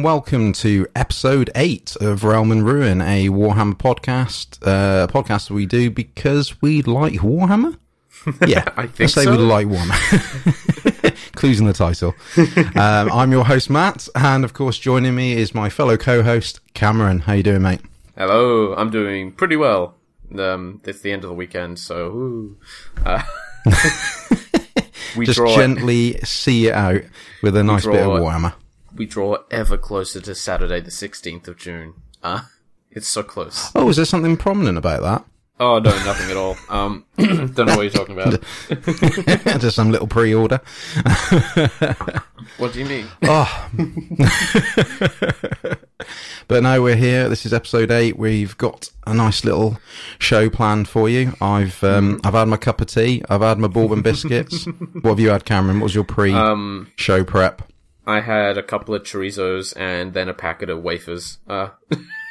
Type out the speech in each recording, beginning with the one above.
And welcome to episode eight of Realm and Ruin, a Warhammer podcast. Uh, a podcast we do because we like Warhammer. Yeah, I think let's say so. we like Warhammer. Clues in the title. Um, I'm your host Matt, and of course, joining me is my fellow co-host Cameron. How you doing, mate? Hello, I'm doing pretty well. Um, it's the end of the weekend, so. Uh, we Just gently see it out with a nice bit of Warhammer. We draw ever closer to Saturday, the sixteenth of June. Uh, it's so close. Oh, is there something prominent about that? Oh no, nothing at all. Um, don't know what you're talking about. Just some little pre-order. What do you mean? Oh. but now we're here. This is episode eight. We've got a nice little show planned for you. I've um, I've had my cup of tea. I've had my bourbon biscuits. what have you had, Cameron? What was your pre-show Um, prep? I had a couple of chorizos and then a packet of wafers. Uh,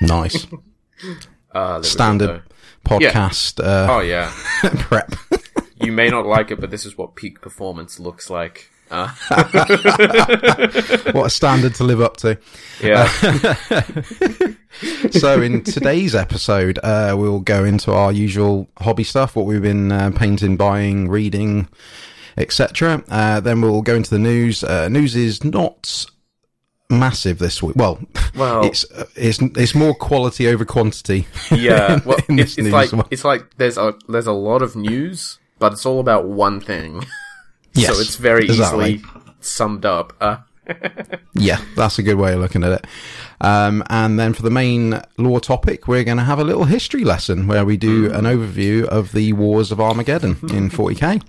Nice uh there we go, standard podcast uh, Oh yeah. prep. You may not like it, but this is what peak performance looks like. Uh, what a standard to live up to. yeah. so in today's episode, uh, we'll go into our usual hobby stuff, what we've been uh, painting, buying, reading, etc. Uh, then we'll go into the news. Uh, news is not massive this week. Well, Well- it's uh, it's it's more quality over quantity. Yeah, well, in it's, it's like it's like there's a there's a lot of news, but it's all about one thing. Yes, so it's very exactly. easily summed up. Uh, Yeah, that's a good way of looking at it. Um, and then for the main lore topic, we're going to have a little history lesson where we do an overview of the Wars of Armageddon in 40k.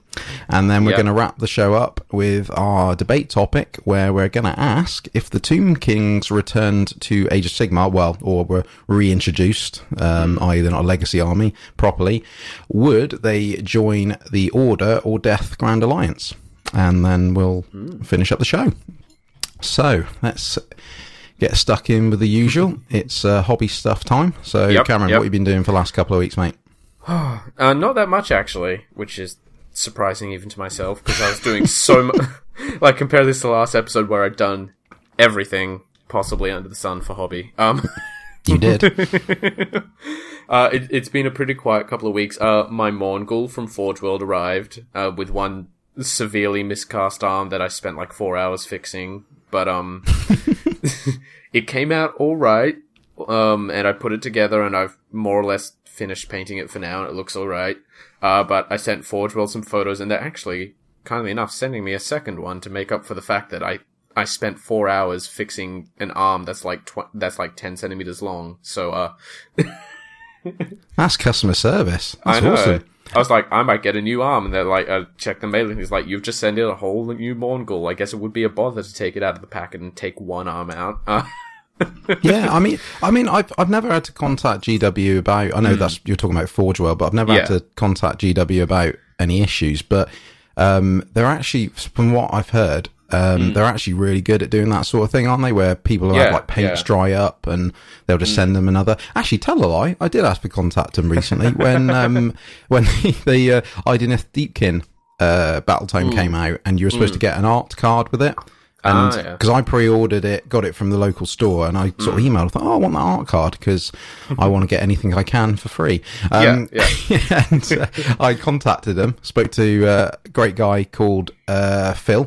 And then we're Yep. going to wrap the show up with our debate topic where we're going to ask if the Tomb Kings returned to Age of Sigmar, well, or were reintroduced, um, i.e. they're not a legacy army properly, would they join the Order or Death Grand Alliance? And then we'll finish up the show. So let's get stuck in with the usual. It's uh, hobby stuff time. So, Yep, Cameron, yep. what have you been doing for the last couple of weeks, mate? uh, not that much actually, which is surprising even to myself because I was doing so much. like compare this to the last episode where I'd done everything possibly under the sun for hobby. Um. You did. Uh, it, it's been a pretty quiet couple of weeks. Uh, my Mourngul from Forge World arrived uh, with one severely miscast arm that I spent like four hours fixing, but um, it came out all right. Um, and I put it together, and I've more or less finished painting it for now, and it looks all right. Uh, but I sent Forge World some photos, and they're actually, kindly enough, sending me a second one to make up for the fact that I I spent four hours fixing an arm that's like tw- that's like ten centimeters long. So uh. That's customer service. That's I know. awesome. I was like, I might get a new arm, and they're like, uh, check the mail, and He's like, you've just sent in a whole new Mourngul. I guess it would be a bother to take it out of the packet and take one arm out. Uh, yeah, I mean, I mean, I've I've never had to contact GW about. I know that's you're talking about Forge World, but I've never had Hmm. To contact GW about any issues. But um, they're actually, from what I've heard, um, they're actually really good at doing that sort of thing, aren't they? Where people will have. Yeah, like paints yeah. Dry up and they'll just send them another. Actually, tell a lie. I did ask to contact them recently when um, when the, the uh, Deepkin uh, battle tome came out, and you were supposed to get an art card with it. And Hmm. Ah, yeah. because I pre-ordered it, got it from the local store, and I sort of emailed, I thought, oh, I want that art card because I want to get anything I can for free. Um, Yeah, and uh, I contacted them, spoke to uh, a great guy called uh, Phil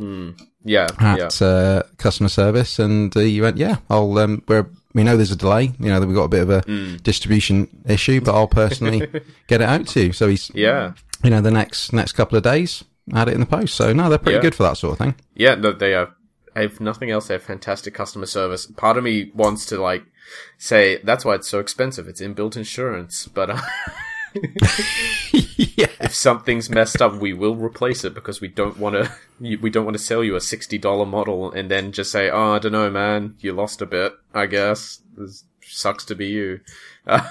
yeah, Hmm. yeah, at uh, customer service, and uh, he went, yeah, I'll. Um, we're, we know there's a delay, you know that we've got a bit of a Hmm. distribution issue, but I'll personally get it out to you. So he's, yeah, you know, the next next couple of days, had it in the post. So no, they're pretty Yeah. good for that sort of thing. yeah. No, they are. If nothing else, they have fantastic customer service. Part of me wants to like say that's why it's so expensive. It's inbuilt insurance, but. Uh, yeah. if something's messed up, we will replace it because we don't want to. We don't want to sell you a sixty dollar model and then just say, "Oh, I don't know, man, you lost a bit. I guess this sucks to be you." Uh,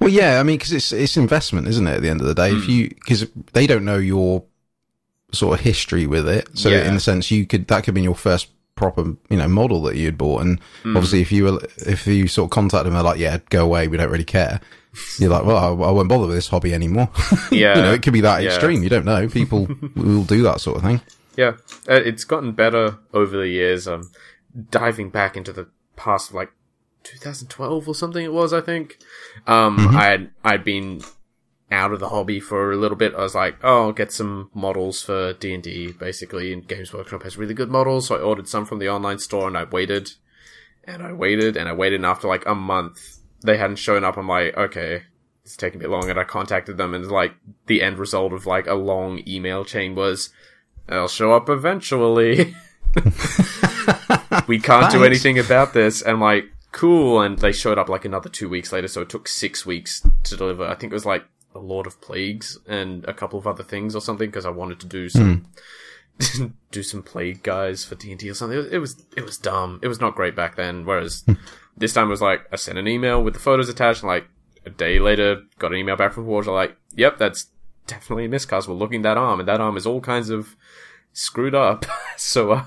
Well, yeah, I mean, because it's it's investment, isn't it? At the end of the day, Hmm. if you because they don't know your sort of history with it, so Yeah. in a sense, you could that could be your first proper you know model that you'd bought, and Hmm. obviously, if you were if you sort of contact them, they're like, yeah, go away, we don't really care. You're like, well, I, I won't bother with this hobby anymore. Yeah. you know, it could be that Yeah. extreme. You don't know. People will do that sort of thing. Yeah, uh, it's gotten better over the years. Um, diving back into the past like 2012 or something it was, I think. Um, I had, I'd been out of the hobby for a little bit. I was like, oh, I'll get some models for D&D, basically, and Games Workshop has really good models, so I ordered some from the online store and I waited, and I waited, and I waited, and after like a month, they hadn't shown up. I'm like, okay, it's taking a bit long, and I contacted them, and like, the end result of like a long email chain was, they'll show up eventually. we can't do anything about this. And like, cool. And they showed up like another two weeks later. So it took six weeks to deliver. I think it was like a Lord of Plagues and a couple of other things or something because I wanted to do some. do some plague guys for D&D or something. It was, it was dumb. It was not great back then. Whereas this time it was like I sent an email with the photos attached, and like a day later got an email back from Forge. Like, yep, that's definitely a miscast. We're looking at that arm, and that arm is all kinds of screwed up. so uh,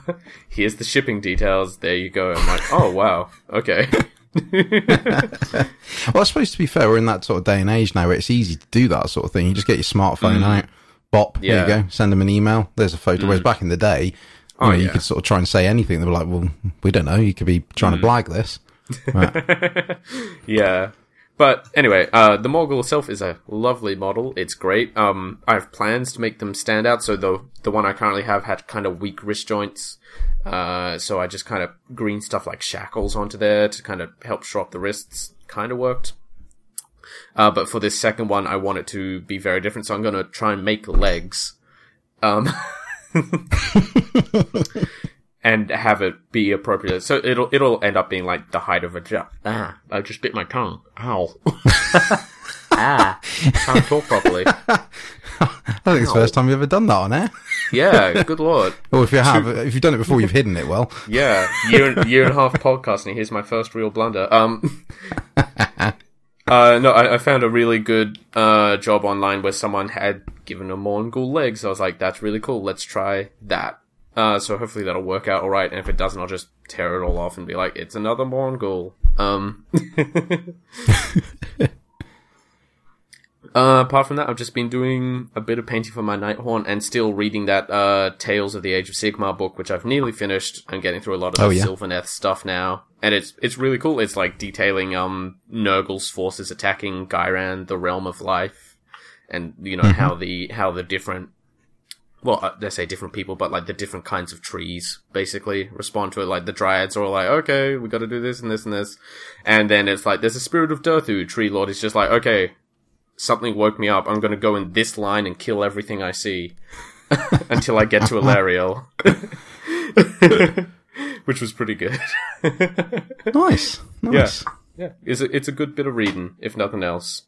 here's the shipping details. There you go. I'm like, oh wow, okay. Well, I suppose to be fair, we're in that sort of day and age now where it's easy to do that sort of thing. You just get your smartphone mm. out, bop, there Yeah. you go, send them an email. There's a photo. Whereas mm. back in the day, oh, you, Oh, know, you could sort of try and say anything. They were like, well, we don't know. You could be trying to mm. blag this. Right. Yeah. But anyway, uh, the Mourngul itself is a lovely model. It's great. Um, I have plans to make them stand out. So the the one I currently have had kind of weak wrist joints. Uh, so I just kind of green stuff like shackles onto there to kind of help shore up the wrists. Kind of worked. Uh, but for this second one, I want it to be very different. So I'm going to try and make legs. Um, and have it be appropriate. So it'll it'll end up being like the height of a jack. Ah, I just bit my tongue. Ow. ah, can't talk properly. I think it's the first time you've ever done that on air. Yeah, good lord. Or if you have, if you've done it before, you've hidden it well. Yeah, year and, year and a half podcasting. Here's my first real blunder. Um, uh, no, I, I found a really good uh job online where someone had given a Mourngul legs. I was like, that's really cool. Let's try that. Uh, so hopefully that'll work out all right. And if it doesn't, I'll just tear it all off and be like, it's another Mourngul. Um. Uh, apart from that, I've just been doing a bit of painting for my Nighthaunt and still reading that uh, Tales of the Age of Sigmar book, which I've nearly finished. I'm getting through a lot of Oh, the yeah. Sylvaneth stuff now, and it's it's really cool. It's like detailing um Nurgle's forces attacking Ghyran, the Realm of Life, and you know Mm-hmm. how the how the different well, uh, they say different people, but like the different kinds of trees basically respond to it. Like the dryads are all like, okay, we got to do this and this and this, and then it's like there's a spirit of Durthu. Tree Lord is just like, okay, something woke me up. I'm going to go in this line and kill everything I see until I get to Alarielle, which was pretty good. Nice, nice. yeah, it's a, it's a good bit of reading, if nothing else.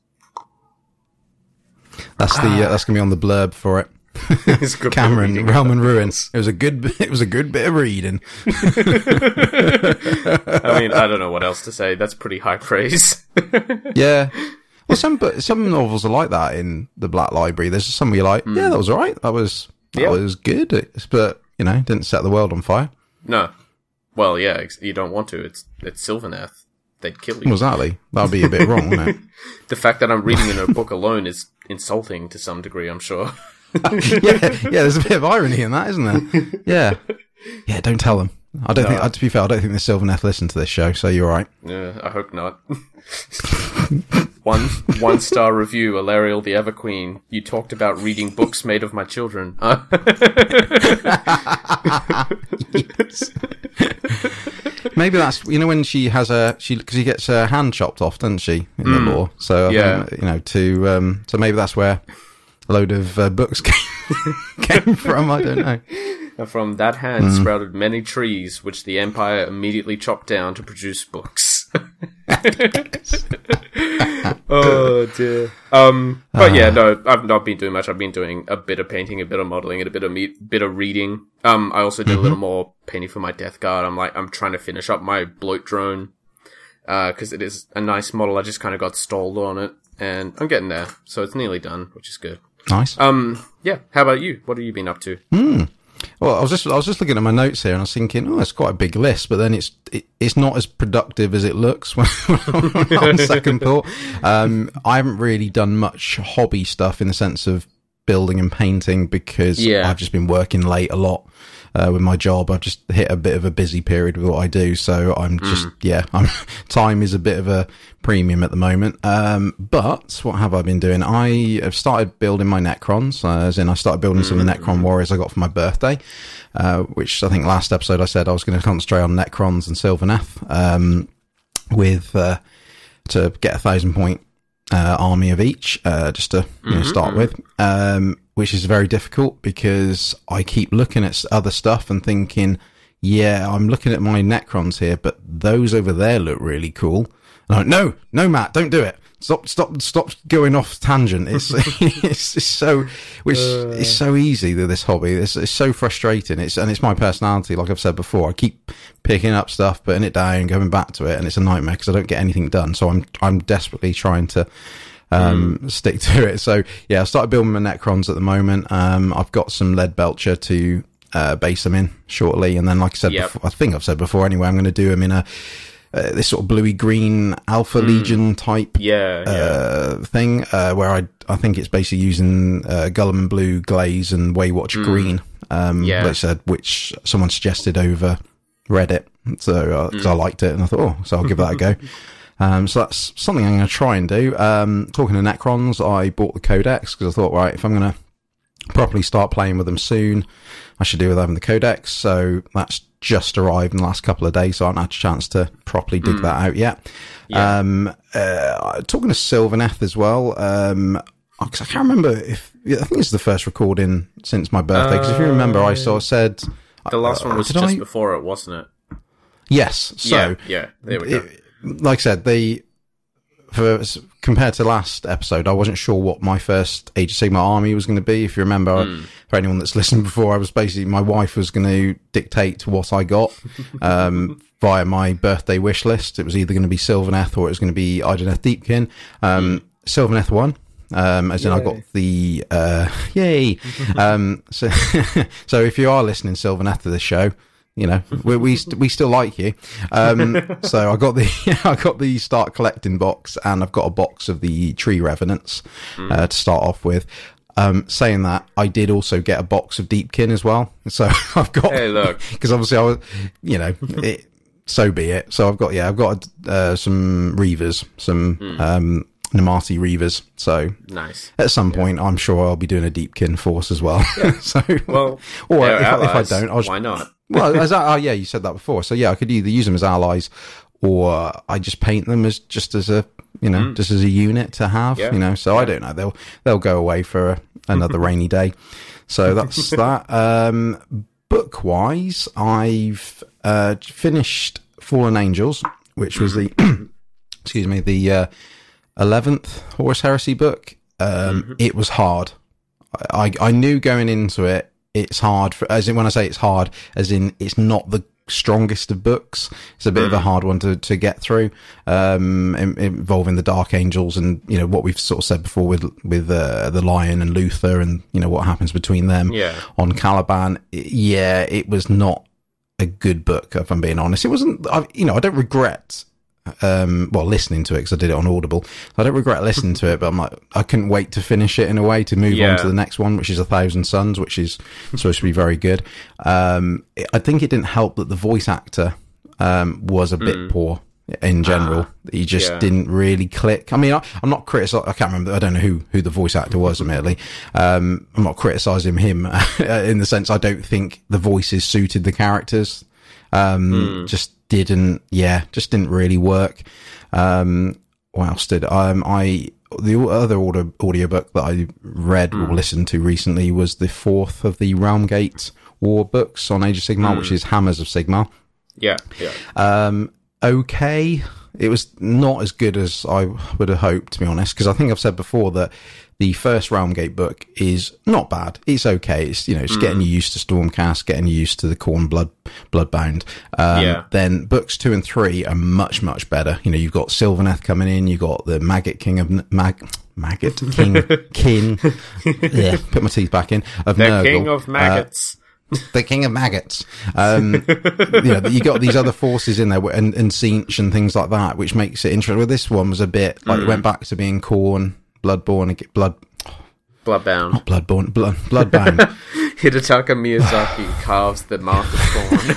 That's the uh, that's gonna be on the blurb for it. Cameron, reading. And Ruins. It was a good. It was a good bit of reading. I mean, I don't know what else to say. That's pretty high praise. Yeah. Well, some some novels are like that in the Black Library. There's some where you're like, hmm. yeah, that was all right. That was that Yeah. was good. It's- but you know, didn't set the world on fire. no, well, yeah, you don't want to. It's it's Sylvaneth. They'd kill you. Exactly. That'd be a bit wrong, wouldn't it? The fact that I'm reading in a book alone is insulting to some degree. I'm sure. yeah, yeah. There's a bit of irony in that, isn't there? Yeah, yeah. Don't tell them. I don't think. uh, To be fair, I don't think the Sylvaneth listen to this show, so you're right. Yeah, I hope not. one one star review, Alarielle the Ever Queen. You talked about reading books made of my children. Uh, Maybe that's you know when she has a she because she gets her hand chopped off, doesn't she, in the lore? So I Mm. Yeah. think, you know to um, so maybe that's where load of uh, books came, came from. I don't know. From that hand sprouted many trees, which the Empire immediately chopped down to produce books. oh dear. Um, but yeah, no, I've not been doing much. I've been doing a bit of painting, a bit of modeling, and a bit of me- bit of reading. Um, I also did a little more painting for my Death Guard. I'm like, I'm trying to finish up my bloat drone, uh, cause it is a nice model. I just kind of got stalled on it, and I'm getting there. So it's nearly done, which is good. Nice. Um, yeah. How about you? What have you been up to? Well, I was just I was just looking at my notes here, and I was thinking, oh, it's quite a big list, but then it's it, it's not as productive as it looks when, on second thought. Um, I haven't really done much hobby stuff in the sense of building and painting because Yeah. I've just been working late a lot. Uh, with my job. I've just hit a bit of a busy period with what I do, so I'm just yeah, I'm time is a bit of a premium at the moment. Um, but what have I been doing? I have started building my Necrons, uh, as in I started building some of the Necron warriors I got for my birthday, uh, which I think last episode I said I was going to concentrate on Necrons and Sylvaneth, um, with uh, to get a thousand point uh, army of each, uh, just to you know, start with, um, which is very difficult because I keep looking at other stuff and thinking, yeah, I'm looking at my Necrons here, but those over there look really cool. And I'm like, no, no, Matt, don't do it. Stop, stop, stop going off tangent. It's, it's, it's so, which is so easy with this hobby. It's, it's so frustrating. It's, and it's my personality. Like I've said before, I keep picking up stuff, putting it down, going back to it. And it's a nightmare because I don't get anything done. So I'm, I'm desperately trying to, um, stick to it. So yeah, I started building my Necrons at the moment. Um, I've got some Leadbelcher to, uh, base them in shortly. And then, like I said, Yep. before, I think I've said before anyway, I'm going to do them in a, uh, this sort of bluey green Alpha Legion type Yeah, yeah. uh, thing, uh, where I I think it's basically using uh, Guilliman Blue glaze and Waywatch Green. Um, Yeah. like I said, which someone suggested over Reddit, so uh 'cause I liked it and I thought, oh, so I'll give that a go. Um, so that's something I'm going to try and do. Um, talking to Necrons, I bought the Codex because I thought, right, if I'm going to properly start playing with them soon, I should do with having the Codex. So that's just arrived in the last couple of days, so I haven't had a chance to properly dig that out yet. Yeah. Um, uh, talking to Sylvaneth as well. Um, 'cause I can't remember if I think it's the first recording since my birthday. Because if you remember, I sort of said the last uh, one was just I- before it, wasn't it? yes. So yeah, yeah. There we go. it- like I said, the for compared to last episode, I wasn't sure what my first Age of Sigmar army was going to be. If you remember, Hmm. for anyone that's listened before, I was basically my wife was going to dictate what I got um, via my birthday wish list. It was either going to be Sylvaneth or it was going to be Idoneth Deepkin. Um, Sylvaneth won. Um, as in, I got the uh, yay. um, so, so if you are listening, Sylvaneth, to this show, you know we we, st- we still like you. Um, so I got the I got the start collecting box, and I've got a box of the tree revenants uh, to start off with. Um, saying that, I did also get a box of Deepkin as well. So I've got Hey, look. because obviously I was, you know, it, so be it. So I've got yeah, I've got uh, some Reavers, some um, Namarti Reavers. So Nice. at some point, I'm sure I'll be doing a Deepkin force as well. so Well, or if, I, if I don't, I'll just why not? Well, as I, oh yeah, you said that before. So yeah, I could either use them as allies, or I just paint them as just as a you know just as a unit to have. Mm. Yeah. You know, so I don't know. They'll they'll go away for another rainy day. So that's that. Um, book wise, I've uh, finished Fallen Angels, which was the excuse me the uh, eleventh Horus Heresy book. Um, It was hard. I, I knew going into it, it's hard. For, as in, when I say it's hard, as in it's not the strongest of books. It's a bit of a hard one to, to get through, um, in- involving the Dark Angels and you know what we've sort of said before with with uh, the Lion and Luther and you know what happens between them Yeah. on Caliban. Yeah, it was not a good book. If I'm being honest, it wasn't. I, you know, I don't regret um, well, listening to it because I did it on Audible. I don't regret listening to it, but I'm like, I couldn't wait to finish it in a way to move Yeah. on to the next one, which is A Thousand Suns, which is supposed to be very good. Um, it- I think it didn't help that the voice actor um, was a bit poor in general. he just yeah. didn't really click. I mean, I, I'm not criticizing. I can't remember. I don't know who who the voice actor was. Admittedly, um, I'm not criticizing him in the sense I don't think the voices suited the characters um, just didn't, yeah, just didn't really work. Um, what else did um, I? The other audio audiobook that I read or listened to recently was the fourth of the Realmgate War books on Age of Sigmar, which is Hammers of Sigmar. Yeah, yeah. Um, okay. It was not as good as I would have hoped, to be honest, because I think I've said before that the first Realmgate book is not bad. It's okay. It's, you know, it's getting you used to Stormcast, getting you used to the Khorne Blood, Bloodbound. Um, Yeah. then books two and three are much, much better. You know, you've got Sylvaneth coming in, you've got the Maggot King of, Mag, Maggot King, King, yeah, put my teeth back in, of The Nurgle. king of Uh, maggots. The king of maggots. Um, you know, you got these other forces in there and, and Tzeentch and things like that, which makes it interesting. Well, this one was a bit like it went back to being Khorne, bloodborne, blood, Bloodbound. bloodborne, blood, bloodbound. Hidetaka Miyazaki carves the Mark of Thorn.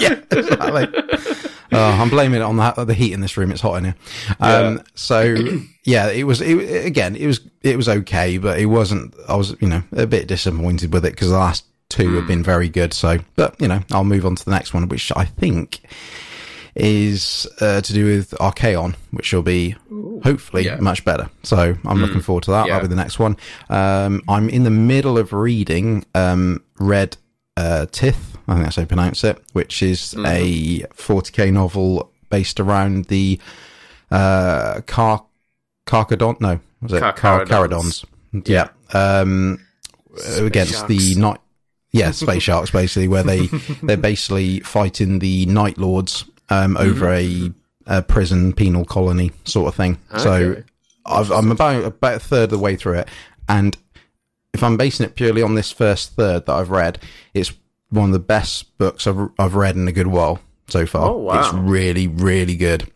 yeah, exactly. Oh, I'm blaming it on the, the heat in this room. It's hot in here. Um, Yeah. So yeah, it was it, again. It was it was okay, but it wasn't. I was you know a bit disappointed with it because the last two have been very good. So, but you know, I'll move on to the next one, which I think is uh, to do with Archaon, which will be hopefully Yeah. much better. So I'm looking forward to that. Yeah. That'll be the next one. Um, I'm in the middle of reading um, Red uh, Tith, I think that's how you pronounce it, which is a 40k novel based around the uh, Car Carcadon. No, was it Car Carcharodons. Caradons? Yeah. Um, against the night. Yeah, space sharks basically, where they they're basically fighting the Night Lords um, over a, a prison penal colony sort of thing. So Okay. I've, I'm about about a third of the way through it, and if I'm basing it purely on this first third that I've read, it's one of the best books I've I've read in a good while so far. Oh, wow. It's really really good.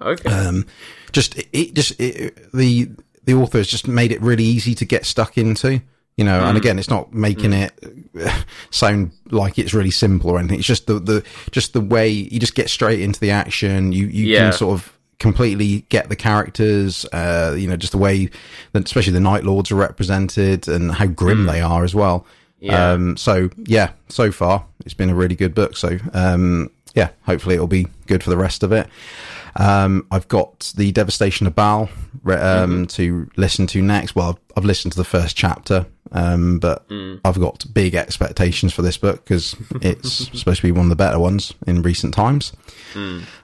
Okay. Um, just it, it just it, the the author has just made it really easy to get stuck into. You know, Mm. and again, it's not making it uh, sound like it's really simple or anything. It's just the, the just the way you just get straight into the action. You you Yeah. can sort of completely get the characters. Uh, you know, just the way that especially the Night Lords are represented and how grim they are as well. Mm. Yeah. Um, so yeah, so far it's been a really good book. So um, yeah, hopefully it'll be good for the rest of it. Um, I've got the Devastation of Baal re- um, to listen to next. Well, I've listened to the first chapter, um, but I've got big expectations for this book because it's supposed to be one of the better ones in recent times.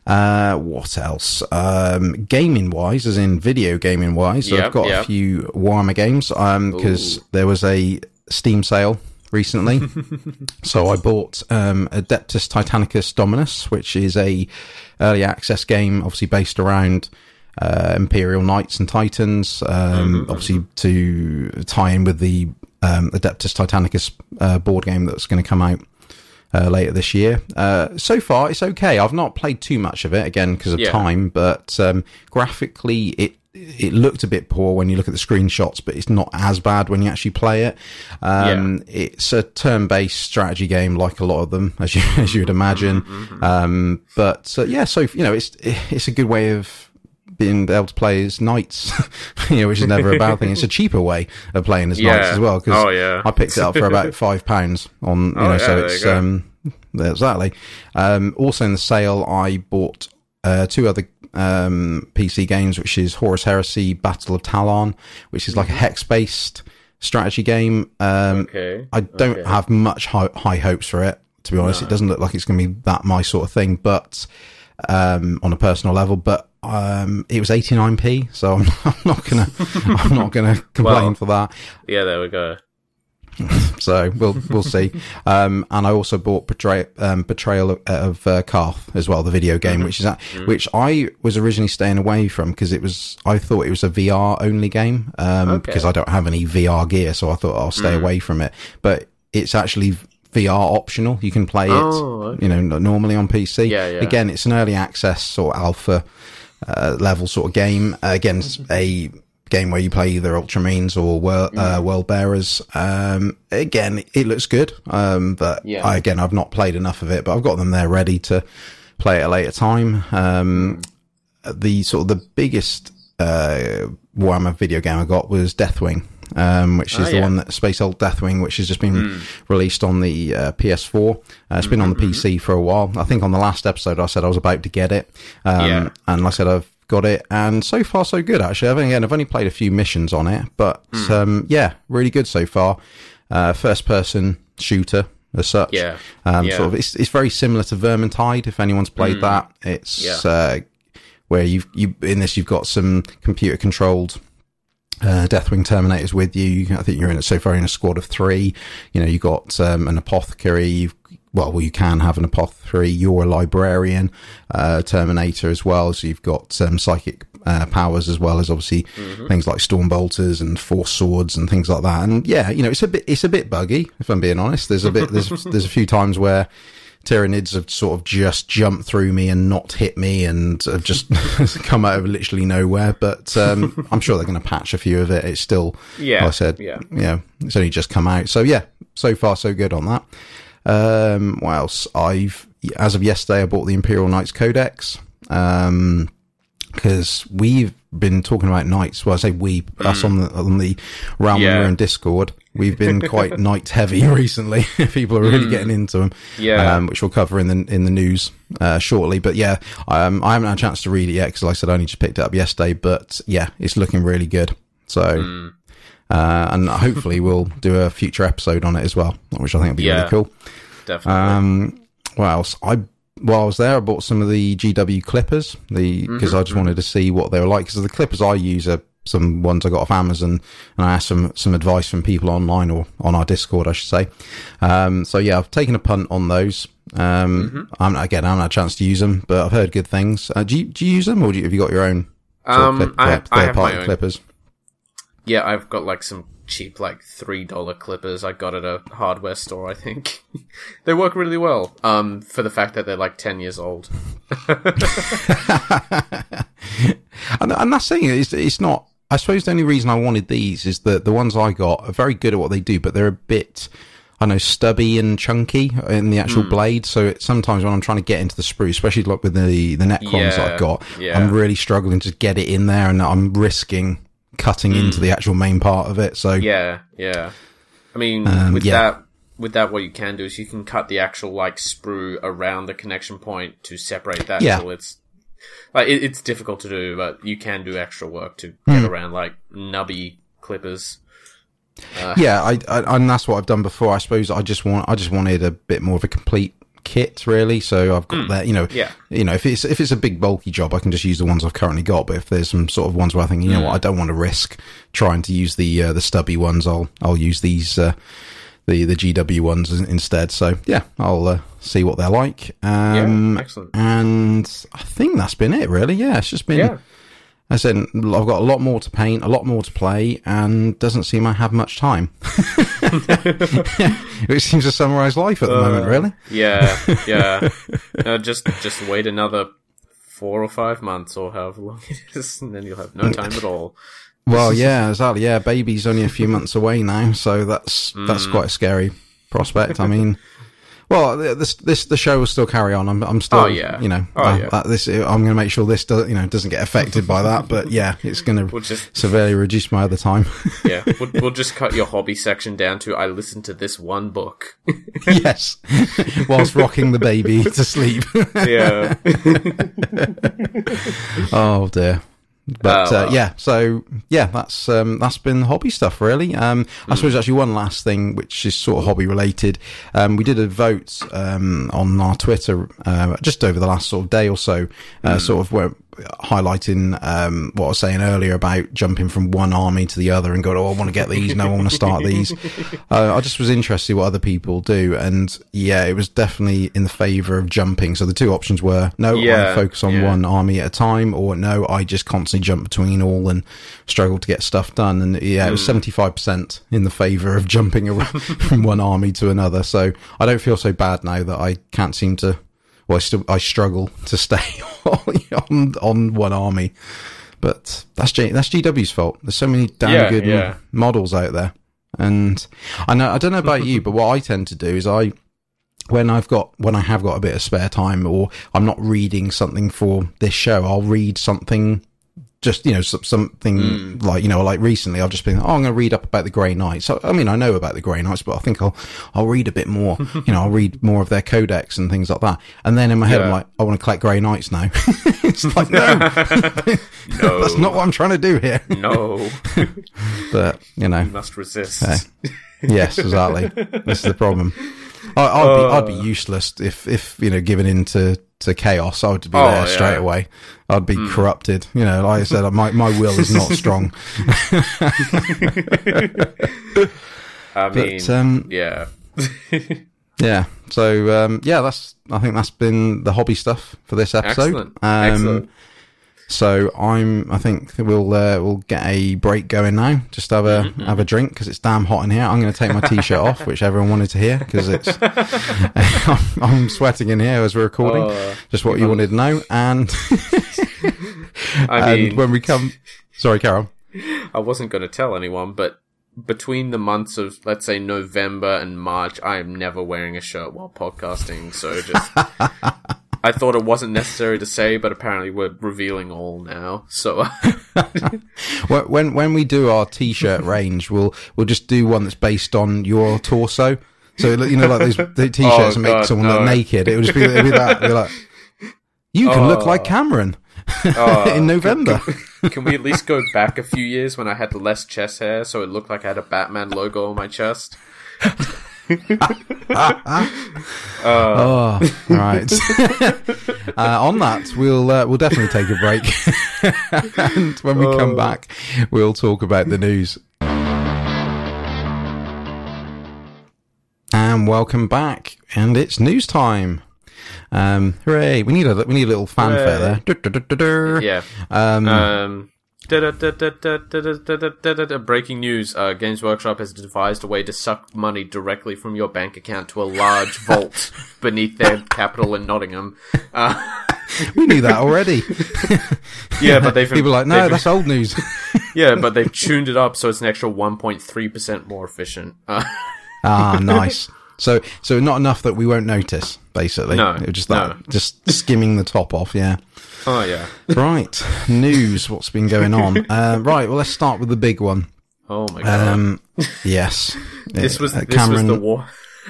Uh, what else? Um, gaming wise, as in video gaming wise, Yeah, I've got yeah. a few Warhammer games because there was a Steam sale recently. so I bought um, Adeptus Titanicus Dominus, which is a early access game, obviously based around uh, Imperial Knights and Titans, um, obviously to tie in with the um, Adeptus Titanicus uh, board game that's going to come out uh, later this year. Uh, so far, it's okay. I've not played too much of it again because of Yeah. time, but um, graphically, it it looked a bit poor when you look at the screenshots, but it's not as bad when you actually play it. Um, It's a turn-based strategy game, like a lot of them, as you as you would imagine. Um, but uh, yeah, so you know, it's it's a good way of being able to play as knights, you know, which is never a bad thing. It's a cheaper way of playing as knights as well. Because Oh, yeah. I picked it up for about five pounds on, you Oh, know, yeah, so it's um, exactly. Um, also in the sale, I bought uh, two other um, PC games, which is Horus Heresy: Battle of Tallarn, which is like a hex-based strategy game. Um, okay. I don't Okay. have much high, high hopes for it. To be honest, it doesn't look like it's going to be that my sort of thing. But um, on a personal level, but um, it was 89p, so I'm, I'm not gonna I'm not gonna complain Well- for that. Yeah, there we go. So we'll we'll see. Um, and I also bought Betray, um, Betrayal of, of uh, Calth as well, the video game, Mm-hmm. which is that, which I was originally staying away from because it was I thought it was a VR only game um, Okay. Mm. because I don't have any VR gear, so I thought I'll stay away from it. But it's actually VR optional. You can play it, Oh, okay. you know, normally on PC. Yeah, yeah. Again, it's an early access or alpha uh, level sort of game. Uh, again, Mm-hmm. a game where you play either Ultramarines or world, uh, Mm. Word Bearers. Um, again, it looks good. Um, but Yeah. I, again, I've not played enough of it, but I've got them there ready to play at a later time. Um, the sort of the biggest, uh, Warhammer video game I got was Deathwing. Um, which is Ah, the yeah. One that Space Hulk Deathwing, which has just been released on the uh, PS4. Uh, it's been on the Mm-hmm. PC for a while. I think on the last episode I said I was about to get it. Um, Yeah. and like I said, I've got it, and so far so good. Actually, I've again, I've only played a few missions on it, but Hmm. um, yeah, really good so far. Uh, first person shooter as such. Yeah. Um, Yeah. Sort of, it's it's very similar to Vermintide. If anyone's played that, it's. Yeah. uh, where you've you in this you've got some computer controlled uh, Deathwing Terminators with you. You can- I think you're in it so far in a squad of three. You know, you've got um, an apothecary. You've, well, well, you can have an apothecary. You're a librarian, uh, Terminator as well. So you've got um, psychic uh, powers as well as obviously things like storm bolters and force swords and things like that. And yeah, you know, it's a bit it's a bit buggy if I'm being honest. There's a bit there's there's a few times where Tyranids have sort of just jumped through me and not hit me and have just come out of literally nowhere. But um, I'm sure they're going to patch a few of it. It's still, Yeah, like I said, yeah. yeah, it's only just come out. So yeah, so far so good on that. Um, what else? I've as of yesterday, I bought the Imperial Knights Codex. Um, because we've been talking about knights. Well, I say we, us on the on the Realm Mm. Yeah. Discord. We've been quite night heavy recently. People are really getting into them. Mm. Yeah. um, which we'll cover in the in the news uh, shortly. But yeah, um, I haven't had a chance to read it yet because, like I said, I only just picked it up yesterday. But yeah, it's looking really good. So. Mm. Uh, and hopefully we'll do a future episode on it as well, which I think would be Yeah. really cool. Definitely. Um, what else? I while I was there, I bought some of the GW clippers. The because I just wanted to see what they were like. Because the clippers I use are some ones I got off Amazon, and I asked some some advice from people online or on our Discord, I should say. Um, so yeah, I've taken a punt on those. Um, I'm again, I haven't had a chance to use them, but I've heard good things. Uh, do you do you use them, or do you, have you got your own? Um, clip- I- uh, I have my own. clippers. yeah, I've got like some cheap, like three dollar clippers. I got at a hardware store. I think they work really well. Um, for the fact that they're like ten years old. And, and that's saying. It's, it's not. I suppose the only reason I wanted these is that the ones I got are very good at what they do, but they're a bit, I know, stubby and chunky in the Hmm. actual blade. So it, sometimes when I'm trying to get into the sprue, especially like with the the Necrons that I've got, yeah. I'm really struggling to get it in there, and I'm risking cutting into the actual main part of it. So Hmm. Yeah, yeah. I mean, Um, with yeah. that, with that, what you can do is you can cut the actual like sprue around the connection point to separate that. Yeah. So it's like it, it's difficult to do, but you can do extra work to Hmm. get around like nubby clippers. yeah, I, I and that's what I've done before. I suppose I just want I just wanted a bit more of a complete kit, really. So I've got that, you know, Hmm. Yeah. you know, if it's if it's a big bulky job, I can just use the ones I've currently got. But if there's some sort of ones where I think, you know Hmm. what, I don't want to risk trying to use the uh, the stubby ones, I'll I'll use these uh, the the GW ones instead. So yeah, I'll uh, see what they're like. Um, yeah, excellent. and I think that's been it, really. Yeah, it's just been. Yeah. I said I've got a lot more to paint, a lot more to play, and doesn't seem I have much time. Which seems to summarise life at the moment, really. Yeah, yeah. uh, just just wait another four or five months or however long it is, and then you'll have no time at all. Well, yeah, exactly. Yeah, baby's only a few months away now, so that's that's Mm. quite a scary prospect. I mean, well, this this the show will still carry on. I'm I'm still, Oh, yeah. you know, Oh, uh, yeah. that, this I'm going to make sure this does, you know doesn't get affected by that. But yeah, it's going to We'll just severely reduce my other time. yeah, we'll, we'll just cut your hobby section down to I listened to this one book. yes, whilst rocking the baby to sleep. yeah, Oh dear. But Oh, uh, yeah, so yeah, that's um, that's been hobby stuff really. Um. I suppose actually one last thing, which is sort of hobby related. Um, we did a vote um, on our Twitter uh, just over the last sort of day or so, uh, sort of where highlighting um, what I was saying earlier about jumping from one army to the other and going, oh, I want to get these, no, I want to start these. Uh, I just was interested what other people do, and yeah, it was definitely in the favour of jumping. So the two options were no, I Yeah, focus on yeah. one army at a time, or no, I just constantly jump between all and struggle to get stuff done. And yeah, it was seventy five percent in the favour of jumping around from one army to another. So I don't feel so bad now that I can't seem to. Well, I still I struggle to stay on on one army, but that's G, that's GW's fault. There's so many damn Yeah, good yeah. models out there, and I know I don't know about you, but what I tend to do is I when I've got when I have got a bit of spare time or I'm not reading something for this show, I'll read something just you know something Hmm. like you know like recently I've just been oh I'm going to read up about the Grey Knights. So, I mean I know about the Grey Knights, but I think I'll I'll read a bit more. you know I'll read more of their codex and things like that. And then in my head I'm like I want to collect Grey Knights now. it's like no, no, that's not what I'm trying to do here. no, But you know must resist. Yes, exactly. this is the problem. I, I'd be I'd Uh. be useless if if you know given into to chaos. I would be Oh, there yeah. Straight away. I'd be corrupted. You know, like I said, my my will is not strong. I mean, But um, yeah, yeah. So um, yeah, that's I think that's been the hobby stuff for this episode. excellent, Um, excellent. So I'm. I think we'll uh, we'll get a break going now. Just have a Mm-hmm. have a drink because it's damn hot in here. I'm going to take my t-shirt off, which everyone wanted to hear because it's. I'm, I'm sweating in here as we're recording. Oh, just what you wanted to know, and I and mean, when we come, sorry, Carol. I wasn't going to tell anyone, but between the months of, let's say, November and March, I am never wearing a shirt while podcasting. So just, I thought it wasn't necessary to say, but apparently we're revealing all now. So, When when when we do our t-shirt range, we'll we'll just do one that's based on your torso. So you know, like these the t-shirts Oh, make God, someone no. look naked. It would just be, be that. Be like, you can look Oh. like Cameron uh, in November. can we at least go back a few years when I had less chest hair, so it looked like I had a Batman logo on my chest? Oh, right. uh, on that, we'll uh, we'll definitely take a break, and when we come Oh. back, we'll talk about the news. And welcome back, and it's news time. Um, hooray! We need a we need a little fanfare there. Hooray. Du-du-du-du-du. Yeah. Um, Um. Breaking news uh, Games Workshop has devised a way to suck money directly from your bank account to a large vault beneath their capital in Nottingham. Uh, we knew that already. yeah, but they've. People like, no, that's old news. yeah, but they've tuned it up so it's an extra 1.3% more efficient. Uh, ah, nice. So, so not enough that we won't notice. Basically, No, It was just that, no. just skimming the top off. Yeah. oh yeah. Right, news. What's been going on? Uh, right. Well, let's start with the big one. Oh my god. Um, yes. this was Uh, this was the war.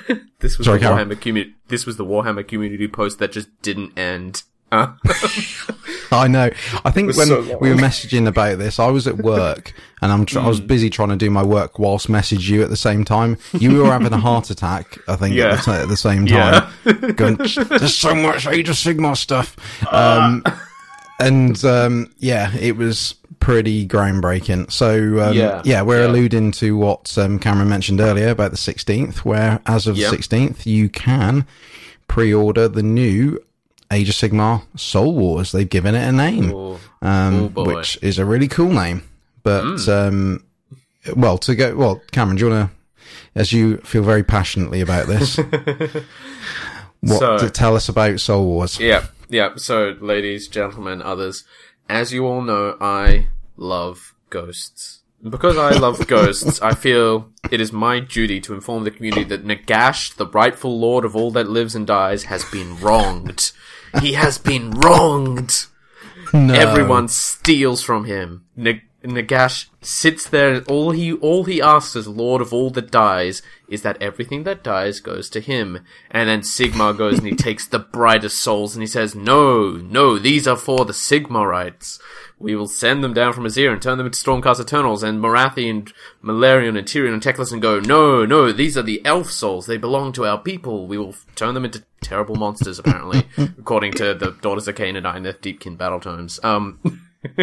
this was Sorry, the Warhammer community. This was the Warhammer community post that just didn't end. Uh, I know. I think when so we were messaging about this, I was at work and I'm tr- I Hmm. was busy trying to do my work whilst message you at the same time. You were having a heart attack, I think, Yeah. at, the, t- at the same Yeah. time. Going, There's so much Age of Sigmar stuff. Um, and um, yeah, it was pretty groundbreaking. So um, Yeah. yeah, we're Yeah. alluding to what um, Cameron mentioned earlier about the 16th, where as of Yep. the 16th, you can pre-order the new Age of Sigmar Soul Wars. They've given it a name, oh, um, oh boy. which is a really cool name. But um, well, to go well, Cameron, do you want to, as you feel very passionately about this, what So- to tell us about Soul Wars? Yeah, yeah. So, ladies, gentlemen, others, as you all know, I love ghosts. Because I love ghosts, I feel it is my duty to inform the community that Nagash, the rightful lord of all that lives and dies, has been wronged. He has been wronged. No. Everyone steals from him. N- Nagash sits there. and All he all he asks as Lord of all that dies is that everything that dies goes to him. And then Sigmar goes and he takes the brightest souls and he says, "No, no, these are for the Sigmarites. We will send them down from Azyr and turn them into Stormcast Eternals." And Morathi and Malerion and Tyrion and Teclis and go, "No, no, these are the elf souls. They belong to our people. We will turn them into terrible monsters." Apparently, according to the Daughters of Khaine and Idoneth Deepkin battle tomes. Um.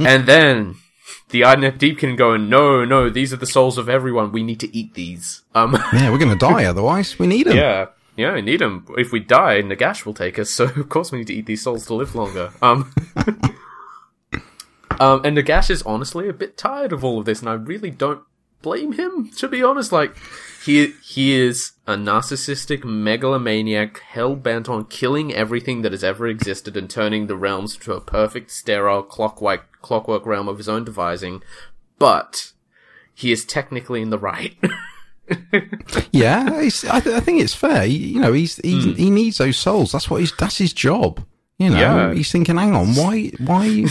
and then the Idoneth Deepkin going, no, no, these are the souls of everyone. We need to eat these. Um, Yeah, we're going to die otherwise. We need them. yeah, yeah, we need them. If we die, Nagash will take us. So of course we need to eat these souls to live longer. Um, um, and Nagash is honestly a bit tired of all of this, and I really don't blame him. To be honest, like he he is a narcissistic megalomaniac hell bent on killing everything that has ever existed and turning the realms to a perfect sterile clockwork clockwork realm of his own devising. But he is technically in the right. Yeah, I, th- I think it's fair. He, you know, he's, he's hmm. he needs those souls. That's what he's. That's his job. You know, Yeah. he's thinking, hang on, why why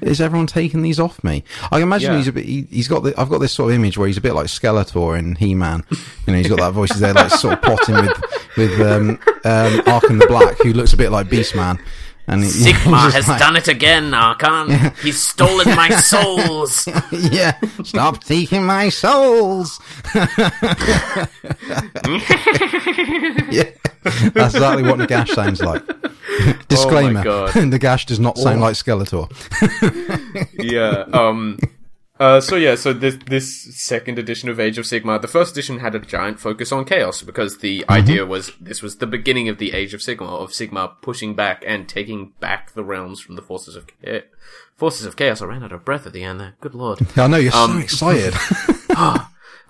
is everyone taking these off me? I imagine Yeah. he's a bit. He, he's got the. I've got this sort of image where he's a bit like Skeletor in He Man. You know, he's got that voice. He's there, like sort of plotting with with um, um, Arkhan the Black, who looks a bit like Beast Man. And Sigmar has like, done it again, Arkhan. He's stolen my souls. Yeah, stop taking my souls. yeah, that's exactly what Nagash sounds like. Disclaimer: God. Nagash does not sound like Skeletor. yeah. Um. Uh, so yeah, so this this second edition of Age of Sigmar, the first edition had a giant focus on chaos because the idea was this was the beginning of the Age of Sigmar of Sigmar pushing back and taking back the realms from the forces of cha- forces of chaos. I ran out of breath at the end there. Good lord. I know you're Um, so excited.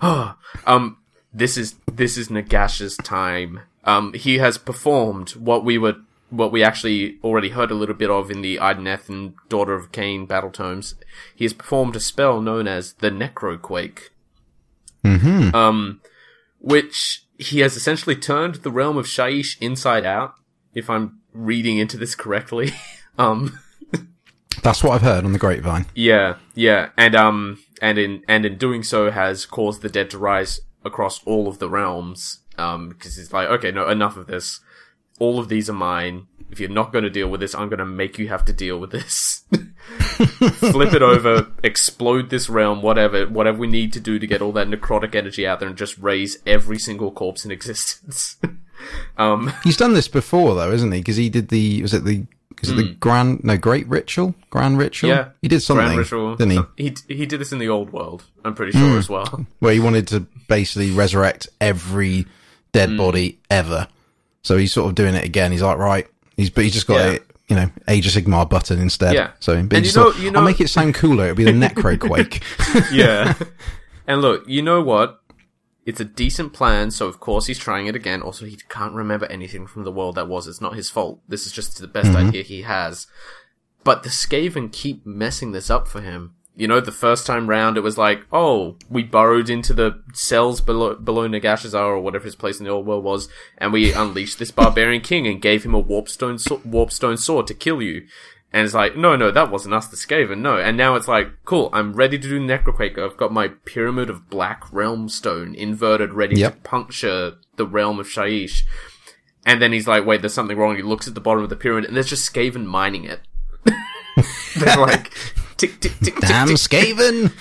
Um, this is this is Nagash's time. Um, he has performed what we were what we actually already heard a little bit of in the Idoneth and Daughter of Khaine battle tomes. He has performed a spell known as the Necroquake. hmm Um, which he has essentially turned the realm of Shyish inside out. If I'm reading into this correctly. um, That's what I've heard on the grapevine. Yeah, yeah, and um, and in and in doing so has caused the dead to rise across all of the realms. Um, because it's like, okay, no, enough of this. All of these are mine. If you're not going to deal with this, I'm going to make you have to deal with this. Flip it over, explode this realm, whatever, whatever we need to do to get all that necrotic energy out there, and just raise every single corpse in existence. um, He's done this before, though, isn't he? Because he did the was it the is it the grand no great ritual grand ritual? Hmm. yeah, he did something, Grand ritual. didn't he? Hmm. He he did this in the old world. I'm pretty sure as well. Where he wanted to basically resurrect every dead Hmm. body ever. So he's sort of doing it again. He's like, right, he's but he's just got Yeah. a you know Age of Sigmar button instead. Yeah. So And you know- thought, you know- I'll make it sound cooler. It'll be the Necroquake. yeah. And look, you know what? It's a decent plan, so of course he's trying it again. Also, he can't remember anything from the world that was. It's not his fault. This is just the best mm-hmm. idea he has. But the Skaven keep messing this up for him. You know, the first time round, it was like, oh, we burrowed into the cells below, below Nagashizzar or whatever his place in the old world was, and we unleashed this barbarian king and gave him a warpstone, so- warpstone sword to kill you. And it's like, no, no, that wasn't us, the Skaven, no. And now it's like, cool, I'm ready to do Necroquake. I've got my Pyramid of Black Realm Stone inverted, ready Yep. to puncture the realm of Shyish. And then he's like, wait, there's something wrong. He looks at the bottom of the pyramid, and there's just Skaven mining it. They're like, tick, tick, tick, Damn tick. Skaven!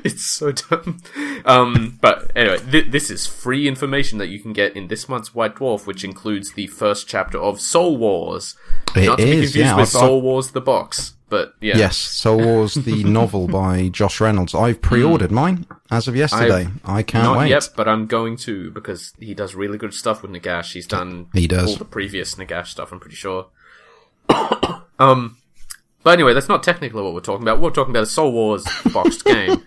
it's so dumb. Um, but anyway, th- this is free information that you can get in this month's White Dwarf, which includes the first chapter of Soul Wars. It Not to be confused yeah, with I've- Soul Wars the box, but yeah. Yes, Soul Wars, the novel by Josh Reynolds. I've pre-ordered mine as of yesterday. I can't Not wait. yet, but I'm going to because he does really good stuff with Nagash. He's done He does. all the previous Nagash stuff. I'm pretty sure. um, but anyway, that's not technically what we're talking about. We're talking about a Soul Wars boxed game,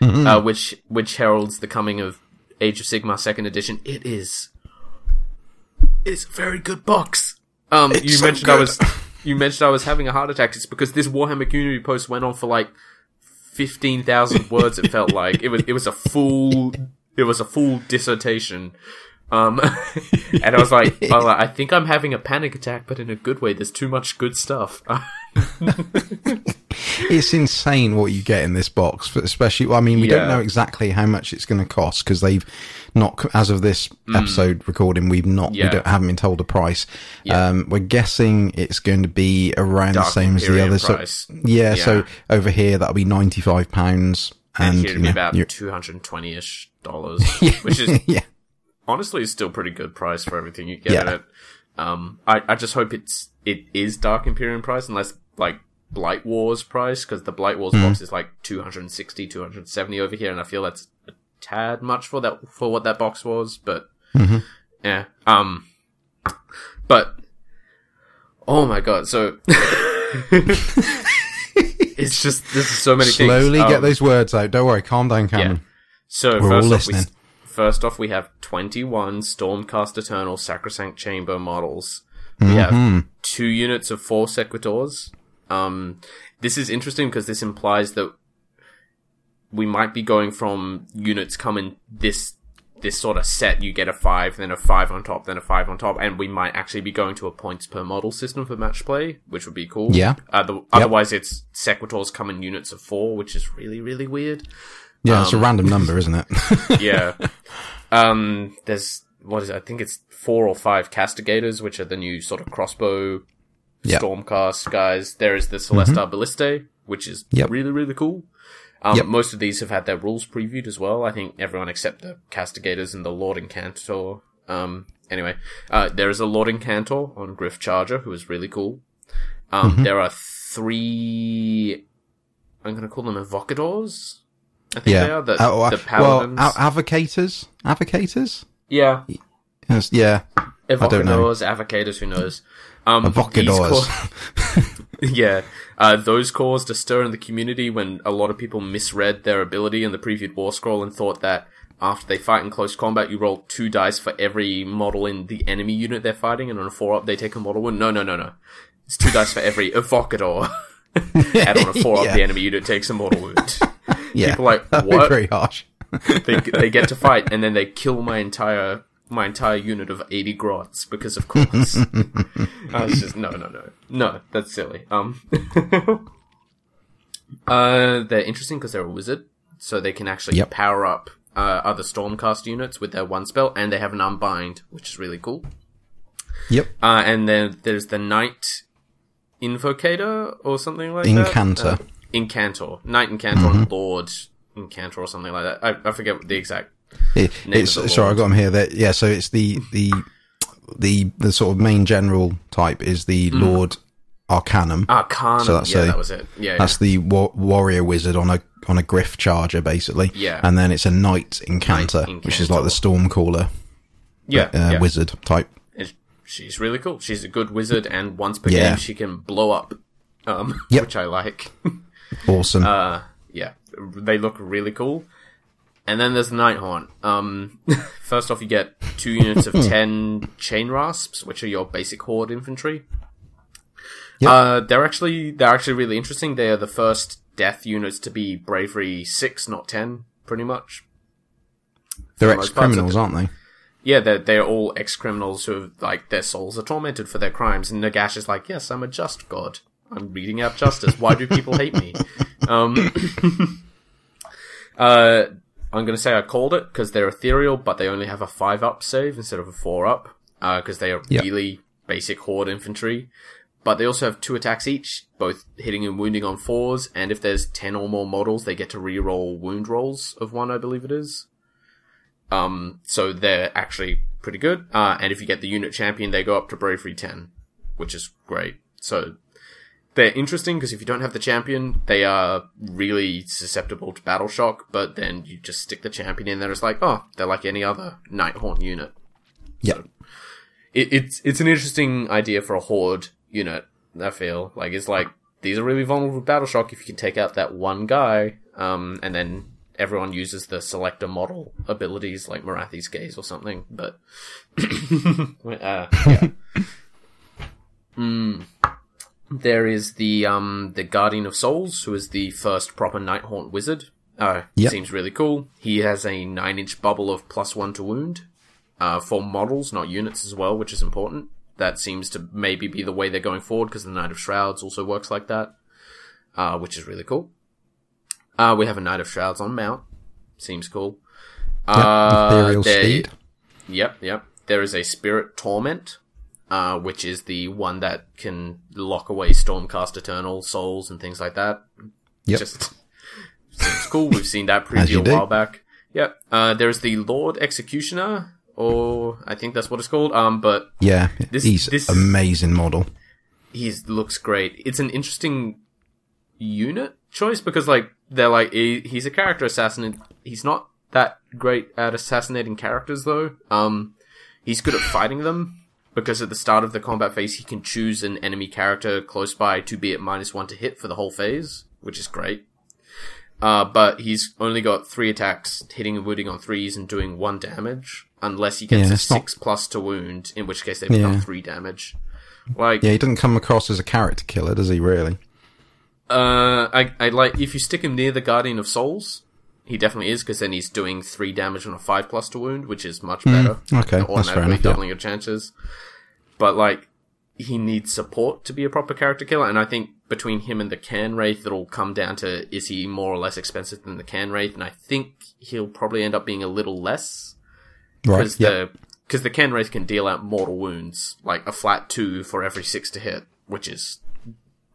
Mm-hmm. uh, which which heralds the coming of Age of Sigmar Second Edition. It is, it's a very good box. Um, you so mentioned I was, you mentioned I was having a heart attack. It's because this Warhammer community post went on for like fifteen thousand words. It felt like it was it was a full it was a full dissertation. Um, and I was like, I was like, I think I'm having a panic attack, but in a good way. There's too much good stuff. It's insane what you get in this box, especially. I mean, we don't know exactly how much it's going to cost because they've not, as of this episode recording, we've not, we Mm. Don't, haven't been told a price. Yeah. Um, we're guessing it's going to be around Dark the same as the price. So, yeah, Yeah. so over here that'll be ninety five pounds, and and here you be about two hundred and twenty ish dollars, which is yeah, honestly still pretty good price for everything you get Yeah. in it. Um, I, I just hope it's it is Dark Imperium price, unless like Blight Wars price, because the Blight Wars box is like 260, 270 over here, and I feel that's a tad much for that for what that box was. But yeah, um, but oh my god, so. it's just there's so many things. slowly get Um, those words out. Don't worry, calm down, Cameron. so We're all first off, we, first off, we have 21 Stormcast Eternal Sacrosanct Chamber models. We Mm-hmm. have two units of four Sequitors. Um, this is interesting because this implies that we might be going from units coming this this sort of set. You get a five, then a five on top, then a five on top, and we might actually be going to a points per model system for match play, which would be cool. Yeah. Uh, the, Otherwise, it's Sequitors come in units of four, which is really really weird. Yeah, it's a Um, random number, isn't it? yeah. Um, there's what is it? I think it's four or five castigators, which are the new sort of crossbow Yeah. stormcast guys. There is the Celestar Ballistae, which is Yep. really really cool. Um, Yep. most of these have had their rules previewed as well. I think everyone except the castigators and the Lord Incantor. Um, anyway, uh, there is a Lord Incantor on Gryph Charger who is really cool. Um, there are three I'm going to call them evocators. I think Yeah. they are the, Uh, the well, paladins. a- advocators? Advocators? yeah, Yes, yeah. don't know. evocators, avocators, who knows? Um, co- yeah, uh, those caused a stir in the community when a lot of people misread their ability in the previewed war scroll and thought that after they fight in close combat, you roll two dice for every model in the enemy unit they're fighting, and on a four up, they take a model wound. No, no, no, no. It's two dice for every evocator. and on a four up, Yeah. the enemy unit takes a mortal wound. Yeah. People are like, what? Very harsh. they they get to fight and then they kill my entire my entire unit of 80 grots because of course. I was just no no no no that's silly. Um, uh, they're interesting because they're a wizard, so they can actually Yep. power up uh, other stormcast units with their one spell, and they have an unbind, which is really cool. Yep. Uh, and then there's the knight invocator or something like Incantor. that. Uh, incantor, knight incantor, and lord incantor or something like that. I, I forget the exact It, it's the sorry, I got them here. That yeah, so it's the the the the sort of main general type is the Lord Arcanum. Arcana. So that's yeah, a- that was it. Yeah, That's the wa- warrior wizard on a on a gryph charger, basically. Yeah. And then it's a knight incantor, Knight which is like the stormcaller yeah, uh, yeah. wizard type. And she's really cool. She's a good wizard, and once per Yeah. game she can blow up, um, Yep. which I like. Awesome. uh, yeah, they look really cool. And then there's the Nighthaunt. Um, first off, you get two units of ten chain rasps, which are your basic horde infantry. Yep. Uh, they're actually they're actually really interesting. They are the first death units to be bravery six, not ten, pretty much. They're ex criminals, aren't they? Yeah, they're, they're all ex criminals who have, like, their souls are tormented for their crimes. And Nagash is like, yes, I'm a just god. I'm reading out justice. Why do people hate me? Um, uh, I'm going to say I called it because they're ethereal, but they only have a 5 up save instead of a 4 up because they are Yep. really basic horde infantry. But they also have two attacks each, both hitting and wounding on fours. And if there's 10 or more models, they get to re-roll wound rolls of one, I believe it is. Um, so they're actually pretty good. Uh, and if you get the unit champion, they go up to bravery 10, which is great. So they're interesting because if you don't have the champion, they are really susceptible to battle shock, but then you just stick the champion in there, it's like, oh, they're like any other Nighthaunt unit. Yeah. It, it's, it's an interesting idea for a horde unit, I feel. Like, it's like, these are really vulnerable to battle shock if you can take out that one guy, um, and then everyone uses the selector model abilities like Morathi's Gaze or something, but, uh, yeah. Mm. There is the um the Guardian of Souls, who is the first proper Nighthaunt wizard. Uh, Yep. seems really cool. He has a nine inch bubble of plus one to wound, uh, for models, not units as well, which is important. That seems to maybe be the way they're going forward because the Knight of Shrouds also works like that, uh, which is really cool. Uh, we have a Knight of Shrouds on mount. Seems cool. Uh, Ethereal there- speed. Yep, yep. There is a Spirit Torment, uh, which is the one that can lock away Stormcast Eternal souls and things like that. Yep. Just seems cool. We've seen that preview a do. while back. Yep. Uh, there's the Lord Executioner, or I think that's what it's called. Um, but Yeah. This- He's this- amazing model. he looks great. It's an interesting unit choice because like they're like he, he's a character assassin. He's not that great at assassinating characters though. Um, he's good at fighting them because at the start of the combat phase he can choose an enemy character close by to be at minus one to hit for the whole phase, which is great. Uh, but he's only got three attacks, hitting and wounding on threes and doing one damage, unless he gets Yeah, a it's not- six plus to wound, in which case they become Yeah. three damage. Like, Yeah, he doesn't come across as a character killer, does he? Really? Uh, I, I like if you stick him near the Guardian of Souls, he definitely is because then he's doing three damage on a five plus to wound, which is much better. Hmm, okay, that's fair enough, yeah. doubling your chances. But like, he needs support to be a proper character killer, and I think between him and the Cairn Wraith, it'll come down to is he more or less expensive than the Cairn Wraith, and I think he'll probably end up being a little less Right. because Yeah. the because the Cairn Wraith can deal out mortal wounds, like a flat two for every six to hit, which is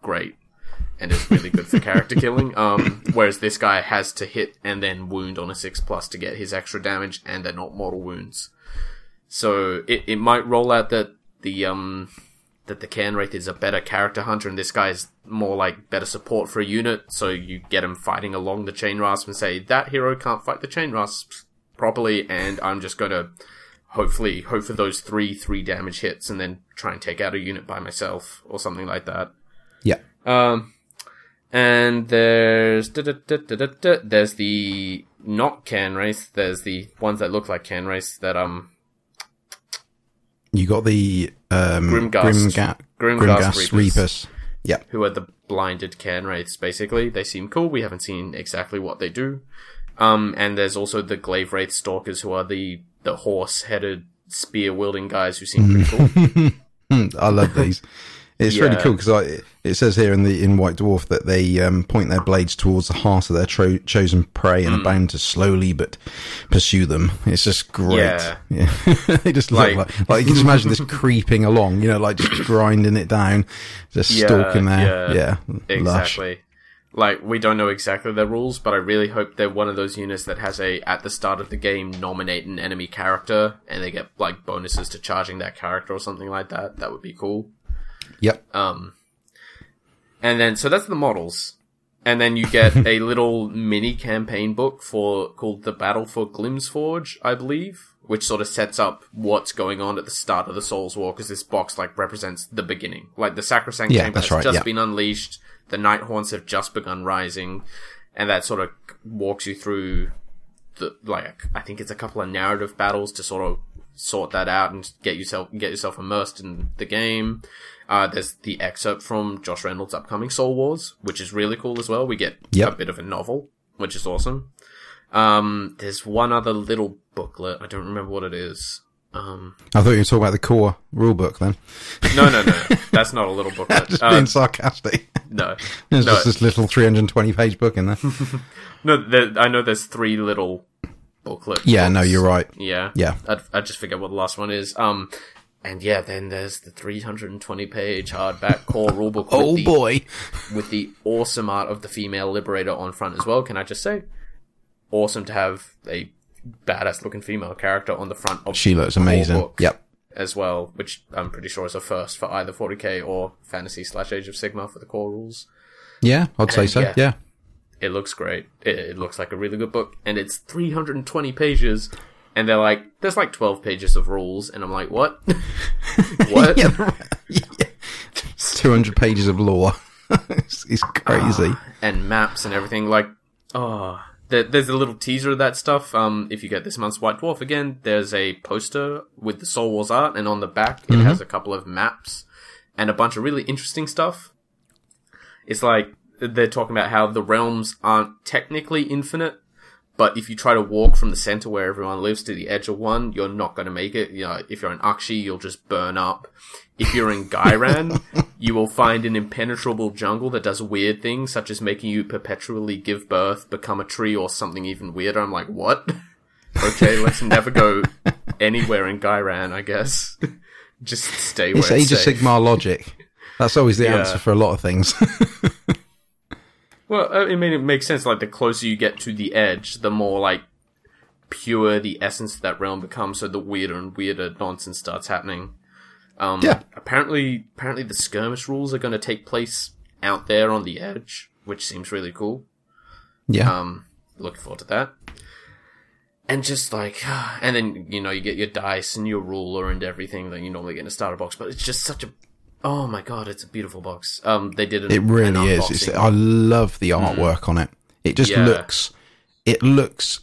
great and is really good for character killing. Um, whereas this guy has to hit and then wound on a six plus to get his extra damage, and they're not mortal wounds. So it, it might roll out that the um that the Cairn Wraith is a better character hunter, and this guy is more like better support for a unit. So you get him fighting along the chain rasp and say that hero can't fight the chain rasps properly, and I'm just going to hopefully hope for those three three damage hits, and then try and take out a unit by myself or something like that. Yeah. Um, and there's da, da, da, there's the not Cairn Wraith. There's the ones that look like Cairn Wraith that um You got the um, Grimghast. Grimga- Grimghast Grimghast Reapers. Reapers. Yeah. who are the blinded Cairn Wraiths. Basically, they seem cool. We haven't seen exactly what they do. Um, and there's also the Glaive Wraith Stalkers, who are the the horse headed spear wielding guys who seem pretty cool. I love these. It's really cool because it says here in the in White Dwarf that they um, point their blades towards the heart of their tro- chosen prey Hmm. and are bound to slowly but pursue them. It's just great. Yeah. Yeah. they just Like- like, like you can just imagine this creeping along, you know, like just grinding it down, just Yeah, stalking there. yeah, Yeah, lush. Exactly. Like we don't know exactly their rules, but I really hope they're one of those units that has a at the start of the game nominate an enemy character and they get like bonuses to charging that character or something like that. That would be cool. Yep. Um, and then so that's the models, and then you get a little mini campaign book for called the Battle for Glymmsforge, I believe, which sort of sets up what's going on at the start of the Souls War because this box like represents the beginning, like the Sacrosanct Yeah, Chamber has right, just yeah. been unleashed, the Night Haunts have just begun rising, and that sort of walks you through the like I think it's a couple of narrative battles to sort of sort that out and get yourself get yourself immersed in the game. Uh, there's the excerpt from Josh Reynolds' upcoming Soul Wars, which is really cool as well. We get Yep. a bit of a novel, which is awesome. Um, there's one other little booklet. I don't remember what it is. Um, I thought you were talking about the core rulebook then. no, no, no, that's not a little booklet. just Uh, being sarcastic. no, There's no, just this little 320 page book in there. no. There, I know there's three little booklets. yeah, no, you're right. Yeah. Yeah. I, I just forget what the last one is. Um, and yeah, then there's the 320 page hardback core rulebook with, Oh the, boy. with the awesome art of the female liberator on front as well. Can I just say? Awesome to have a badass looking female character on the front of She looks amazing. book Yep. As well, which I'm pretty sure is a first for either 40k or fantasy slash Age of Sigmar for the core rules. Yeah, I'd say And so. yeah. Yeah. It looks great. It looks like a really good book, and it's 320 pages. And they're like, there's like 12 pages of rules, and I'm like, what? what? yeah. yeah. 200 pages of lore. it's, it's crazy. Ah, and maps and everything. Like, oh, there, there's a little teaser of that stuff. Um, if you get this month's White Dwarf again, there's a poster with the Soul Wars art, and on the back it mm-hmm. has a couple of maps and a bunch of really interesting stuff. It's like they're talking about how the realms aren't technically infinite, but if you try to walk from the center where everyone lives to the edge of one, you're not going to make it. You know, if you're in Aqshy, you'll just burn up. If you're in Ghyran, you will find an impenetrable jungle that does weird things, such as making you perpetually give birth, become a tree, or something even weirder. I'm like, what? okay, let's never go anywhere in Ghyran, I guess. just stay where It's it's Age of safe. Sigmar logic. That's always the Yeah. answer for a lot of things. Well, I mean, it makes sense. Like, the closer you get to the edge, the more, like, pure the essence of that realm becomes, so the weirder and weirder nonsense starts happening. Um, Yeah. Apparently, apparently the skirmish rules are going to take place out there on the edge, which seems really cool. yeah. Um, looking forward to that. And just like, and then, you know, you get your dice and your ruler and everything that you normally get in a starter box, but it's just such a, oh my god, it's a beautiful box. Um, they did an, It really is. It's. I love the artwork on it. It just Yeah. looks. It looks.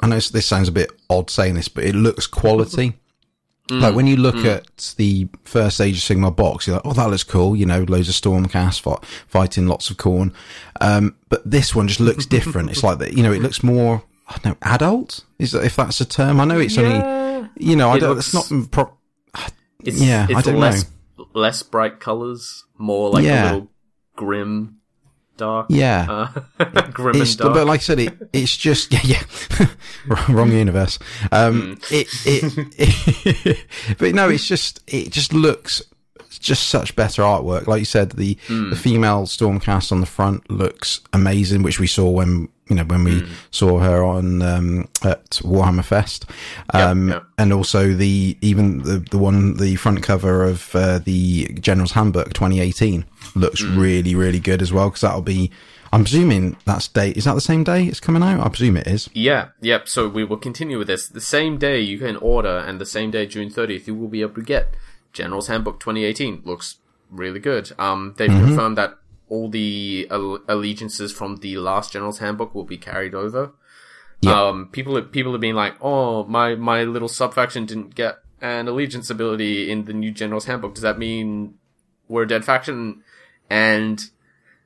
I know this sounds a bit odd saying this, but it looks quality. Like when you look at the first Age of Sigmar box, you're like, "Oh, that looks cool." You know, loads of Stormcast fight, fighting lots of Khorne. Um, but this one just looks different. it's like that. You know, it looks more. I don't know, adult. Is that, if that's a term? I know it's only. You know, I don't. looks- it's not. Pro- It's, Yeah, it's I don't less, less bright colors, more like Yeah. a little grim, dark. yeah. Uh, grim It's, and dark. but like I said, it it's just yeah, yeah, wrong universe. Um, Hmm. it, it, it, but no, it's just it just looks just such better artwork. Like you said, the, Hmm. the female Stormcast on the front looks amazing, which we saw when you know when we Hmm. saw her on um, at Warhammer Fest, um, yep. and also the even the the one the front cover of uh, the General's Handbook 2018 looks Hmm. really really good as well because that'll be. I'm presuming that's day. Is that the same day it's coming out? I presume it is. Yeah, yep. So we will continue with this. The same day you can order, and the same day, June 30th, you will be able to get General's Handbook 2018. Looks really good. Um, they've confirmed that all the allegiances from the last General's Handbook will be carried over. Yeah. Um, people have, people have been like, oh, my, my little subfaction didn't get an allegiance ability in the new General's Handbook. Does that mean we're a dead faction? And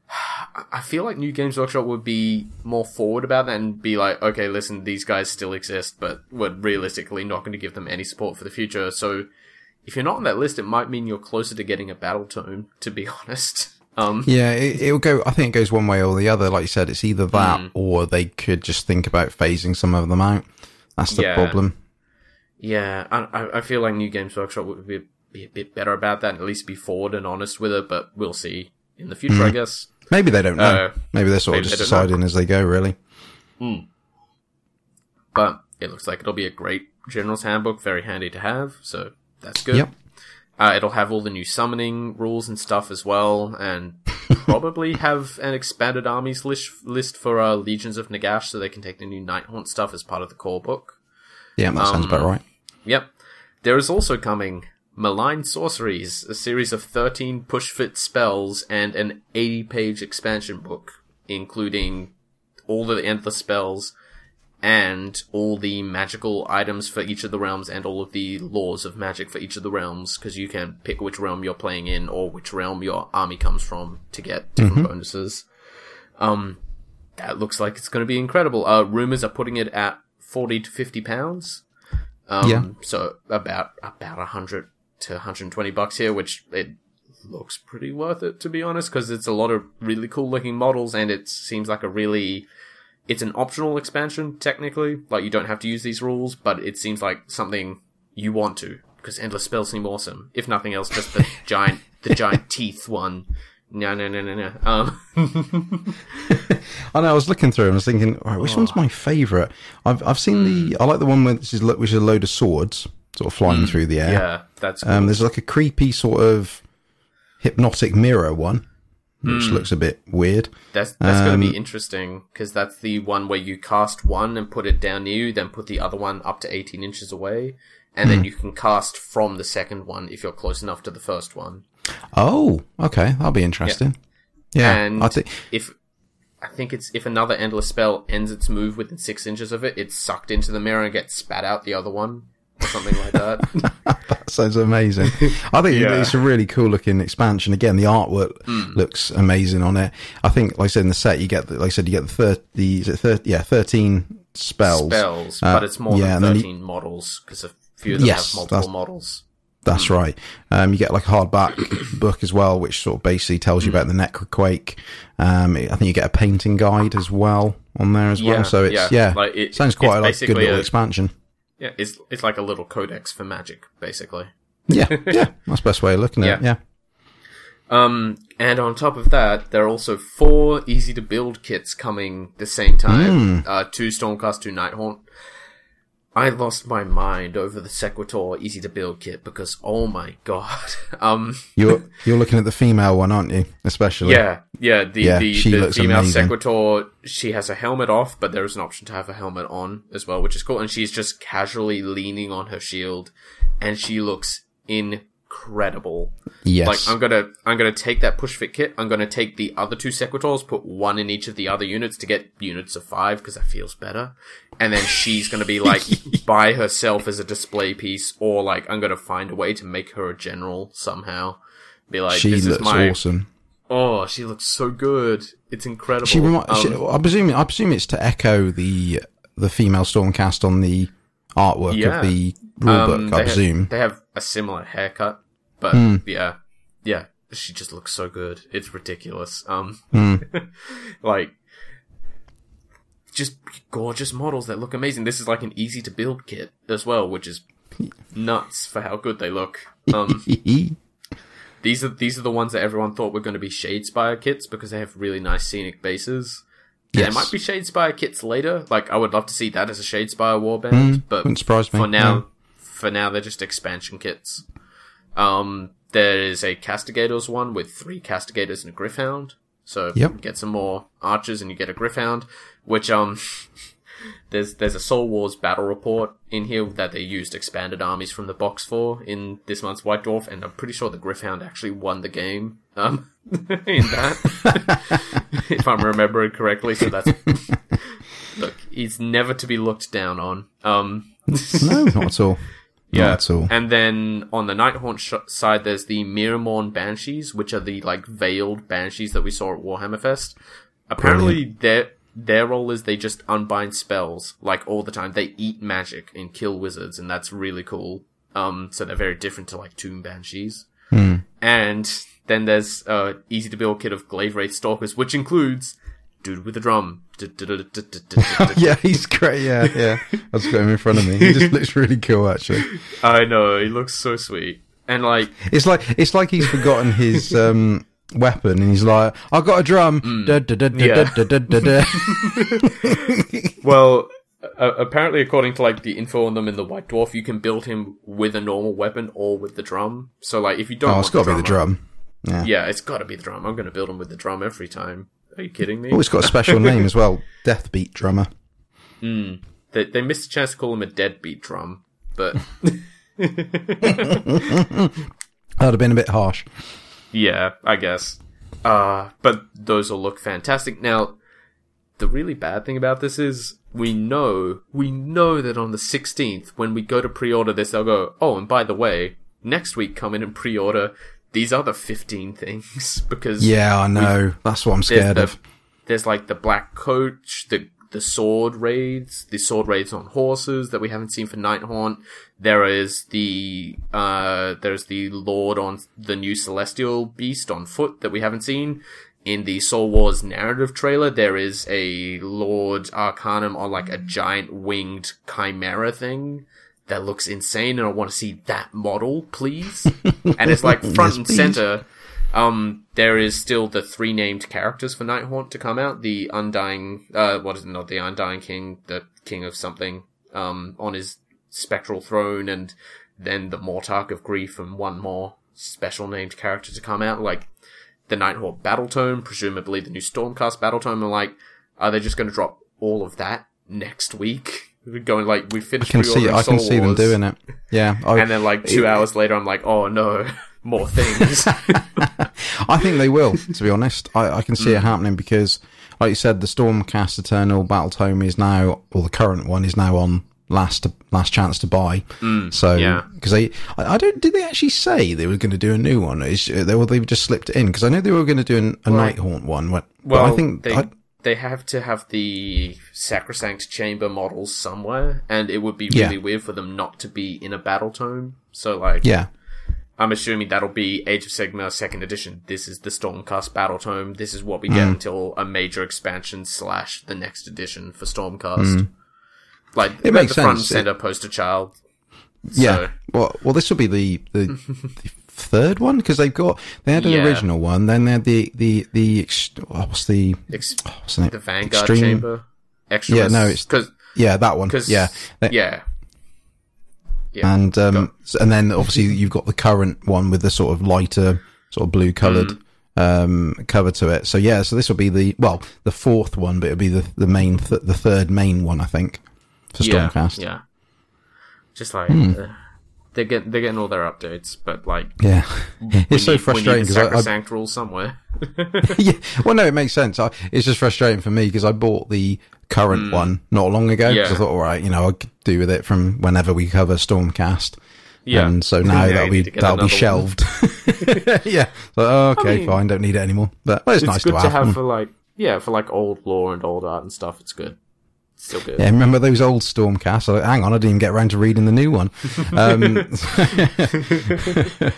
I feel like New Games Workshop would be more forward about that and be like, okay, listen, these guys still exist, but we're realistically not going to give them any support for the future. So if you're not on that list, it might mean you're closer to getting a battle tome, to be honest. Um, Yeah, it, it'll go. I think it goes one way or the other. Like you said, it's either that Mm. or they could just think about phasing some of them out. That's the Yeah. problem. yeah, I, I- feel like New Games Workshop would be, be a bit better about that, and at least be forward and honest with it, but we'll see in the future, I guess. Maybe they don't know. Uh, maybe they're sort maybe of just don't know. deciding as they go. Really. But it looks like it'll be a great General's Handbook, very handy to have, so that's good. Yep. Uh, it'll have all the new summoning rules and stuff as well, and probably have an expanded armies list, list for uh, Legions of Nagash, so they can take the new Night Nighthaunt stuff as part of the core book. Yeah, that sounds Um, about right. Yep. There is also coming Malign Sorceries, a series of 13 push fit spells and an 80 page expansion book, including all the endless spells and all the magical items for each of the realms and all of the laws of magic for each of the realms, because you can pick which realm you're playing in or which realm your army comes from to get different bonuses. Um, that looks like it's going to be incredible. Uh, rumors are putting it at 40 to 50 pounds. Um, Yeah. So about about 100 to 120 bucks here, which it looks pretty worth it to be honest, because it's a lot of really cool looking models, and it seems like a really it's an optional expansion technically. Like you don't have to use these rules, but it seems like something you want to because endless spells seem awesome. If nothing else, just the giant the giant teeth one. No, no, no, no, no. Um, I know. I was looking through and I was thinking, right, which one's my favourite? I've I've seen the. I like the one where this is which is a load of swords sort of flying through the air. yeah, that's cool. Um, there's like a creepy sort of hypnotic mirror one, which Hmm. looks a bit weird. That's that's going Um, to be interesting because that's the one where you cast one and put it down near you, then put the other one up to 18 inches away, and Hmm. then you can cast from the second one if you're close enough to the first one. Oh, okay, that'll be interesting. Yeah, and I think if I think it's if another endless spell ends its move within six inches of it, it's sucked into the mirror and gets spat out the other one or something like that. that sounds amazing. I think Yeah. it's a really cool looking expansion. Again, the artwork Hmm. looks amazing on it. I think, like I said in the set, you get the, like I said, you get the thirty, is it thirty? Yeah, thirteen spells. Spells, Uh, but it's more yeah, than then you- 13 models because a few of them Yes, have multiple models. That's Hmm. right. Um, you get like a hardback book as well, which sort of basically tells you Hmm. about the Necroquake. Um, I think you get a painting guide as well on there as well. So it's yeah. yeah, Like, it- sounds quite it's like a good little expansion. Yeah, it's it's like a little codex for magic, basically. Yeah, yeah, that's the best way of looking at it. Yeah. Yeah. Um, and on top of that, there are also four easy to build kits coming the same time. Uh, two Stormcast, two Nighthaunt. I lost my mind over the Sequitor easy to build kit because oh my god. Um, You're you're looking at the female one, aren't you? Especially. yeah, yeah, the Yeah, the, the female amazing. Sequitor, she has a helmet off, but there is an option to have a helmet on as well, which is cool. And she's just casually leaning on her shield, and she looks incredible. Yes. Like I'm gonna I'm gonna take that push fit kit. I'm gonna take the other two Sequitors, put one in each of the other units to get units of five because that feels better. And then she's gonna be like by herself as a display piece, or like I'm gonna find a way to make her a general somehow. Be like, she this looks is my awesome. oh, she looks so good. It's incredible. She, remi- Um, she I presume I presume it's to echo the the female Stormcast on the artwork Yeah. of the rulebook. um, I presume. have, they have a similar haircut, but Hmm. yeah, yeah, she just looks so good. It's ridiculous. Um, Hmm. like just gorgeous models that look amazing. This is like an easy to build kit as well, which is nuts for how good they look. Um, these are these are the ones that everyone thought were going to be Shadespire kits because they have really nice scenic bases. Yes. There might be Shadespire kits later. Like I would love to see that as a Shadespire warband, but Mm, wouldn't surprise me, for now, for now they're just expansion kits. Um, there is a Castigators one with three Castigators and a Gryph-hound. So Yep. get some more archers and you get a Gryph-hound, which um. There's there's a Soul Wars battle report in here that they used expanded armies from the box for in this month's White Dwarf, and I'm pretty sure the Gryph-hound actually won the game um, in that, if I'm remembering correctly. So that's look, he's never to be looked down on. Um, No, not at all. Yeah. Not at all. And then on the Nighthaunt sh- side, there's the Myrmourn Banshees, which are the like veiled banshees that we saw at Warhammer Fest. Apparently, their their role is they just unbind spells like all the time. They eat magic and kill wizards, and that's really cool. Um, so they're very different to like Tomb Banshees. And then there's uh easy to build kit of Glaive Wraith Stalkers, which includes dude with a drum. yeah, he's great. Yeah, yeah. I've got him in front of me. He just looks really cool, actually. I know he looks so sweet, and like It's like it's like he's forgotten his um, weapon, and he's like, "I've got a drum." Yeah. Well, uh, apparently, according to like the info on them in the White Dwarf, you can build him with a normal weapon or with the drum. So, like, if you don't, Oh, want it's got to be the drum, drum. Yeah. Yeah, it's got to be the drum. I'm going to build him with the drum every time. Are you kidding me? Oh, it's got a special name as well. Deathbeat drummer. They, they missed a chance to call him a deadbeat drum, but That'd have been a bit harsh. yeah, I guess. Uh, but those will look fantastic. Now, the really bad thing about this is we know, we know that on the 16th, when we go to pre-order this, they'll go, oh, and by the way, next week come in and pre-order these other 15 things because Yeah, I know. That's what I'm scared the- of. There's like the black coach, the the sword raids, the sword raids on horses that we haven't seen for Nighthaunt. There is the uh there's the lord on the new celestial beast on foot that we haven't seen. In the Soul Wars narrative trailer, there is a Lord Arcanum on like a giant winged chimera thing that looks insane, and I want to see that model, please. and it's like front Yes, and please. center. Um, there is still the three named characters for Nighthaunt to come out. The Undying, uh, what is it, not the Undying King, the King of something, um, on his spectral throne, and then the Mortarch of Grief and one more special named character to come out, like the Nighthaunt Battle Tome, presumably the new Stormcast Battle Tome, and like, are they just going to drop all of that next week? We're going like, we finished I can see. I can Soul see them doing it. Yeah. I, And then like two hours later, I'm like, oh no, more things. I think they will. To be honest, I, I can see Mm. it happening because, like you said, the Stormcast Eternal Battle Tome is now, or the current one is now on last last chance to buy. so Mm, yeah. because they, I, I don't. Did they actually say they were going to do a new one? Is they or they've just slipped it in? Because I know they were going to do an, a Night Haunt one. But, but Well, I think they I, they have to have the sacrosanct chamber models somewhere, and it would be Yeah. really weird for them not to be in a battle tome. So, like, yeah, I'm assuming that'll be Age of Sigmar Second Edition. This is the Stormcast battle tome. This is what we get Mm. until a major expansion slash the next edition for Stormcast. Like, Mm. It makes the front and sense. center poster child. yeah. So- Well, well, this will be the the, the third one because they've got they had an Yeah. original one, then they had the the the oh, what's the Ex- what's the the Vanguard Extreme- chamber. Extra. Yeah, no, it's- because Yeah, that one. because Yeah, They- yeah. Yeah. and um, and then obviously you've got the current one with the sort of lighter, sort of blue coloured Mm. um, cover to it. So yeah, so this will be the well the fourth one, but it'll be the the main th- the third main one, I think, for yeah, Stormcast. Yeah. Just like Hmm. uh, they're getting they're getting all their updates, but like Yeah, it's so need- we frustrating because I, I rule somewhere. yeah, well, no, it makes sense. I, it's just frustrating for me because I bought the current mm. one not long ago because. Yeah. I thought, all right, you know, I could do with it from whenever we cover Stormcast. Yeah. And so now you that'll be that'll be shelved. yeah. So oh, okay, mean, fine. Don't need it anymore. But well, it's, It's nice good to to have. have for like yeah for like old lore and old art and stuff. It's good. Still good. Yeah, remember those old Stormcasts? Hang on, I didn't even get around to reading the new one. Um,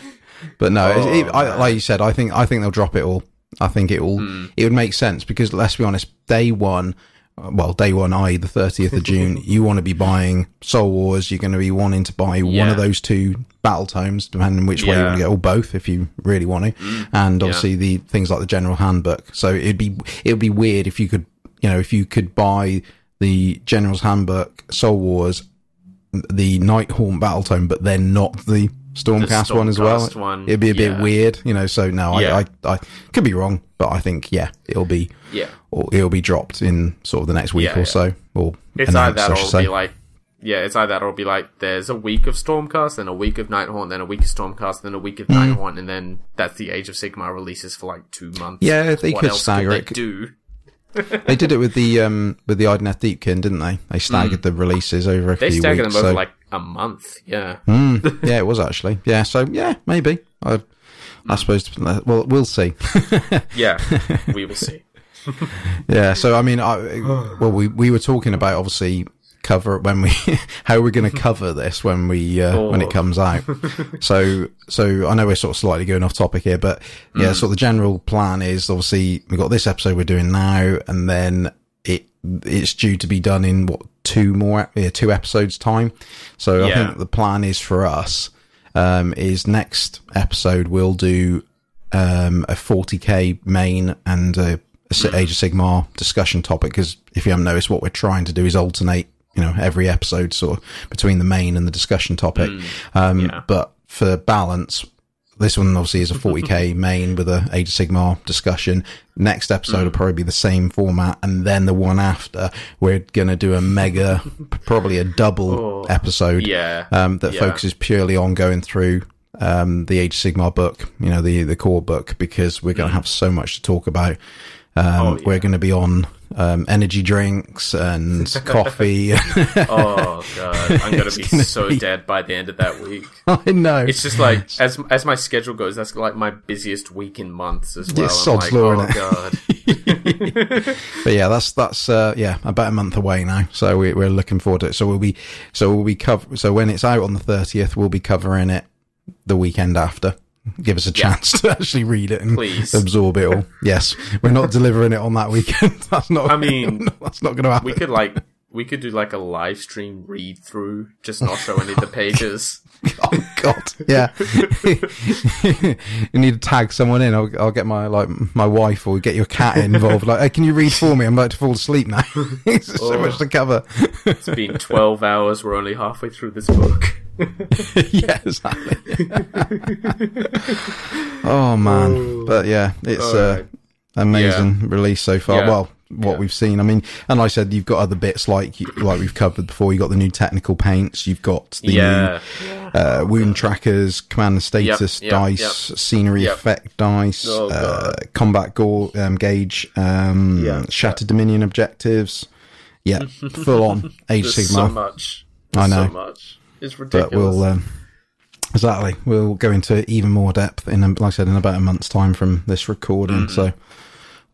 but no, it, it, Oh, I, like you said, I think I think they'll drop it all. I think it will. Hmm. It would make sense because let's be honest, day one uh, well, day one, i.e., the 30th of June, you want to be buying Soul Wars. You're going to be wanting to buy one of those two battle tomes, depending on which way you want to go, or both if you really want to. and obviously the things like the general handbook. So it'd be it would be weird if you could, you know, if you could buy the general's handbook, Soul Wars, the Nighthaunt battle tome, but then not the Stormcast, one as well. One, It'd be a bit weird, you know. So no, Yeah. I, I I could be wrong, but I think yeah, it'll be Yeah. or it'll be dropped in sort of the next week Yeah, or yeah. so, or It's either that or it'll be like, yeah, it's either that or it'll be like, there's a week of Stormcast, then a week of Nighthaunt, then a week of Stormcast, then a week of Mm. Nighthaunt, and then that's the Age of Sigmar releases for like two months. Yeah, they what could stagger could it. do? they did it with the um with the Idoneth Deepkin, didn't they? They staggered the releases over a Mm. They few stagger weeks. them over so- like a month. Yeah. Mm, yeah, it was actually. Yeah, so yeah, maybe. I, I suppose. Well, we'll see. Yeah. we will see. Yeah, so I mean, I, well, we we were talking about obviously cover when we how we're going to cover this when we uh, when it Oh. comes out. so so I know we're sort of slightly going off topic here, but yeah, Mm. so the general plan is obviously we've got this episode we're doing now, and then it it's due to be done in what two more yeah, two episodes time. So I think the plan is for us um, is next episode we'll do um, a 40k main and a, a Age of Sigmar discussion topic because if you haven't noticed, what we're trying to do is alternate, you know, every episode sort of between the main and the discussion topic. um, yeah. But for balance, this one obviously is a 40k main with a Age of Sigmar discussion. Next episode will probably be the same format, and then the one after we're gonna do a mega, probably a double episode Yeah. um, that Yeah. focuses purely on going through um, the Age of Sigmar book, you know, the the core book, because we're going to have so much to talk about. Um, Mm. Oh, yeah. We're going to be on um, energy drinks and coffee. Oh god, I'm gonna It's be gonna so be- dead by the end of that week. I know. It's just like as as my schedule goes, that's like my busiest week in months as well. I'm sod's like, law, oh god, but yeah, that's that's uh, yeah about a month away now. So we, we're looking forward to it. So we'll be so we'll be cover. So when it's out on the thirtieth, we'll be covering it the weekend after. Give us a chance to actually read it and Please. absorb it all. Yes, we're not delivering it on that weekend. That's not. I mean, that's not going to happen. we could like we could do like a live stream read through, just not show any of the pages. Oh God, yeah. you need to tag someone in. I'll, I'll get my like my wife or get your cat involved. Like, hey, can you read for me? I'm about to fall asleep now. So Oh. much to cover. It's been twelve hours. We're only halfway through this book. yeah, exactly. oh man, but yeah, it's uh, Alright. amazing release so far. Yeah. Well, what Yeah. we've seen. I mean, and like I said, you've got other bits like like we've covered before. You have got the new technical paints. You've got the Yeah, new uh, wound trackers, command and status yep, dice, scenery yep. effect dice, Oh, uh, combat gore, um, gauge, um, Yeah, shattered dominion objectives. Yeah, full on Age there's Sigmar. so much. I know. so much. It's ridiculous. but we'll um, exactly we'll go into even more depth in like I said in about a month's time from this recording. Mm-hmm. So,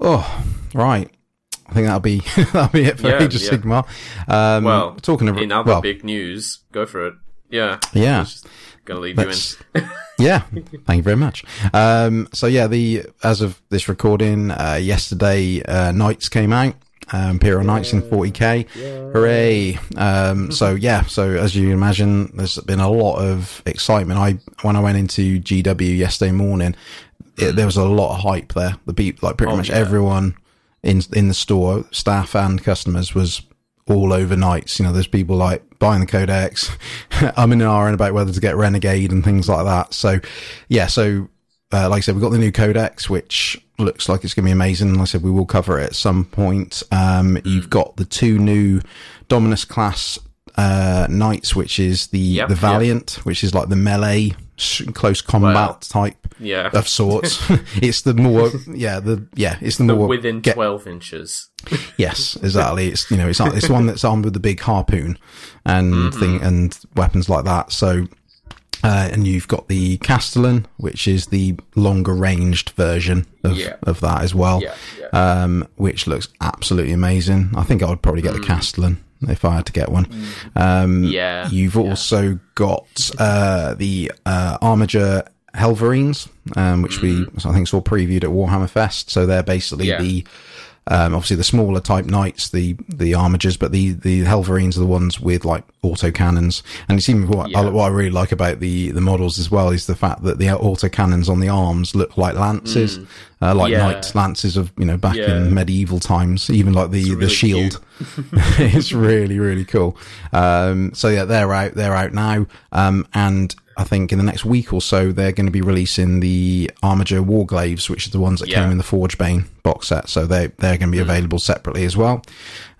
oh right, I think that'll be that'll be it for Yeah, Age of yeah. Sigmar. Um, well, talking of in other well, big news, go for it. Yeah, yeah. Gonna leave you in. Yeah, thank you very much. Um, so yeah, the as of this recording, uh, yesterday, uh, Knights came out. Um, Imperial Knights in 40k, hooray! Um, so yeah, so as you imagine, there's been a lot of excitement. I when I went into GW yesterday morning, it, there was a lot of hype there. The beat, like pretty Oh, much yeah. everyone in in the store, staff and customers, was all over Knights. You know, there's people like buying the Codex, I'm in an R and about whether to get Renegade and things like that. So, yeah, so uh, like I said, we've got the new Codex, which looks like it's going to be amazing. Like I said, we will cover it at some point. Um, You've got the two new Dominus class uh, Knights, which is the Yep, the yep. Valiant, which is like the melee close combat Well, type Yeah, of sorts. it's the more, yeah, the yeah, it's the, the more within get- twelve inches. Yes, exactly. It's you know it's it's one that's armed with the big harpoon and Mm-hmm. thing and weapons like that. So, uh, and you've got the Castellan, which is the longer ranged version of Yeah. of that as well. Yeah. Um, which looks absolutely amazing. I think I would probably get the Castellan if I had to get one. Um, Mm. Yeah, You've also got uh, the uh, Armiger Helverins, um, which we I think saw previewed at Warhammer Fest. So they're basically Mm-hmm. Yeah. the Um, obviously, the smaller type knights, the the armigers, but the the Helverins are the ones with like auto cannons. And it's even what, Yeah. I, what I really like about the the models as well is the fact that the auto cannons on the arms look like lances, uh, like Mm. Yeah. knights lances of you know back Yeah. in medieval times. Even like the the shield. it's really really cool. Um, so yeah, they're out. They're out now. Um, and I think in the next week or so they're going to be releasing the Armiger Warglaives, which are the ones that Yeah. came in the Forgebane box set. So they they're going to be available separately as well.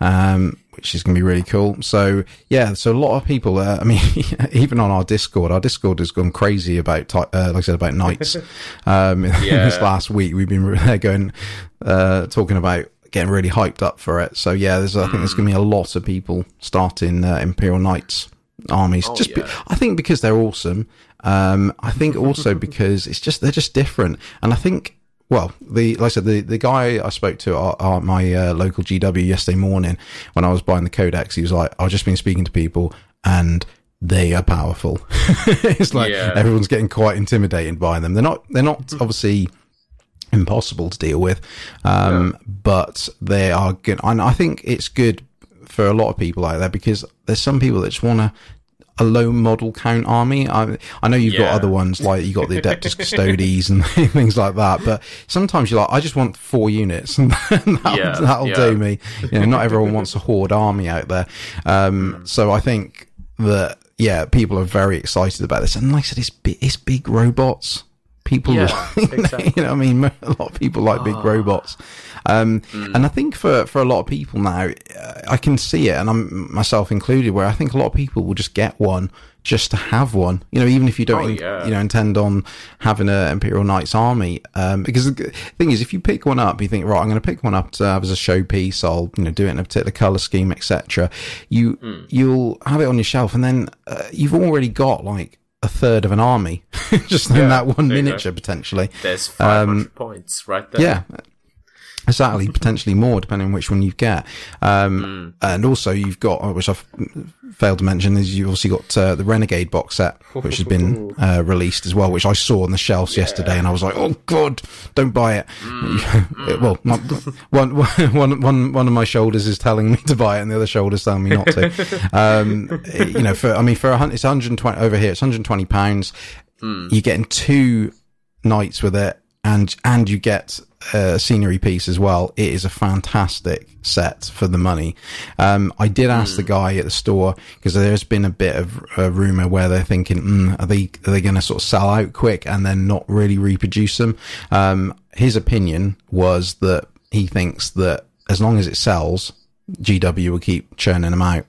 Um, which is going to be really cool. So yeah, so a lot of people. Uh, I mean, even on our Discord, our Discord has gone crazy about, ty- uh, like I said, about knights. um, this last week, we've been going uh, talking about getting really hyped up for it. So yeah, there's I think there's going to be a lot of people starting uh, Imperial Knights armies. Oh, just be- I think because they're awesome. Um, I think also because it's just they're just different, and I think. Well, the like I said, the, the guy I spoke to at, my uh, local GW yesterday morning when I was buying the codex, he was like, "I've just been speaking to people, and they are powerful." it's like Yeah. everyone's getting quite intimidated by them. They're not. They're not obviously impossible to deal with. Um, but they are good. And I think it's good for a lot of people out there because there's some people that just want to a low model count army. I, I know you've got other ones like you got the Adeptus Custodes and things like that, but sometimes you're like, I just want four units and that'll, Yeah, that'll yeah. do me. You know, not everyone wants a horde army out there. Um, so I think that, yeah, people are very excited about this. And like I said, it's, bi- it's big robots. People, Yeah, exactly. you know, I mean, a lot of people like big robots. Um, and I think for, for a lot of people now, uh, I can see it, and I'm myself included, where I think a lot of people will just get one just to have one. You know, even if you don't, Oh, yeah. you know, intend on having a Imperial Knights army, um, because the thing is, if you pick one up, you think, right, I'm going to pick one up to have as a showpiece. I'll, you know, do it in a particular color scheme, etc. You, Hmm. you'll have it on your shelf, and then uh, you've already got like a third of an army just in that one you go. miniature potentially. There's 500 points right there. Yeah. Exactly, potentially more depending on which one you get. Um, and also you've got, uh, which I've failed to mention, is you've also got uh, the Renegade box set, which has been uh, released as well, which I saw on the shelves yesterday, and I was like, oh god, don't buy it. well, my, one, one, one, one of my shoulders is telling me to buy it, and the other shoulder's telling me not to. um, you know, for I mean, for a it's 120 over here, it's 120 pounds. You're getting two knights with it and and you get a scenery piece as well it is a fantastic set for the money. Um i did ask the guy at the store because there's been a bit of a rumor where they're thinking mm, are they are they going to sort of sell out quick and then not really reproduce them? Um his opinion was that he thinks that as long as it sells gw will keep churning them out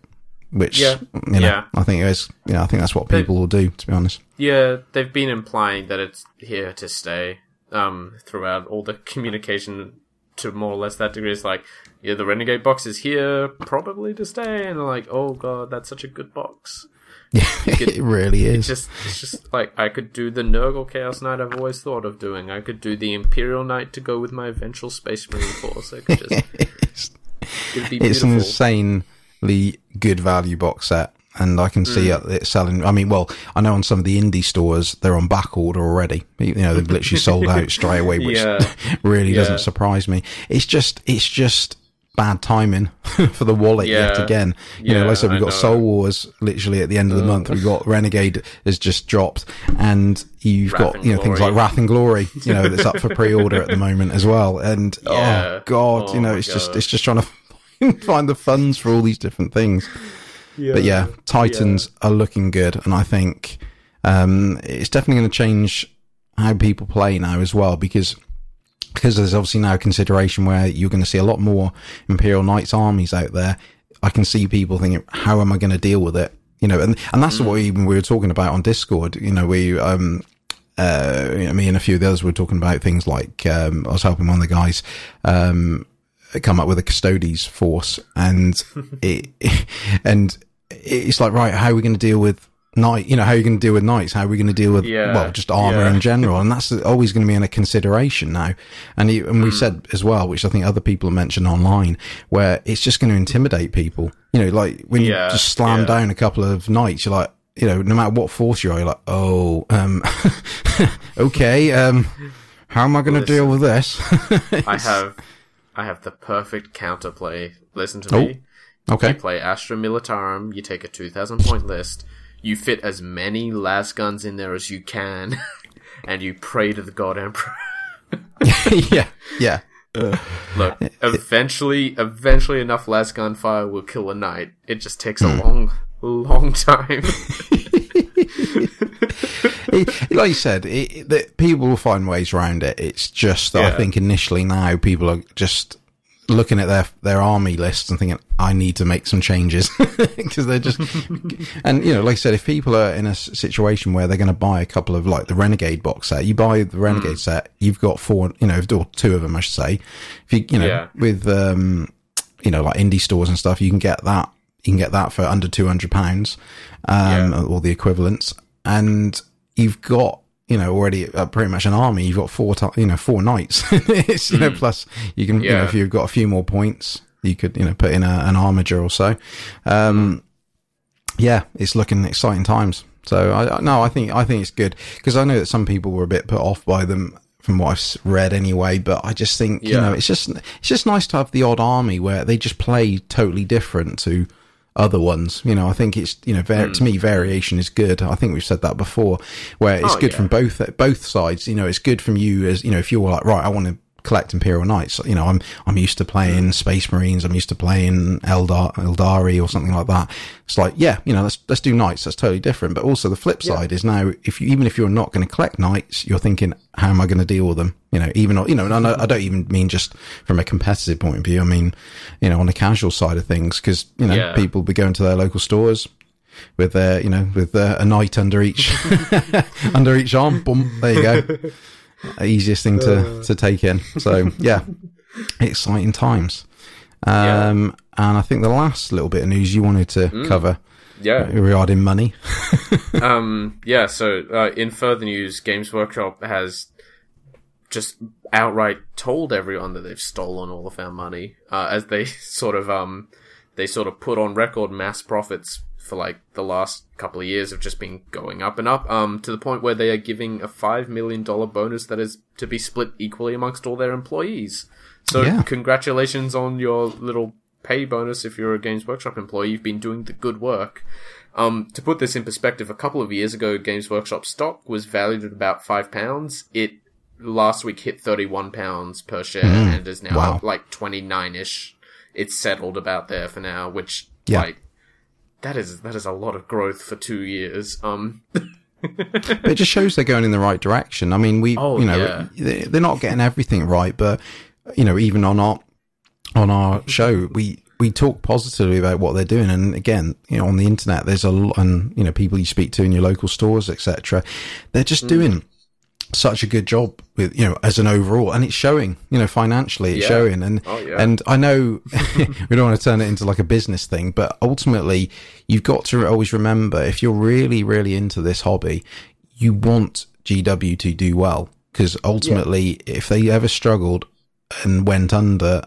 which Yeah. you know Yeah. i think is you know i think that's what people will do to be honest. Yeah, they've been implying that it's here to stay um, throughout all the communication to more or less that degree. It's like, yeah, the Renegade box is here probably to stay. And like, oh god, that's such a good box. yeah it really is It's just, it's just like, I could do the Nurgle Chaos Knight I've always thought of doing. I could do the Imperial Knight to go with my eventual Space Marine Force. I could just, it's, it'd be it's an insanely good value box set, and I can see mm. it it selling. I mean, well, I know on some of the indie stores they're on back order already. You know, they've literally sold out straight away, which Yeah. really Yeah. doesn't surprise me. It's just, it's just bad timing for the wallet yet again. You know, like I said, we've got. Soul Wars literally at the end of the month. We've got Renegade has just dropped, and you've Wrath got you know things like Wrath and Glory. You know, that's up for pre-order at the moment as well. And Yeah. oh god, Oh you know, oh, my it's just God. it's just trying to find the funds for all these different things. But yeah, Titans are looking good, and I think um, it's definitely going to change how people play now as well because because there's obviously now a consideration where you're going to see a lot more Imperial Knights armies out there. I can see people thinking, "How am I going to deal with it?" You know, and and that's what even we were talking about on Discord. You know, we um uh me and a few of the others were talking about things like um I was helping one of the guys um come up with a custodes force and it and it's like right how are we going to deal with knight you know how are you going to deal with knights? How are we going to deal with Yeah. well just armor Yeah. in general? And that's always going to be in a consideration now. And he, and we said as well which i think other people have mentioned online where it's just going to intimidate people. You know like when Yeah, you just slam down a couple of knights you're like you know no matter what force you are you're like oh um okay um how am i going to deal with this? I have I have the perfect counterplay. Listen to Oh, me. Okay. You play Astra Militarum, you take a 2000 point list, you fit as many las guns in there as you can, and you pray to the God Emperor. yeah. Yeah. Look, eventually, eventually enough las gun fire will kill a knight. It just takes Hmm. a long, long time. It- like you said, it, that people will find ways around it. It's just that I think initially now people are just looking at their their army lists and thinking, I need to make some changes because they're just. and you know, like I said, if people are in a situation where they're going to buy a couple of like the Renegade box set, you buy the Renegade set, you've got four, you know, or two of them, I should say. If you, you know, Yeah. with um, you know, like indie stores and stuff, you can get that. You can get that for under two hundred pounds, um, Yeah. or the equivalents, and you've got you know already uh, pretty much an army. You've got four, ti you know, four knights. it's, you know, plus you can, you know, if you've got a few more points, you could, you know, put in a, an armiger or so. Um, yeah, it's looking exciting times. So I, no, I think I think it's good because I know that some people were a bit put off by them from what I've read anyway. But I just think you know it's just it's just nice to have the odd army where they just play totally different to other ones. You know, I think it's you know var- to me variation is good. I think we've said that before, where it's Hmm. Oh, good yeah. from both both sides. You know, it's good from you as you know if you're like right, I want to collect Imperial Knights. You know, I'm I'm used to playing Hmm. Space Marines. I'm used to playing Eldar Aeldari or something like that. It's like yeah, you know, let's let's do Knights. That's totally different. But also the flip side is now if you even if you're not going to collect Knights, you're thinking how am I going to deal with them? You know, even you know, and I, I don't even mean just from a competitive point of view. I mean, you know, on the casual side of things because you know Yeah. people be going to their local stores with their you know with uh, a knight under each under each arm. Boom, there you go. Easiest thing to to take in. So yeah, exciting times. Um, and I think the last little bit of news you wanted to cover yeah. regarding money. Um, yeah, so uh, in further news, Games Workshop has just outright told everyone that they've stolen all of our money, uh, as they sort of um, they sort of put on record mass profits for like the last couple of years have just been going up and up, um, to the point where they are giving a five million dollar bonus that is to be split equally amongst all their employees. So Yeah. congratulations on your little pay bonus if you're a Games Workshop employee. You've been doing the good work. Um, to put this in perspective, a couple of years ago, Games Workshop stock was valued at about five pounds. It last week hit thirty-one pounds per share and is now Wow. like twenty-nine-ish. It's settled about there for now, which Yeah. like that is that is a lot of growth for two years. Um, it just shows they're going in the right direction. I mean, we, Oh, you know, yeah. they- they're not getting everything right, but you know, even on our on our show, we we talk positively about what they're doing. And again, you know, on the internet, there's a lot, and you know, people you speak to in your local stores, etc. They're just doing such a good job with you know as an overall, and it's showing. You know, financially, it's Yeah. showing. And Oh, yeah. and I know we don't want to turn it into like a business thing, but ultimately, you've got to always remember if you're really, really into this hobby, you want GW to do well because ultimately, if they ever struggled and went under,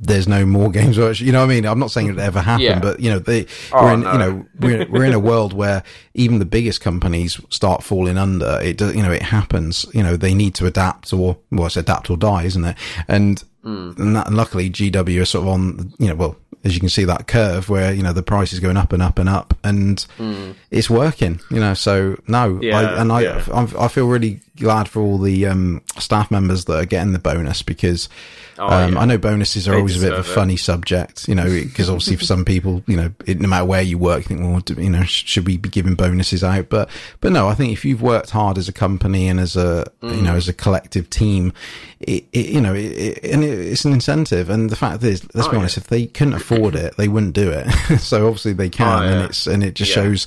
there's no more games. Workshop. You know what I mean? I'm not saying it ever happened, Yeah. but you know, they Oh, we're in, no. you know, we're we're in a world where even the biggest companies start falling under. It does, you know, it happens. You know, they need to adapt or well, it's adapt or die, isn't it? And and, that, and luckily, GW are sort of on. You know, well, as you can see that curve where you know the price is going up and up and up, and it's working. You know, so no, Yeah, I, and I yeah. I'm- I feel really glad for all the um, staff members that are getting the bonus because. Oh, um, yeah. I know bonuses are They always a bit of a it. funny subject, you know, because obviously for some people, you know, it, no matter where you work, you think, well, you know, sh- should we be giving bonuses out? But, but no, I think if you've worked hard as a company and as a, you Mm. know, as a collective team, it, it you know, it, it, and it, it's an incentive. And the fact is, let's Oh, be yeah. honest, if they couldn't afford it, they wouldn't do it. so obviously they can, Oh, and it's, and it just Yeah. shows,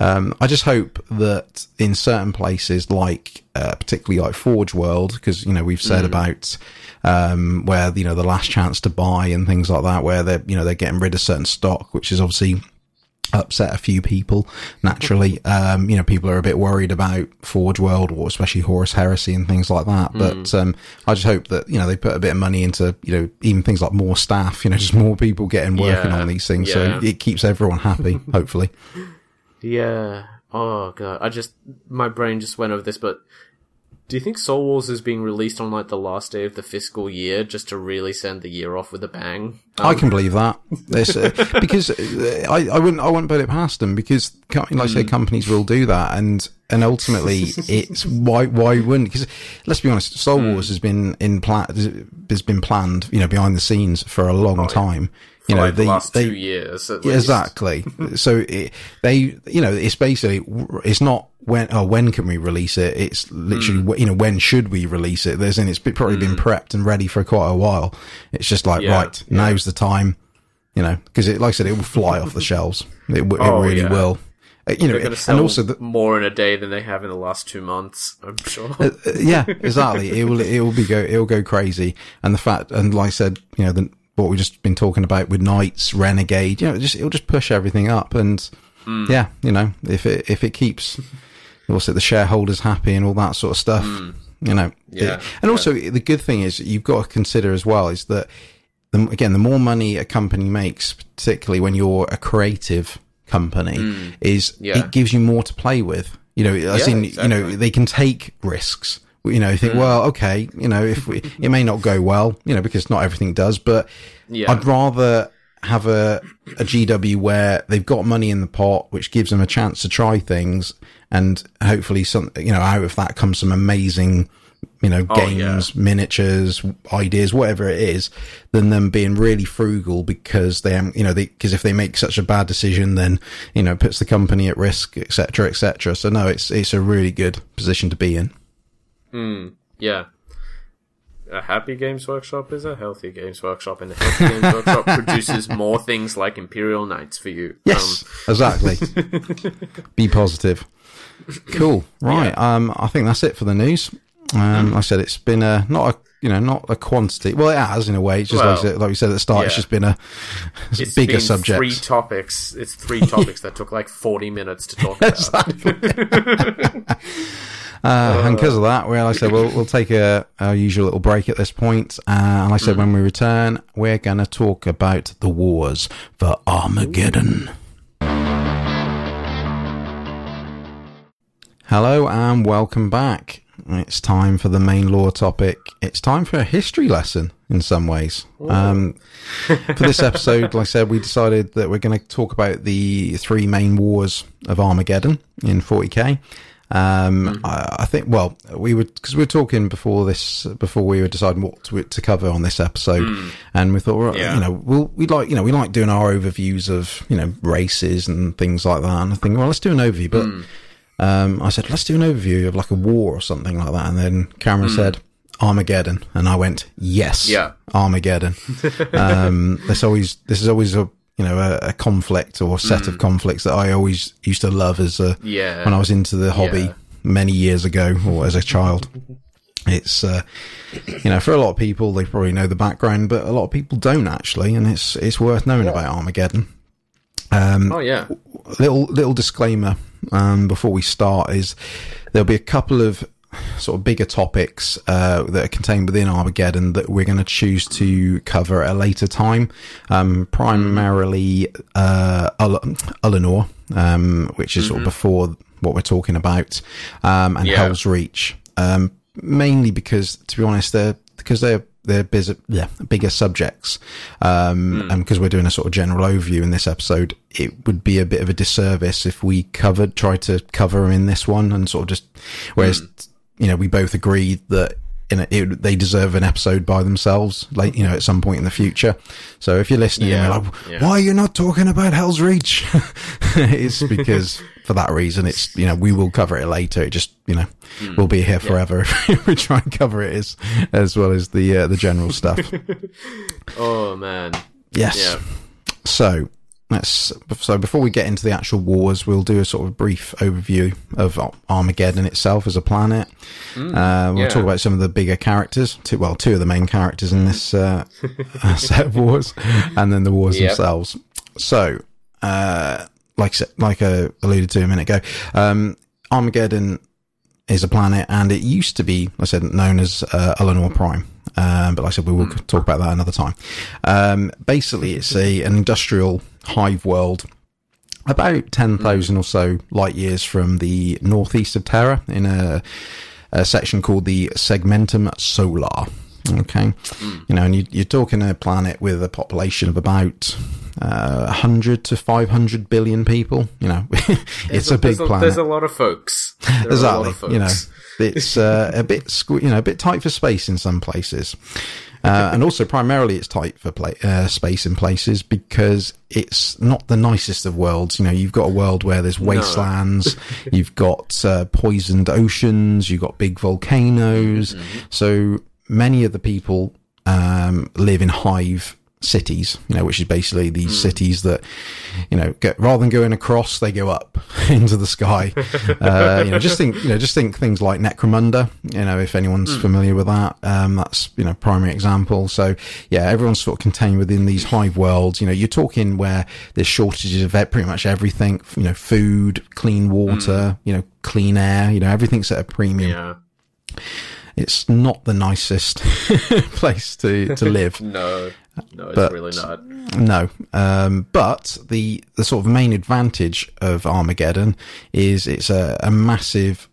um, I just hope that in certain places, like uh, particularly like Forge World, because you know we've said about um, where you know the last chance to buy and things like that, where they're you know they're getting rid of certain stock, which is obviously upset a few people naturally. Um, you know, people are a bit worried about Forge World or especially Horus Heresy and things like that. But um, I just hope that you know they put a bit of money into you know even things like more staff, you know, just more people getting working Yeah, on these things, yeah. so it keeps everyone happy. hopefully. Yeah. Oh god. I just my brain just went over this, but Do you think Soul Wars is being released on like the last day of the fiscal year just to really send the year off with a bang? Um, I can believe that. Uh, because uh, I, I wouldn't I wouldn't put it past them because like I say companies will do that and and ultimately it's why why wouldn't because let's be honest Soul Wars has been in plan has been planned you know behind the scenes for a long time you know like the they, last they two years. At least. exactly. so it, they, you know, it's basically it's not when oh when can we release it? It's literally Mm. you know when should we release it? There's and it's probably been prepped and ready for quite a while. It's just like Yeah, right now's the time, you know, because it like I said it will fly off the shelves. It, w- Oh, really yeah. will. Uh, You know, They're and also the, more in a day than they have in the last two months. I'm sure. uh, yeah, exactly. It will it will be go it will go crazy, and the fact and like I said, you know, the, what we've just been talking about with Knights, Renegade, you know, just it'll just push everything up, and Hmm. yeah, you know, if it if it keeps also the shareholders happy and all that sort of stuff, you know. Yeah, it- and also the good thing is you've got to consider as well is that the, again the more money a company makes, particularly when you're a creative company, is Hmm. Yeah. it gives you more to play with. You know, as Yeah, in, you know, they can take risks. You know, you Mm. think, well, okay, you know, if we, it may not go well, you know, because not everything does, but Yeah. I'd rather have a, a GW where they've got money in the pot, which gives them a chance to try things and hopefully some, you know, out of that comes some amazing, you know, Oh, games, miniatures, ideas, whatever it is, than them being really frugal because they, you know, because if they make such a bad decision, then, you know, puts the company at risk, etc cetera, et cetera. So no, it's, it's a really good position to be in. Hmm. Yeah. A happy Games Workshop is a healthy Games Workshop, and a healthy Games Workshop produces more things like Imperial Knights for you. Yes, um, exactly. Be positive. Cool. Right. Um, I think that's it for the news. Um, like I said it's been a not a you know not a quantity. Well, it has in a way. It's just like, I Well, said, like we said at the start. It's just been a it's It's bigger been subject. Three topics. It's three topics that took like forty minutes to talk about. Uh, and because of that, well, like I said, we'll we'll take a our usual little break at this point. Uh, and like I said, when we return, we're going to talk about the wars for Armageddon. Hello and welcome back. It's time for the main lore topic. It's time for a history lesson in some ways. Um, for this episode, like I said, we decided that we're going to talk about the three main wars of Armageddon in 40k. Um, I, I think, well, we were, because we were talking before this, before we were deciding what to, to cover on this episode, and we thought, well, Yeah. you know, we'll, we like, you know, we like doing our overviews of, you know, races and things like that. And I think, well, let's do an overview, but um, I said, let's do an overview of like a war or something like that. And then Cameron said, Armageddon. And I went, yes, Yeah. Armageddon. um, there's always, this is always a, you know, a, a conflict or set of conflicts that I always used to love as a, Yeah. when I was into the hobby Yeah. many years ago or as a child. It's, uh, you know, for a lot of people, they probably know the background, but a lot of people don't actually. And it's, it's worth knowing about Armageddon. Um, oh yeah. little little disclaimer um, before we start is there'll be a couple of sort of bigger topics uh, that are contained within Armageddon that we're going to choose to cover at a later time. Um, primarily uh, Ullanor, um, which is sort of before what we're talking about, um, and Yeah. Hell's Reach. Um, mainly because, to be honest, they're because they're they're busy, yeah, bigger subjects. Um, and because we're doing a sort of general overview in this episode, it would be a bit of a disservice if we covered, tried to cover them in this one and sort of just, whereas, you know, we both agreed that a, it, they deserve an episode by themselves, like, you know, at some point in the future. So if you're listening, Yeah, and you're like, yeah. why are you not talking about Hell's Reach? it's because for that reason, it's, you know, we will cover it later. It just, you know, Hmm. we'll be here forever if we try and cover it as, as well as the, uh, the general stuff. Oh man. Yes. Yeah. So let's. So before we get into the actual wars, we'll do a sort of brief overview of Armageddon itself as a planet. uh, we'll Mm, yeah. talk about some of the bigger characters. Two, well, two of the main characters in this uh, set of wars, and then the wars Yep. themselves. So, uh, like I like I alluded to a minute ago, um, Armageddon is a planet, and it used to be, I said, known as uh, Ullanor Prime. Um, but like I said, we will talk about that another time. Um, basically, it's a an industrial hive world, about ten thousand or so light years from the northeast of Terra, in a a section called the Segmentum Solar. Okay, Hmm. you know, and you, you're talking a planet with a population of about uh, 100 to 500 billion people. You know, it's a big there's planet. There's a lot of folks. There are a lot exactly. of folks. You know, it's uh, a bit sque- you know a bit tight for space in some places, uh, and also primarily it's tight for pla- uh, space in places because it's not the nicest of worlds. You know, you've got a world where there's wastelands, you've got uh, poisoned oceans, you've got big volcanoes. Mm-hmm. So many of the people um, live in hive cities, you know, which is basically these Hmm. cities that, you know, get, rather than going across, they go up into the sky. uh, you know, just think, you know, just think things like Necromunda, you know, if anyone's Hmm. familiar with that, um, that's, you know, primary example. So yeah, everyone's sort of contained within these hive worlds. You know, you're talking where there's shortages of pretty much everything, you know, food, clean water, you know, clean air, you know, everything's at a premium yeah. it's not the nicest place to, to live. No. No, it's But- really not. No. Um, but the, the sort of main advantage of Armageddon is it's a, a massive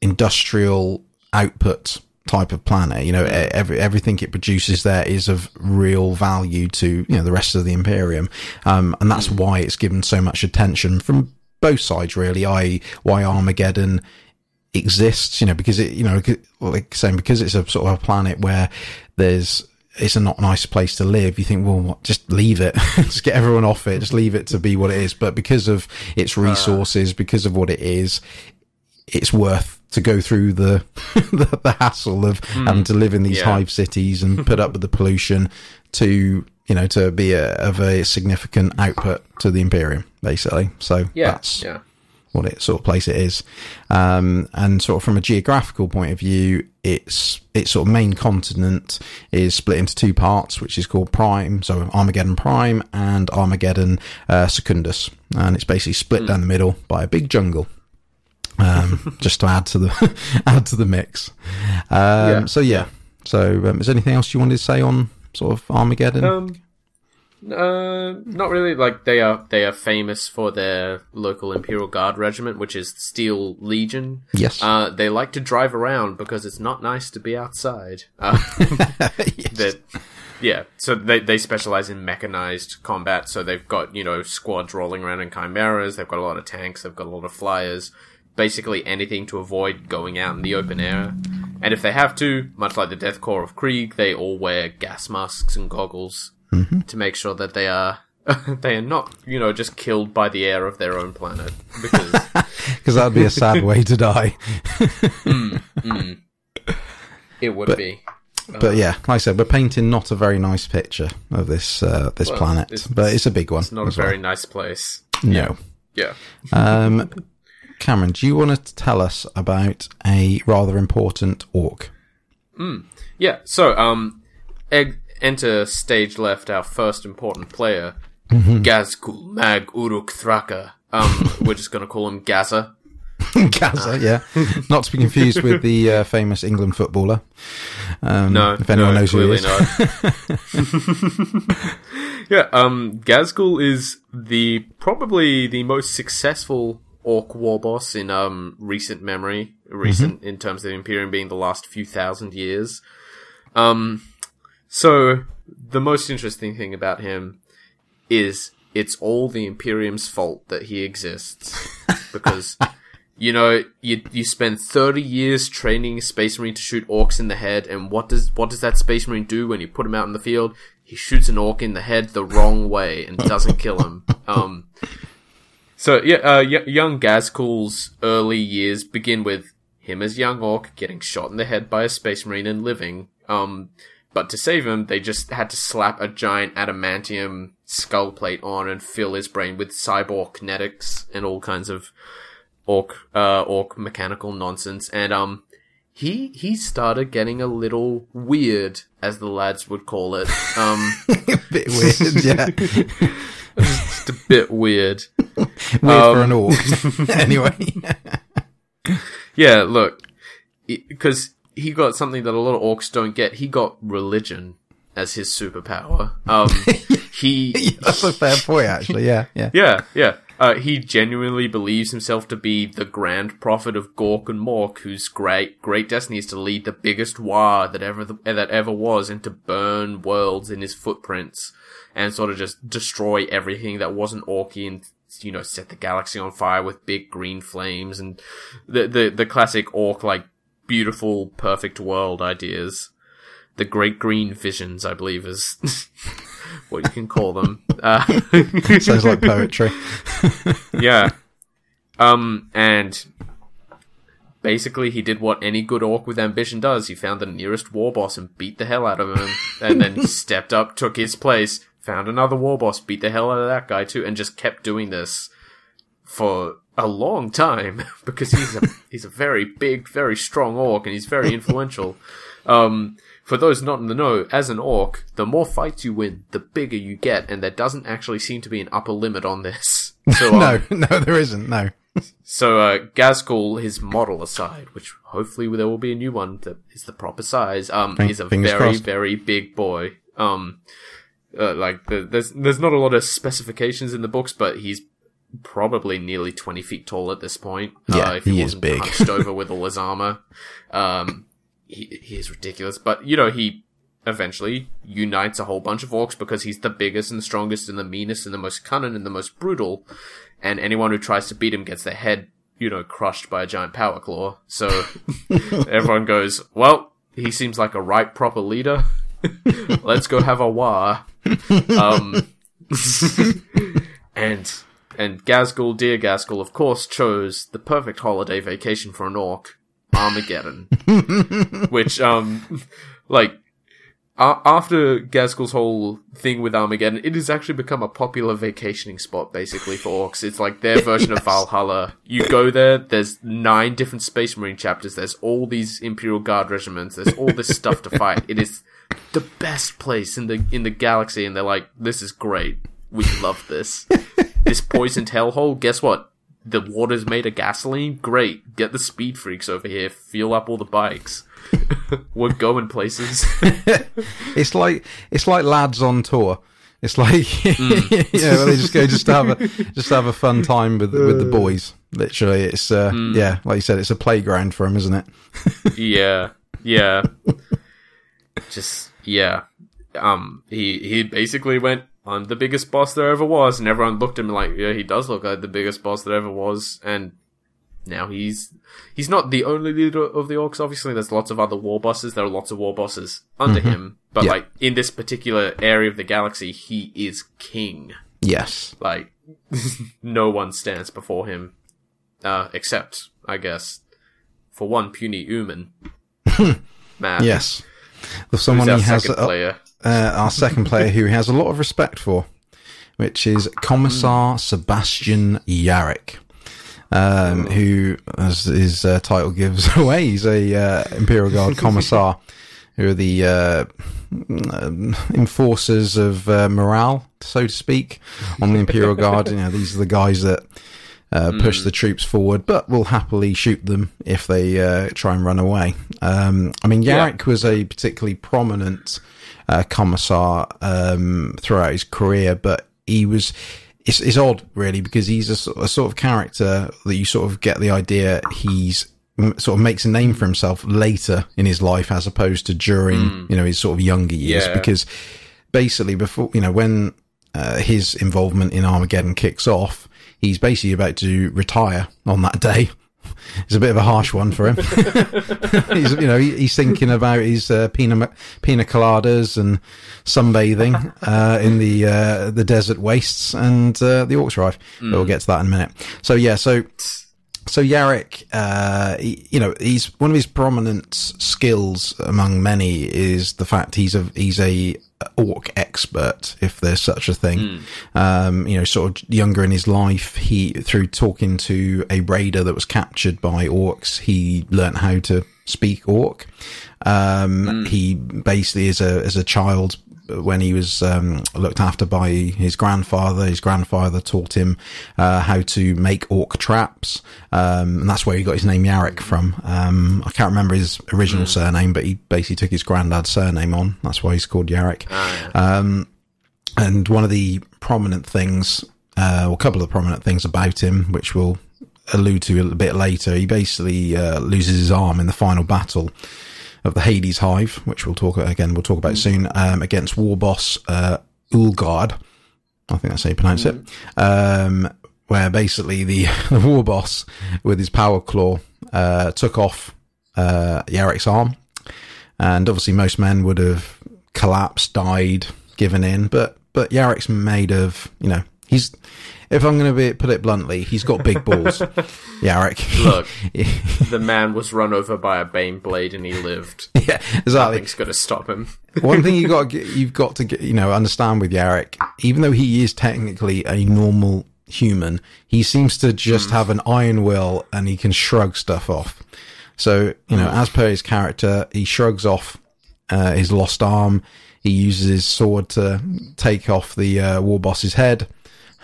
industrial output type of planet. You know, every, everything it produces there is of real value to, you know, the rest of the Imperium. Um, and that's why it's given so much attention from both sides, really, i.e. why Armageddon exists, you know, because it, you know, like saying, because it's a sort of a planet where there's, it's a not nice place to live. You think, well, what, just leave it, just get everyone off it, just leave it to be what it is. But because of its resources, because of what it is, it's worth to go through the the, the hassle of hmm. having to live in these Yeah. hive cities and put up with the pollution to you know to be a, of a significant output to the Imperium, basically. So Yeah. that's yeah. What it sort of place it is. Um, and sort of from a geographical point of view, its its sort of main continent is split into two parts, which is called Prime, so Armageddon Prime and Armageddon uh, Secundus, and it's basically split down the middle by a big jungle. Um, just to add to the add to the mix. Um, Yeah. So yeah. So um, is there anything else you wanted to say on sort of Armageddon? Uh, not really. Like they are, they are famous for their local Imperial Guard regiment, which is Steel Legion. yes. Uh, they like to drive around because it's not nice to be outside. Uh, that, yeah. So they they specialize in mechanized combat. So they've got you know squads rolling around in chimeras. They've got a lot of tanks. They've got a lot of flyers. Basically anything to avoid going out in the open air. And if they have to, much like the Death Corps of Krieg, they all wear gas masks and goggles to make sure that they are they are not you know just killed by the air of their own planet because Because that'd be a sad way to die. it would be. But yeah, like I said, we're painting not a very nice picture of this uh, this Well, planet, it's- but it's a big one. It's not a as well. very nice place. no. Yeah. Um, Cameron, do you want to tell us about a rather important orc? Yeah. So, um, egg, enter stage left our first important player, Mm-hmm. Ghazghkull Mag Uruk Thraka. Um, we're just gonna call him Gazza. Gazza, yeah, not to be confused with the uh, famous England footballer. Um, No, if anyone no, knows who he is. yeah. Um, Ghazghkull is the probably the most successful orc war boss in um recent memory, recent in terms of the Imperium being the last few thousand years. Um, so the most interesting thing about him is it's all the Imperium's fault that he exists because. You know, you you spend thirty years training a space marine to shoot orcs in the head, and what does what does that space marine do when you put him out in the field? He shoots an orc in the head the wrong way and doesn't kill him. Um, so yeah, uh, y- young Ghazghkull's early years begin with him as young orc getting shot in the head by a space marine and living. Um, but to save him, they just had to slap a giant adamantium skull plate on and fill his brain with cyborg kinetics and all kinds of orc uh orc mechanical nonsense. And um he he started getting a little weird as the lads would call it. Um bit weird, yeah, just a bit weird. Weird for Um, an orc. anyway, yeah look because he got something that a lot of orcs don't get he got religion as his superpower um he that's a fair point, actually. Yeah, yeah. Yeah, yeah. Uh, he genuinely believes himself to be the grand prophet of Gork and Mork, whose great great destiny is to lead the biggest war that ever that ever was, and to burn worlds in his footprints, and sort of just destroy everything that wasn't Orky, and you know set the galaxy on fire with big green flames, and the the the classic Orc like beautiful perfect world ideas. The Great Green Visions, I believe, is what you can call them. Uh, Sounds like poetry. yeah. Um, and basically he did what any good orc with ambition does. He found the nearest war boss and beat the hell out of him, and then stepped up, took his place, found another war boss, beat the hell out of that guy too, and just kept doing this for a long time because he's a he's a very big, very strong orc, and he's very influential. Um, for those not in the know, as an orc, the more fights you win, the bigger you get, and there doesn't actually seem to be an upper limit on this. So, um, no, no, there isn't. No. so uh, Ghazghkull, his model aside, which hopefully there will be a new one that is the proper size. Um, he's a very, crossed. very big boy. Um, uh, like the, there's there's not a lot of specifications in the books, but he's probably nearly twenty feet tall at this point. Yeah, uh, if he he is wasn't big. hunched over with all his armor. Um, he he is ridiculous, but you know he eventually unites a whole bunch of orcs because he's the biggest and the strongest and the meanest and the most cunning and the most brutal. And anyone who tries to beat him gets their head, you know, crushed by a giant power claw. So everyone goes, well, he seems like a right proper leader. Let's go have a war. Um, and and Ghazghkull, dear Ghazghkull, of course, chose the perfect holiday vacation for an orc, Armageddon. Which, um, like, a- after Ghazghkull's whole thing with Armageddon, it has actually become a popular vacationing spot, basically, for orcs. It's like their version of Valhalla. You go there, there's nine different Space Marine chapters, there's all these Imperial Guard regiments, there's all this stuff to fight. It is the best place in the, in the galaxy, and they're like, this is great. We love this. This poisoned hellhole, guess what? The water's made of gasoline? Great. Get the speed freaks over here. Fuel up all the bikes. We're going places. It's like it's like lads on tour. It's like Mm. you know, they just go just to have a just to have a fun time with with the boys. Literally, it's uh, Mm. yeah, like you said, it's a playground for them, isn't it? yeah. Yeah. Just yeah. Um he he basically went I'm the biggest boss there ever was and everyone looked at him like, yeah, he does look like the biggest boss there ever was and now he's he's not the only leader of the orcs. Obviously, there's lots of other war bosses. There are lots of war bosses under him, but Yeah. like in this particular area of the galaxy, he is king. Yes. Like no one stands before him, uh, except I guess for one puny human, Matt. Yes. Who's someone he has uh, player. Uh, our second player who he has a lot of respect for, which is Commissar Sebastian Yarrick. Um, who, as his uh, title gives away, he's a uh, Imperial Guard commissar, who are the uh, um, enforcers of uh, morale, so to speak, on the Imperial Guard. You know, these are the guys that uh, push the troops forward, but will happily shoot them if they uh, try and run away. Um, I mean, Yeah. Was a particularly prominent uh, commissar um, throughout his career, but he was. It's, it's odd, really, because he's a, sort- a sort of character that you sort of get the idea he's sort of makes a name for himself later in his life as opposed to during you know his sort of younger years Yeah. because basically before you know when uh, his involvement in Armageddon kicks off, he's basically about to retire on that day. It's a bit of a harsh one for him. he's you know he, he's thinking about his uh, pina pina coladas and sunbathing uh, in the uh, the desert wastes and uh, the Orcs arrive. But We'll get to that in a minute. So yeah, so so Yarrick, uh, he- you know, he's one of his prominent skills among many is the fact he's a he's a orc expert, if there's such a thing. Um, you know, sort of younger in his life, he through talking to a raider that was captured by orcs, he learnt how to speak orc. Um, he basically, as a as a child, when he was um, looked after by his grandfather. His grandfather taught him uh, how to make orc traps, um, and that's where he got his name Yarrick from. Um, I can't remember his original surname, but he basically took his granddad's surname on. That's why he's called Yarrick. Um, and one of the prominent things uh, well, a couple of prominent things about him, which we'll allude to a little bit later. He basically uh, loses his arm in the final battle of the Hades Hive, which we'll talk again. We'll talk about soon um, against war boss uh, Ulgard. I think that's how you pronounce it. Um, where basically the, the war boss with his power claw uh, took off uh, Yarrick's arm, and obviously most men would have collapsed, died, given in, but but Yarrick's made of you know he's if I'm going to be put it bluntly, he's got big balls. Yarrick. Look, the man was run over by a bane blade and he lived. yeah, exactly. Nothing's going to stop him. One thing you got you've got to get, you know understand with Yarrick, even though he is technically a normal human, he seems to just have an iron will and he can shrug stuff off. So you know, as per his character, he shrugs off uh, his lost arm. He uses his sword to take off the uh, war boss's head.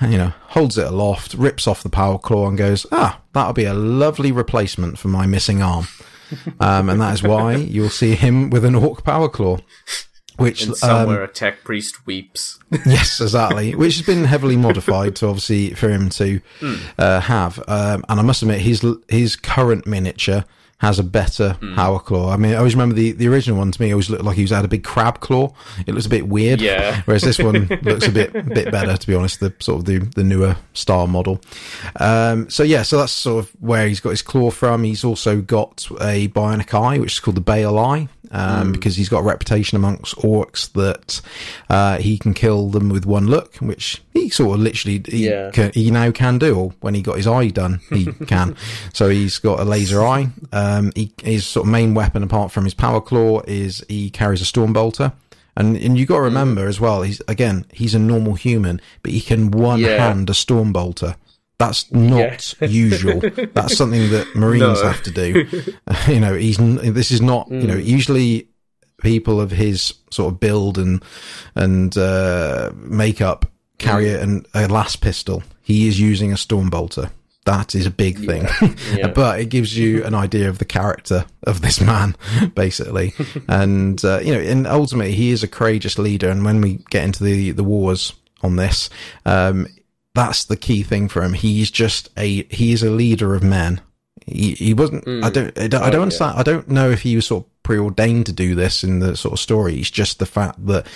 You know, holds it aloft, rips off the power claw, and goes, "Ah, that'll be a lovely replacement for my missing arm." um, and that is why you'll see him with an orc power claw. Which And somewhere um, a tech priest weeps. yes, exactly. Which has been heavily modified to obviously for him to uh, have. Um, and I must admit, his his current miniature has a better power claw. I mean, I always remember the, the original one to me always looked like he was had a big crab claw. It looks a bit weird. Yeah. Whereas this one looks a bit bit better, to be honest. The sort of the, the newer star model. Um, so yeah, so that's sort of where he's got his claw from. He's also got a bionic eye, which is called the Bale Eye. Um, because he's got a reputation amongst orcs that uh, he can kill them with one look, which he sort of literally he, Yeah. can, he now can do. Or when he got his eye done, he can. So he's got a laser eye. Um, Um, he, his sort of main weapon, apart from his power claw, is he carries a storm bolter. And and you got to hmm. remember as well. He's again he's a normal human, but he can one Yeah. hand a storm bolter. That's not usual. That's something that Marines No. have to do. you know, he's this is not. You know, hmm. usually people of his sort of build and and uh, makeup carry hmm. an, a las pistol. He is using a storm bolter. That is a big thing, Yeah. but it gives you an idea of the character of this man, basically. and uh, you know, and ultimately, he is a courageous leader. And when we get into the the wars on this, um, that's the key thing for him. He's just a he is a leader of men. He, he wasn't. I don't. I don't, I don't Oh, yeah. understand. I don't know if he was sort of preordained to do this in the sort of story. It's just the fact that,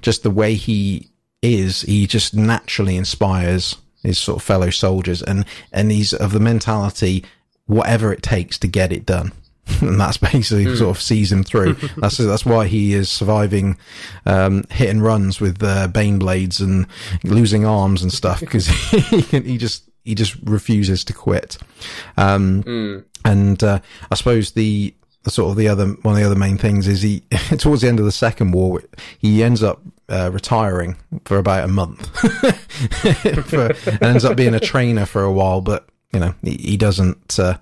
just the way he is, he just naturally inspires his sort of fellow soldiers, and and he's of the mentality, whatever it takes to get it done. And that's basically sort of sees him through. that's that's why he is surviving um, hit and runs with uh, bane blades and losing arms and stuff because he can, he just he just refuses to quit. Um, And uh, I suppose the, the sort of the other one of the other main things is he towards the end of the second war he ends up uh, retiring for about a month for, and ends up being a trainer for a while, but. You know, he, he doesn't. Uh,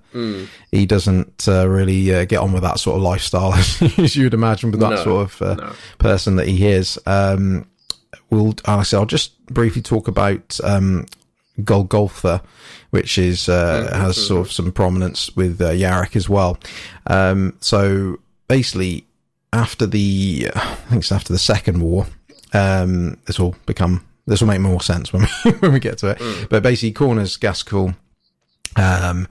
He doesn't uh, really uh, get on with that sort of lifestyle, as you'd imagine, with that No, sort of uh, no. person that he is. Um, we'll, I'll just briefly talk about um, Golgotha, which is uh, has sort of some prominence with uh, as well. Um, so basically, after the, I think it's after the Second War, um, this will become this will make more sense when we when we get to it. But basically, corners Ghazghkull. Um,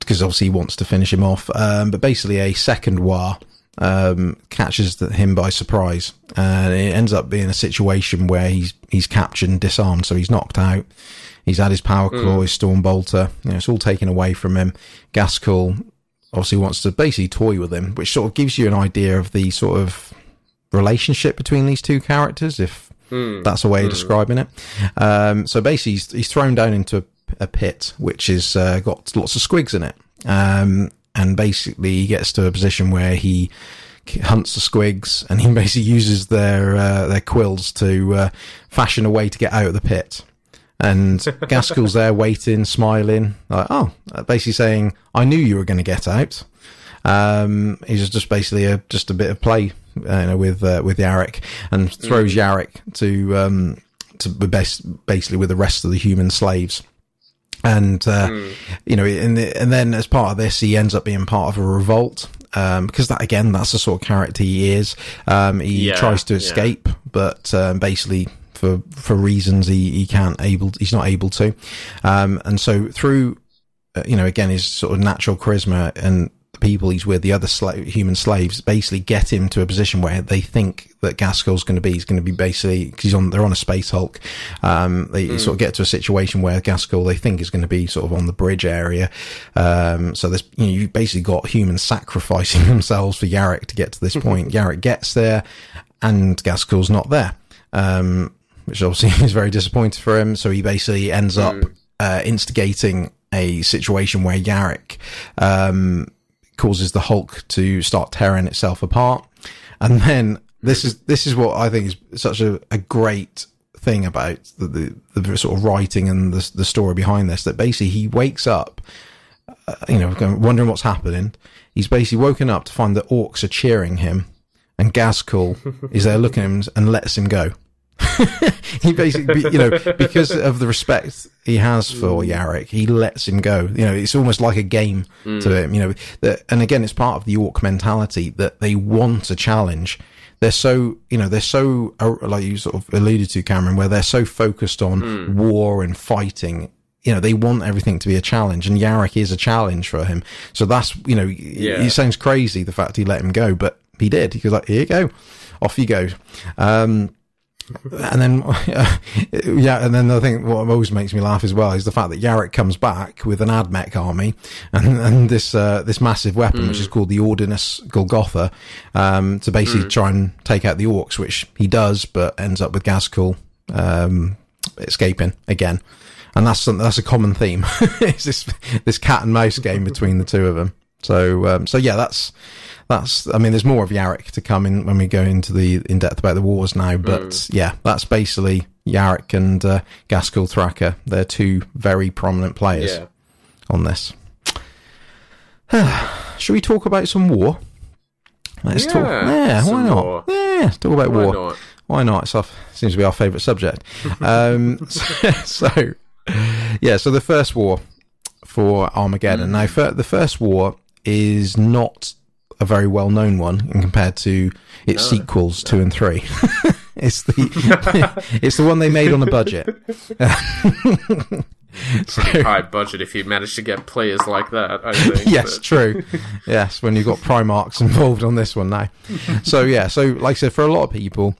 because obviously he wants to finish him off. Um, but basically, a second war um, catches the, him by surprise, and it ends up being a situation where he's he's captured and disarmed. So he's knocked out. He's had his power claw, his storm bolter. You know, it's all taken away from him. Ghazghkull obviously wants to basically toy with him, which sort of gives you an idea of the sort of relationship between these two characters, if that's a way of describing it. Um, so basically, he's, he's thrown down into a pit which is uh, got lots of squigs in it, um, and basically he gets to a position where he hunts the squigs and he basically uses their uh, their quills to uh, fashion a way to get out of the pit. And Ghazghkull's there waiting, smiling, like, oh, basically saying, I knew you were going to get out. Um, he's just basically a, just a bit of play, uh, you know, with, uh, with Yarrick and throws Yarrick to, um, to basically with the rest of the human slaves. And, uh, you know, and, and then as part of this, he ends up being part of a revolt. Um, because that again, that's the sort of character he is. Um, he Yeah, tries to yeah. escape, but, um, basically for for reasons he, he can't able he's not able to, um, and so through uh, you know again his sort of natural charisma and people he's with, the other sla- human slaves, basically get him to a position where they think that Ghazghkull's going to be. He's going to be basically because he's on. They're on a space Hulk. Um, they mm. sort of get to a situation where Ghazghkull they think is going to be sort of on the bridge area. Um, so there's you know you've basically got humans sacrificing themselves for Yarrick to get to this point. Yarrick gets there, and Ghazghkull's not there. Um, which obviously is very disappointing for him. So he basically ends up mm. uh, instigating a situation where Yarrick um, causes the Hulk to start tearing itself apart. And then this is this is what I think is such a, a great thing about the, the, the sort of writing and the the story behind this. That basically he wakes up, uh, you know, wondering what's happening. He's basically woken up to find that orcs are cheering him, and Ghazghkull is there looking at him and lets him go. he basically, you know, because of the respect he has for mm. Yarrick, he lets him go. You know, it's almost like a game mm. to him. You know, that, and again, it's part of the orc mentality that they want a challenge. They're so, you know, they're so uh, like you sort of alluded to, Cameron, where they're so focused on mm. war and fighting you know, they want everything to be a challenge, and Yarrick is a challenge for him. So that's, you know, yeah. it sounds crazy the fact he let him go, but he did. He was like, "Here you go, off you go." Um, and then, uh, yeah, and then I think what always makes me laugh as well is the fact that Yarrick comes back with an Admech army and, and this uh, this massive weapon, mm. which is called the Ordinatus Golgotha, um, to basically mm. try and take out the orcs, which he does, but ends up with Ghazghkull um, escaping again. And that's that's a common theme. it's this this cat and mouse game between the two of them. So um, so yeah, that's that's I mean, there's more of Yarrick to come in when we go into the in depth about the wars now. But mm. yeah, that's basically Yarrick and uh, Ghazghkull Thraka. They're two very prominent players yeah. on this. Should we talk about some war? Let's yeah, talk. Yeah, why not? War. Yeah, talk about why war. Not? Why not? It's off, seems to be our favourite subject. um, so, so, yeah, so the first war for Armageddon. Mm. Now, for, the first war is not a very well known one and compared to its no, sequels no. two and three. it's the it's the one they made on a budget. Pretty high budget if you manage to get players like that. I think. yes, but. true. Yes, when you've got Primarchs involved on this one now. So yeah, so like I said, for a lot of people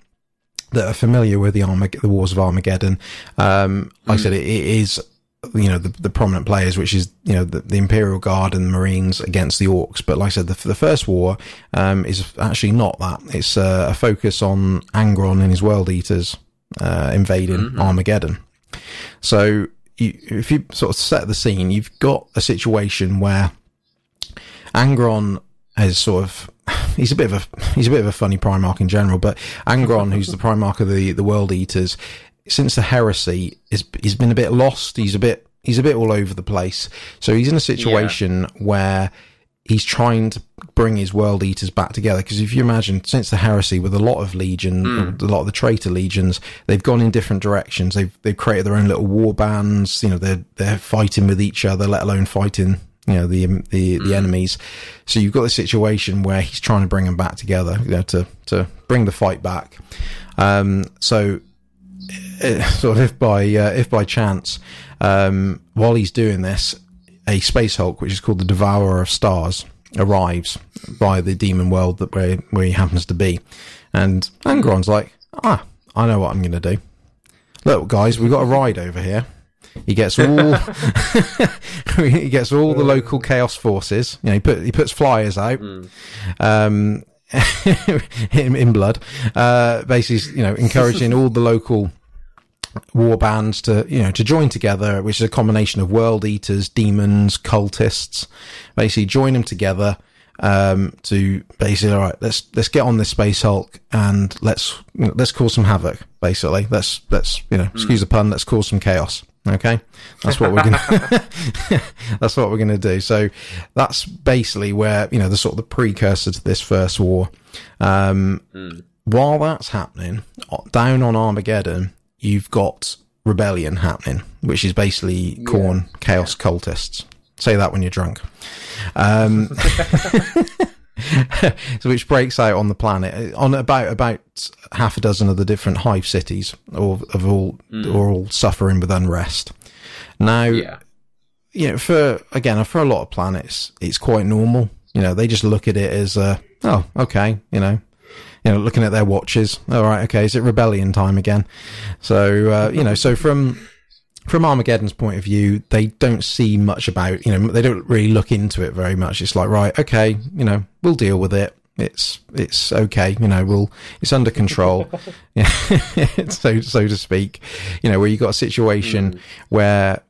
that are familiar with the Armag- the Wars of Armageddon, um, like mm. I said, it, it is you know the, the prominent players, which is you know the, the, Imperial Guard and the Marines against the Orcs. But like I said, the, the first war um, is actually not that. It's uh, a focus on Angron and his World Eaters uh, invading mm-hmm. Armageddon. So you, if you sort of set the scene, you've got a situation where Angron is sort of he's a bit of a he's a bit of a funny Primarch in general, but Angron, who's the Primarch of the the World Eaters, since the heresy, is he's been a bit lost. He's a bit he's a bit all over the place. So he's in a situation yeah. where he's trying to bring his world eaters back together. Because if you imagine, since the heresy, with a lot of legion, mm. a lot of the traitor legions, they've gone in different directions. They've they've created their own little war bands. You know, they're they're fighting with each other, let alone fighting. You know the the, mm. the enemies. So you've got the situation where he's trying to bring them back together. You know, to to bring the fight back. Um, so sort of if by uh, if by chance, um, while he's doing this, a space Hulk, which is called the Devourer of Stars, arrives by the demon world that where where he happens to be, and Angron's like, ah, I know what I'm going to do. Look, guys, we've got a ride over here. He gets all he gets all the local chaos forces. You know, he put he puts flyers out. Mm. Um, in, in, blood, uh, basically, you know, encouraging all the local war bands to you know to join together, which is a combination of world eaters, demons, cultists. Basically, join them together um, to basically all right. Let's let's get on this space Hulk and let's you know, let's cause some havoc. Basically, let's let's you know mm. excuse the pun. Let's cause some chaos. Okay, that's what we're gonna. that's what we're gonna do. So that's basically where you know the sort of the precursor to this first war. Um, mm. While that's happening, down on Armageddon, you've got rebellion happening, which is basically yeah. chaos cultists. Say that when you're drunk. Um, so which breaks out on the planet on about about half a dozen of the different hive cities, or of all, or all suffering with unrest. Now, Yeah. you know, for again, for a lot of planets, it's quite normal. You know, they just look at it as, uh, oh, okay, you know, you know, looking at their watches. All right, okay, is it rebellion time again? So, uh, you know, so from from Armageddon's point of view, they don't see much about, you know, they don't really look into it very much. It's like, right, okay, you know, we'll deal with it. It's it's okay, you know, we'll it's under control, so so to speak. You know, where you have got a situation where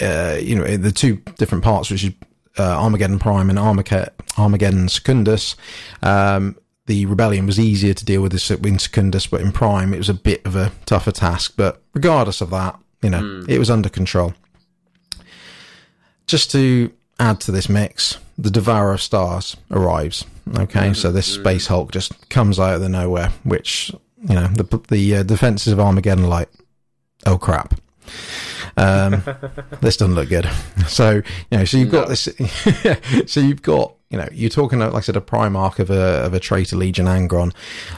uh, you know, the two different parts, which is uh, Armageddon Prime and Armageddon, Armageddon Secundus. Um, the rebellion was easier to deal with in Secundus, but in Prime it was a bit of a tougher task. But regardless of that, you know, it was under control. Just to add to this mix, the Devourer of Stars arrives. Okay, so this Space Hulk just comes out of the nowhere, which you know the the uh, defenses of Armageddon are like, oh crap. Um, this doesn't look good. So, you know, so you've got this, so you've got, you know, you're talking, like I said, a Primarch of a, of a traitor legion Angron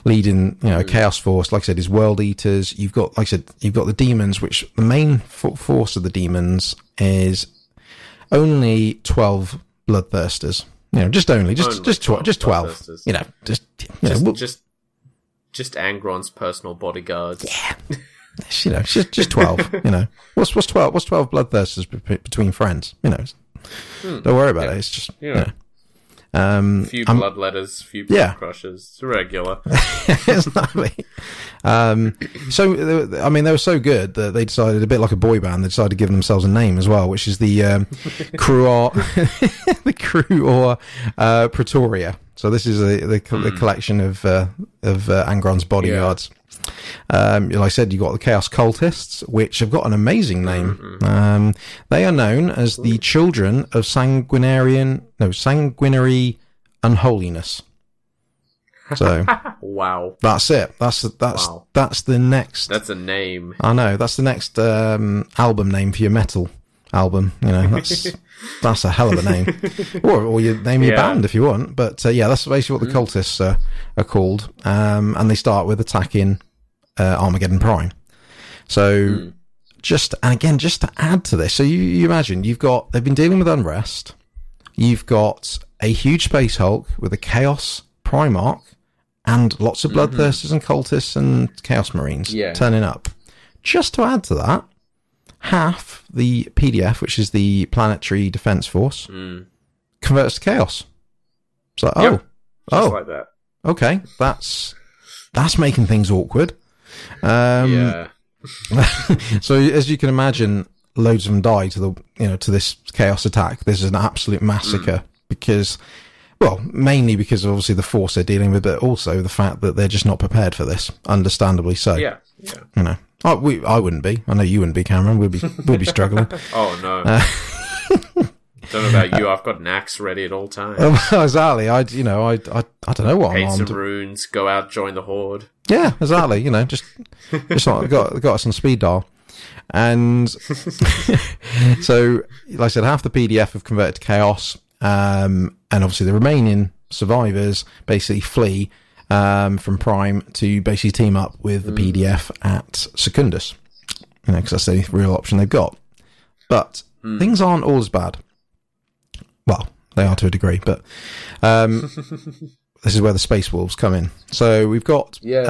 leading, you know, a chaos force. Like I said, his world eaters. You've got, like I said, you've got the demons, which the main fo- force of the demons is only 12 bloodthirsters. You know, just only, just, Only just, 12, 12 just 12. You know, just, you know, Just, we'll- just, just Angron's personal bodyguards. Yeah. you know, just just twelve. you know, what's what's twelve? What's twelve bloodthirsters be- between friends? You know, it's- don't worry about it. It's just you Hmm. Know. Um, Few I'm- blood letters, few blood Yeah. crushes. It's regular. exactly. Um, so I mean, they were so good that they decided a bit like a boy band. They decided to give themselves a name as well, which is the um, crew or the crew or uh, Pretoria. So this is a, the, the collection of uh, of uh, Angron's bodyguards. Um, like I said, you've got the Chaos Cultists, which have got an amazing name. Um, they are known as the children of sanguinarian, no, sanguinary unholiness. So Wow. that's it. That's that's Wow. that's the next. That's a name. I know that's the next um, album name for your metal album. You know, that's that's a hell of a name, or or you name your Yeah. band if you want. But uh, yeah, that's basically what the cultists uh, are called, um, and they start with attacking uh, Armageddon Prime. So just and again, just to add to this, so you, you imagine you've got they've been dealing with unrest. You've got a huge space Hulk with a Chaos Primarch and lots of bloodthirsters and cultists and Chaos Marines Yeah. turning up. Just to add to that, half the PDF, which is the Planetary Defense Force, converts to Chaos. It's like, oh, Yep. Oh, like that. okay, that's that's making things awkward. Um, yeah. so as you can imagine, loads of them die to the you know to this chaos attack. This is an absolute massacre because, well, mainly because of obviously the force they're dealing with, but also the fact that they're just not prepared for this. Understandably so. Yeah. Yeah. You know, I, we, I wouldn't be. I know you wouldn't be, Cameron. We'd be we'd be struggling. Oh no. Uh, Don't know about you. I've got an axe ready at all times. Oh, exactly. I you know I I, I don't know what I'm Paint some armed. runes. Go out. Join the horde. Yeah, exactly. You know, just just like, got got us on speed dial, and so like I said, half the PDF have converted to chaos, um, and obviously the remaining survivors basically flee um, from Prime to basically team up with the PDF at Secundus, you know, because that's the real option they've got. But things aren't all as bad. Well, they are to a degree, but um, this is where the Space Wolves come in. So we've got Yeah.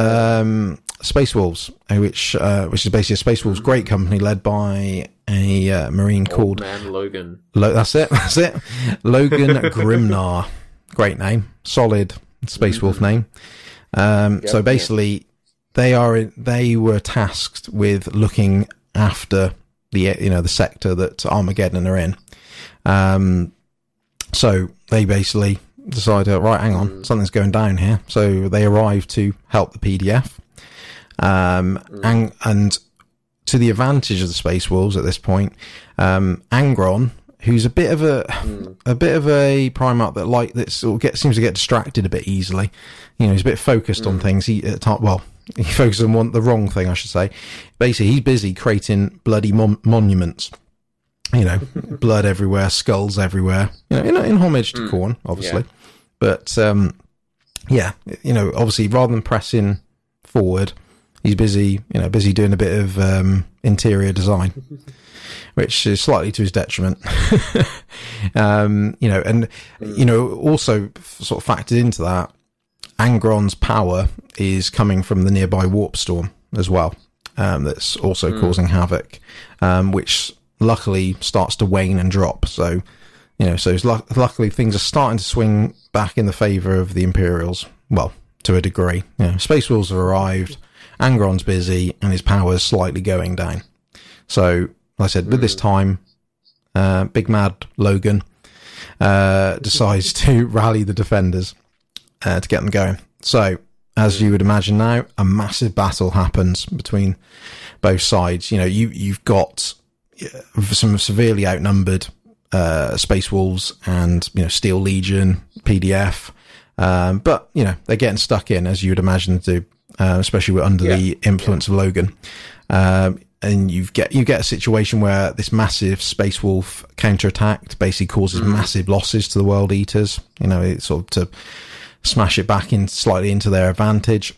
um, Space Wolves, uh, which uh, which is basically a Space Wolves great company led by a uh, Marine called man Logan. Lo- that's it. That's it. Logan Grimnar. Great name. Solid Space Wolf name. Um, so basically, they are they were tasked with looking after the you know the sector that Armageddon are in. Um, so they basically decided, right, hang on, something's going down here. So they arrive to help the PDF. Um, and, and to the advantage of the Space Wolves at this point, um, Angron, who's a bit of a a bit of a primarch that like that sort of get, seems to get distracted a bit easily. You know, he's a bit focused on things. He at time, well, he focuses on one the wrong thing, I should say. Basically, he's busy creating bloody mon- monuments. You know, blood everywhere, skulls everywhere. You know, in, in homage to Khorne, obviously. But um, yeah, you know, obviously, rather than pressing forward, he's busy, you know, busy doing a bit of um, interior design, which is slightly to his detriment. um, you know, and you know, also sort of factored into that, Angron's power is coming from the nearby warp storm as well. Um, that's also causing havoc, um, which luckily starts to wane and drop. So, you know, so it's lu- luckily things are starting to swing back in the favour of the Imperials. Well, to a degree. You know, Space Wolves have arrived. Angron's busy, and his power's slightly going down. So, like I said, with this time, uh, Big Mad Logan uh, decides to rally the defenders uh, to get them going. So, as you would imagine now, a massive battle happens between both sides. You know, you you've got uh, some severely outnumbered uh, Space Wolves and you know Steel Legion, PDF, um, but you know they're getting stuck in as you would imagine to do, uh, especially with- under the influence of Logan. Um, and you get you get a situation where this massive space wolf counterattack basically causes massive losses to the world eaters. You know, it sort of to smash it back in slightly into their advantage.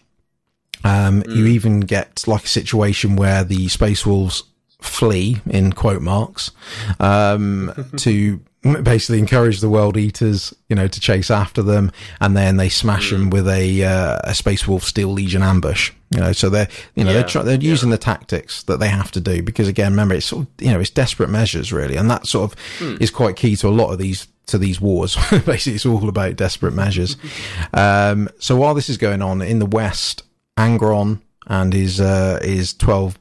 Um, You even get like a situation where the space wolves flee in quote marks um, to basically encourage the world eaters, you know, to chase after them, and then they smash them with a uh, a space wolf steel legion ambush. You know, so they're you know Yeah, they're try- they're using the tactics that they have to do because again, remember it's sort of, you know it's desperate measures really, and that sort of is quite key to a lot of these to these wars. Basically, it's all about desperate measures. Um, so while this is going on in the west, Angron and his uh, his twelve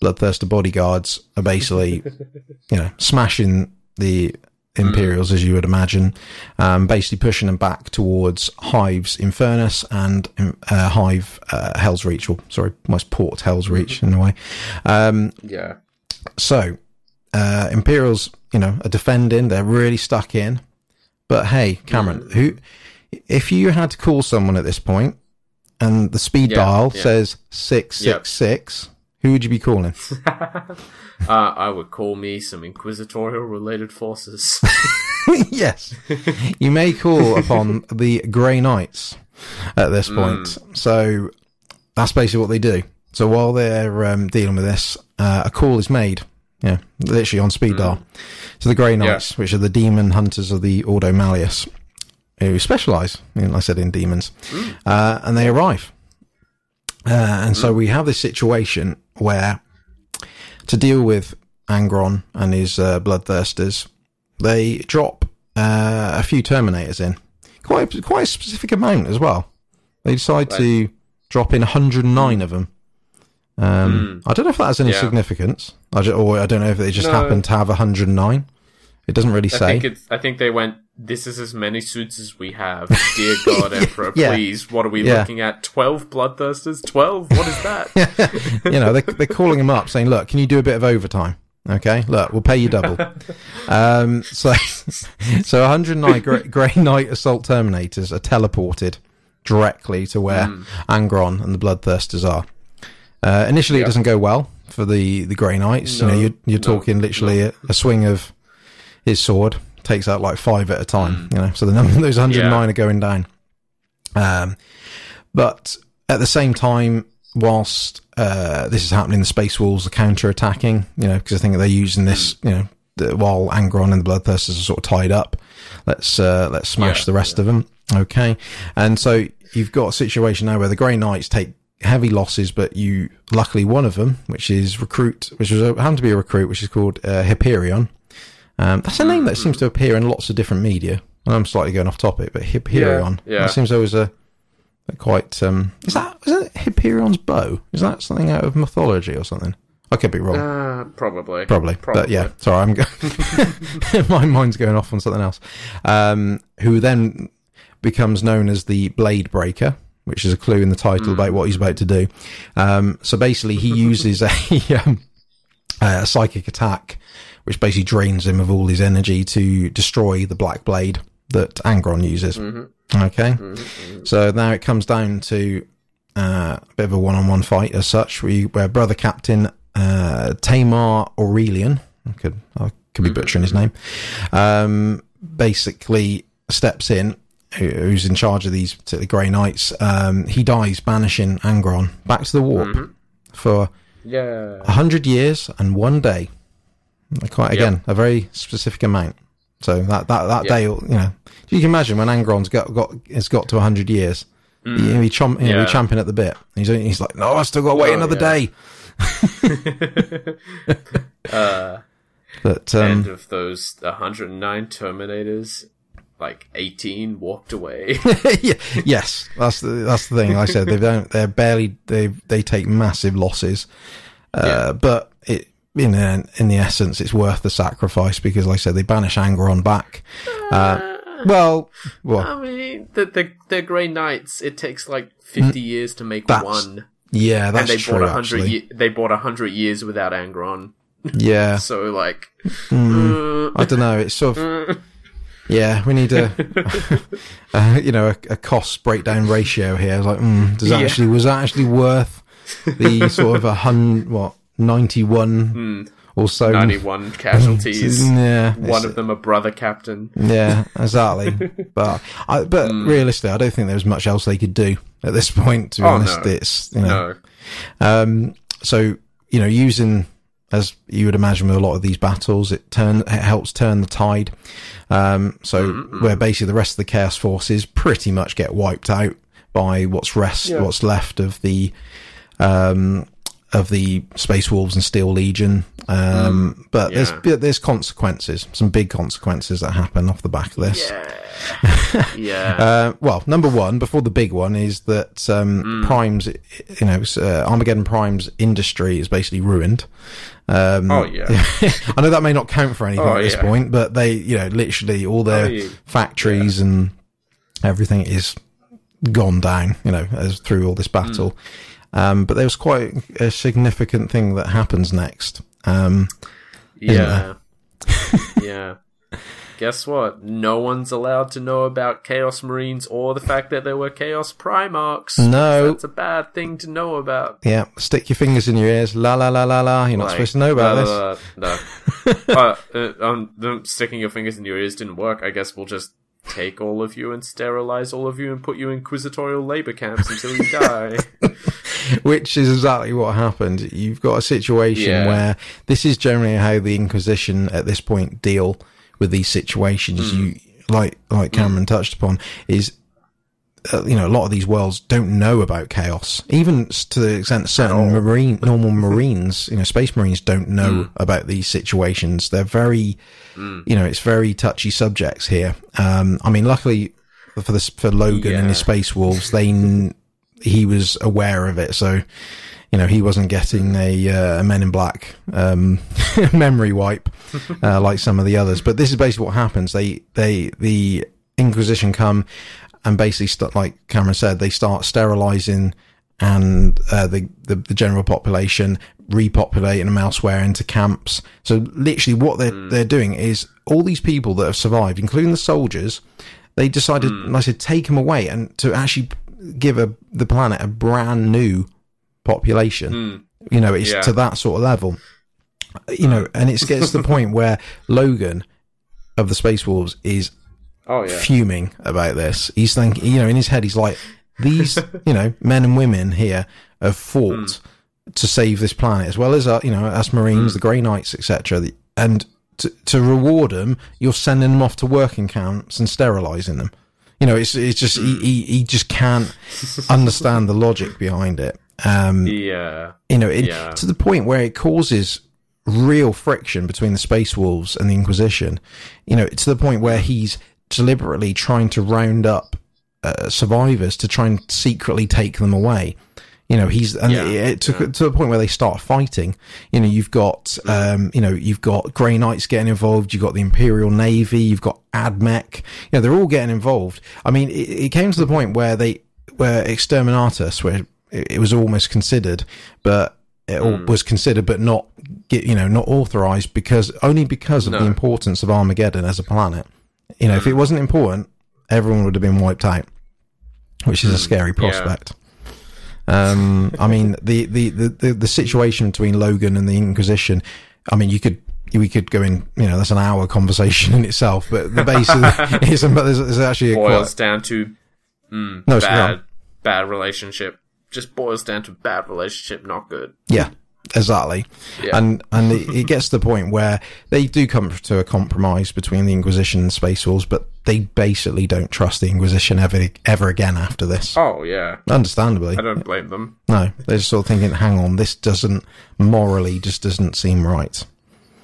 bloodthirster bodyguards are basically you know smashing the Imperials as you would imagine, um, basically pushing them back towards Hive's Infernus and uh, Hive uh, Hell's Reach, or sorry, almost Port Hell's Reach in a way. Um, Yeah. so, uh, Imperials, you know, are defending. They're really stuck in. But hey, Cameron, who, if you had to call someone at this point, and the speed Yeah, dial yeah. says six six six, who would you be calling? Uh, I would call me some inquisitorial related forces. yes, you may call upon the Grey Knights at this Mm. point. So that's basically what they do. So while they're um, dealing with this, uh, a call is made. Yeah, literally on speed dial. So the Grey Knights, which are the demon hunters of the Ordo Malleus, who specialise, you know, like I said, in demons, uh, and they arrive. Uh, and so we have this situation where to deal with Angron and his uh, bloodthirsters, they drop uh, a few Terminators in, quite quite a specific amount as well. They decide to drop in 109 of them. Um, I don't know if that has any Yeah. significance, I ju- or I don't know if they just No. happen to have 109. It doesn't really I say. think it's. I think they went. This is as many suits as we have. Dear God, Emperor, Yeah. please. What are we Yeah. looking at? Twelve bloodthirsters? Twelve? What is that? you know, they, they're calling him up saying, look, can you do a bit of overtime? Okay, look, we'll pay you double. um, so, so 109 Grey, Grey Knight assault terminators are teleported directly to where Angron and the Bloodthirsters are. Uh, initially, it doesn't go well for the, the Grey Knights. you know, you're, you're no, talking literally a, a swing of his sword takes out like five at a time. You know, so the number those 109 Yeah. are going down. Um, but at the same time, whilst uh, this is happening, the Space Wolves are counter attacking, you know, because I think they're using this, you know, the, while Angron and the Bloodthirsters are sort of tied up. Let's uh, let's smash Yeah, the rest of them, okay? And so you've got a situation now where the Grey Knights take heavy losses, but you luckily one of them, which is recruit, which was a, happened to be a recruit, which is called uh, Hyperion. Um, that's a name that seems to appear in lots of different media. And I'm slightly going off topic, but Hyperion. Yeah, yeah. That seems always a quite. Um, is that is that Hyperion's bow? Is that something out of mythology or something? I could be wrong. uh, probably. Probably. But yeah, sorry, I'm go- my mind's going off on something else. Um, who then becomes known as the Blade Breaker, which is a clue in the title about what he's about to do. Um, so basically, he uses a, um, a psychic attack, which basically drains him of all his energy to destroy the Black Blade that Angron uses. Okay, so now it comes down to uh, a bit of a one-on-one fight as such, where, you, where brother captain uh, Tamar Aurelian, I could I could be butchering his name, um, basically steps in who's in charge of these particular Grey Knights, um, he dies banishing Angron back to the warp for Yeah. a hundred years and one day. Quite again, a very specific amount. So that that that Yep. day, you know, you can imagine when Angron's got got has got to hundred years, he, he, chomp, you know, Mm. Yeah. he's champing at the bit. He's he's like, no, I still got to wait Oh, another yeah. day. Uh, But um, and of those 109 Terminators, like 18 walked away. yeah, yes, that's the that's the thing. Like I said they don't. They're barely. They they take massive losses, uh, but it in the, in the essence, it's worth the sacrifice because, like I said, they banish Angron back. Uh, well, well, I mean, the, the, the Grey Knights, it takes like 50 years to make Mm. That's one. yeah, And that's they true. bought a hundred. Actually, Ye- they bought a hundred years without Angron. yeah. So like, Mm. uh, I don't know. It's sort of yeah. We need a, a you know a, a cost breakdown ratio here. Like, mm, does that Yeah. actually was that actually worth the sort of a hundred what ninety one or so? ninety-one casualties. Yeah, One of them a brother captain. Yeah, exactly. but I, but Hmm. realistically, I don't think there was much else they could do at this point. To be Oh, honest, no. it's you know. No. Um, so you know, using as you would imagine with a lot of these battles, it turn it helps turn the tide. Um, so where basically the rest of the chaos forces pretty much get wiped out by what's rest, Yeah. what's left of the um, of the Space Wolves and Steel Legion. Um, but there's Yeah. but there's consequences, some big consequences that happen off the back of this. Yeah. yeah. Uh, well, number one, before the big one, is that um, Mm. Prime's, you know, uh, Armageddon Prime's industry is basically ruined. Um, oh yeah. I know that may not count for anything Oh, at this yeah. point, but they, you know, literally all their Oh, factories and everything is gone down, you know, as through all this battle. Mm. Um, but there was quite a significant thing that happens next. Um, Yeah. yeah. Guess what? No one's allowed to know about Chaos Marines or the fact that there were Chaos Primarchs. No. That's a bad thing to know about. yeah, stick your fingers in your ears. La la la la la. You're not Like, supposed to know about blah, this. blah, No. uh, uh, um, sticking your fingers in your ears didn't work. I guess we'll just take all of you and sterilize all of you and put you in inquisitorial labor camps until you die. Which is exactly what happened. You've got a situation Yeah. where this is generally how the Inquisition at this point deal with these situations. Hmm. You like like hmm. Cameron touched upon is. Uh, you know, a lot of these worlds don't know about chaos, even to the extent certain marine, normal marines, you know, space marines don't know about these situations. They're very, you know, it's very touchy subjects here. Um, I mean, luckily for this, for Logan and his space wolves, they, he was aware of it. So, you know, he wasn't getting a, uh, a Men in Black um, memory wipe uh, like some of the others. But this is basically what happens. They, they, the Inquisition come and basically like Cameron said, they start sterilizing and uh, the, the the general population repopulating them elsewhere into camps. So literally, what they're hmm. they're doing is all these people that have survived, including the soldiers, they decided, hmm. like I said, take them away and to actually give a, the planet a brand new population. Hmm. You know, it's Yeah. to that sort of level. You know, and it gets to the point where Logan of the Space Wolves is Oh yeah. fuming about this. He's thinking, you know, in his head, he's like, these, you know, men and women here have fought to save this planet, as well as, uh, you know, us Marines, the Grey Knights, etc. And to, to reward them, you're sending them off to working camps and sterilizing them. You know, it's it's just he, he he just can't understand the logic behind it. Um, Yeah. you know, it, Yeah. to the point where it causes real friction between the Space Wolves and the Inquisition. You know, to the point where he's deliberately trying to round up uh, survivors to try and secretly take them away. You know, he's and Yeah. it, it took to the point where they start fighting. You know, you've got um, you know, you've got Grey Knights getting involved. You've got the Imperial Navy. You've got AdMech. You know, they're all getting involved. I mean, it, it came to the point where they where Exterminatus, where it, it was almost considered, but it all was considered, but not you know not authorized because only because of the importance of Armageddon as a planet. You know, if it wasn't important, everyone would have been wiped out, which is a scary prospect. Um, I mean, the, the, the, the, situation between Logan and the Inquisition, I mean, you could we could go in. You know, that's an hour conversation in itself. But the base is, is there's, there's actually a boils quite, down to mm, No, bad, bad relationship. Just boils down to bad relationship, not good. Yeah, exactly. Yeah. And and it, it gets to the point where they do come to a compromise between the Inquisition and Space Wolves, but they basically don't trust the Inquisition ever ever again after this. Oh yeah, Understandably, I don't blame them. no, they're just sort of thinking, "Hang on, this doesn't morally just doesn't seem right."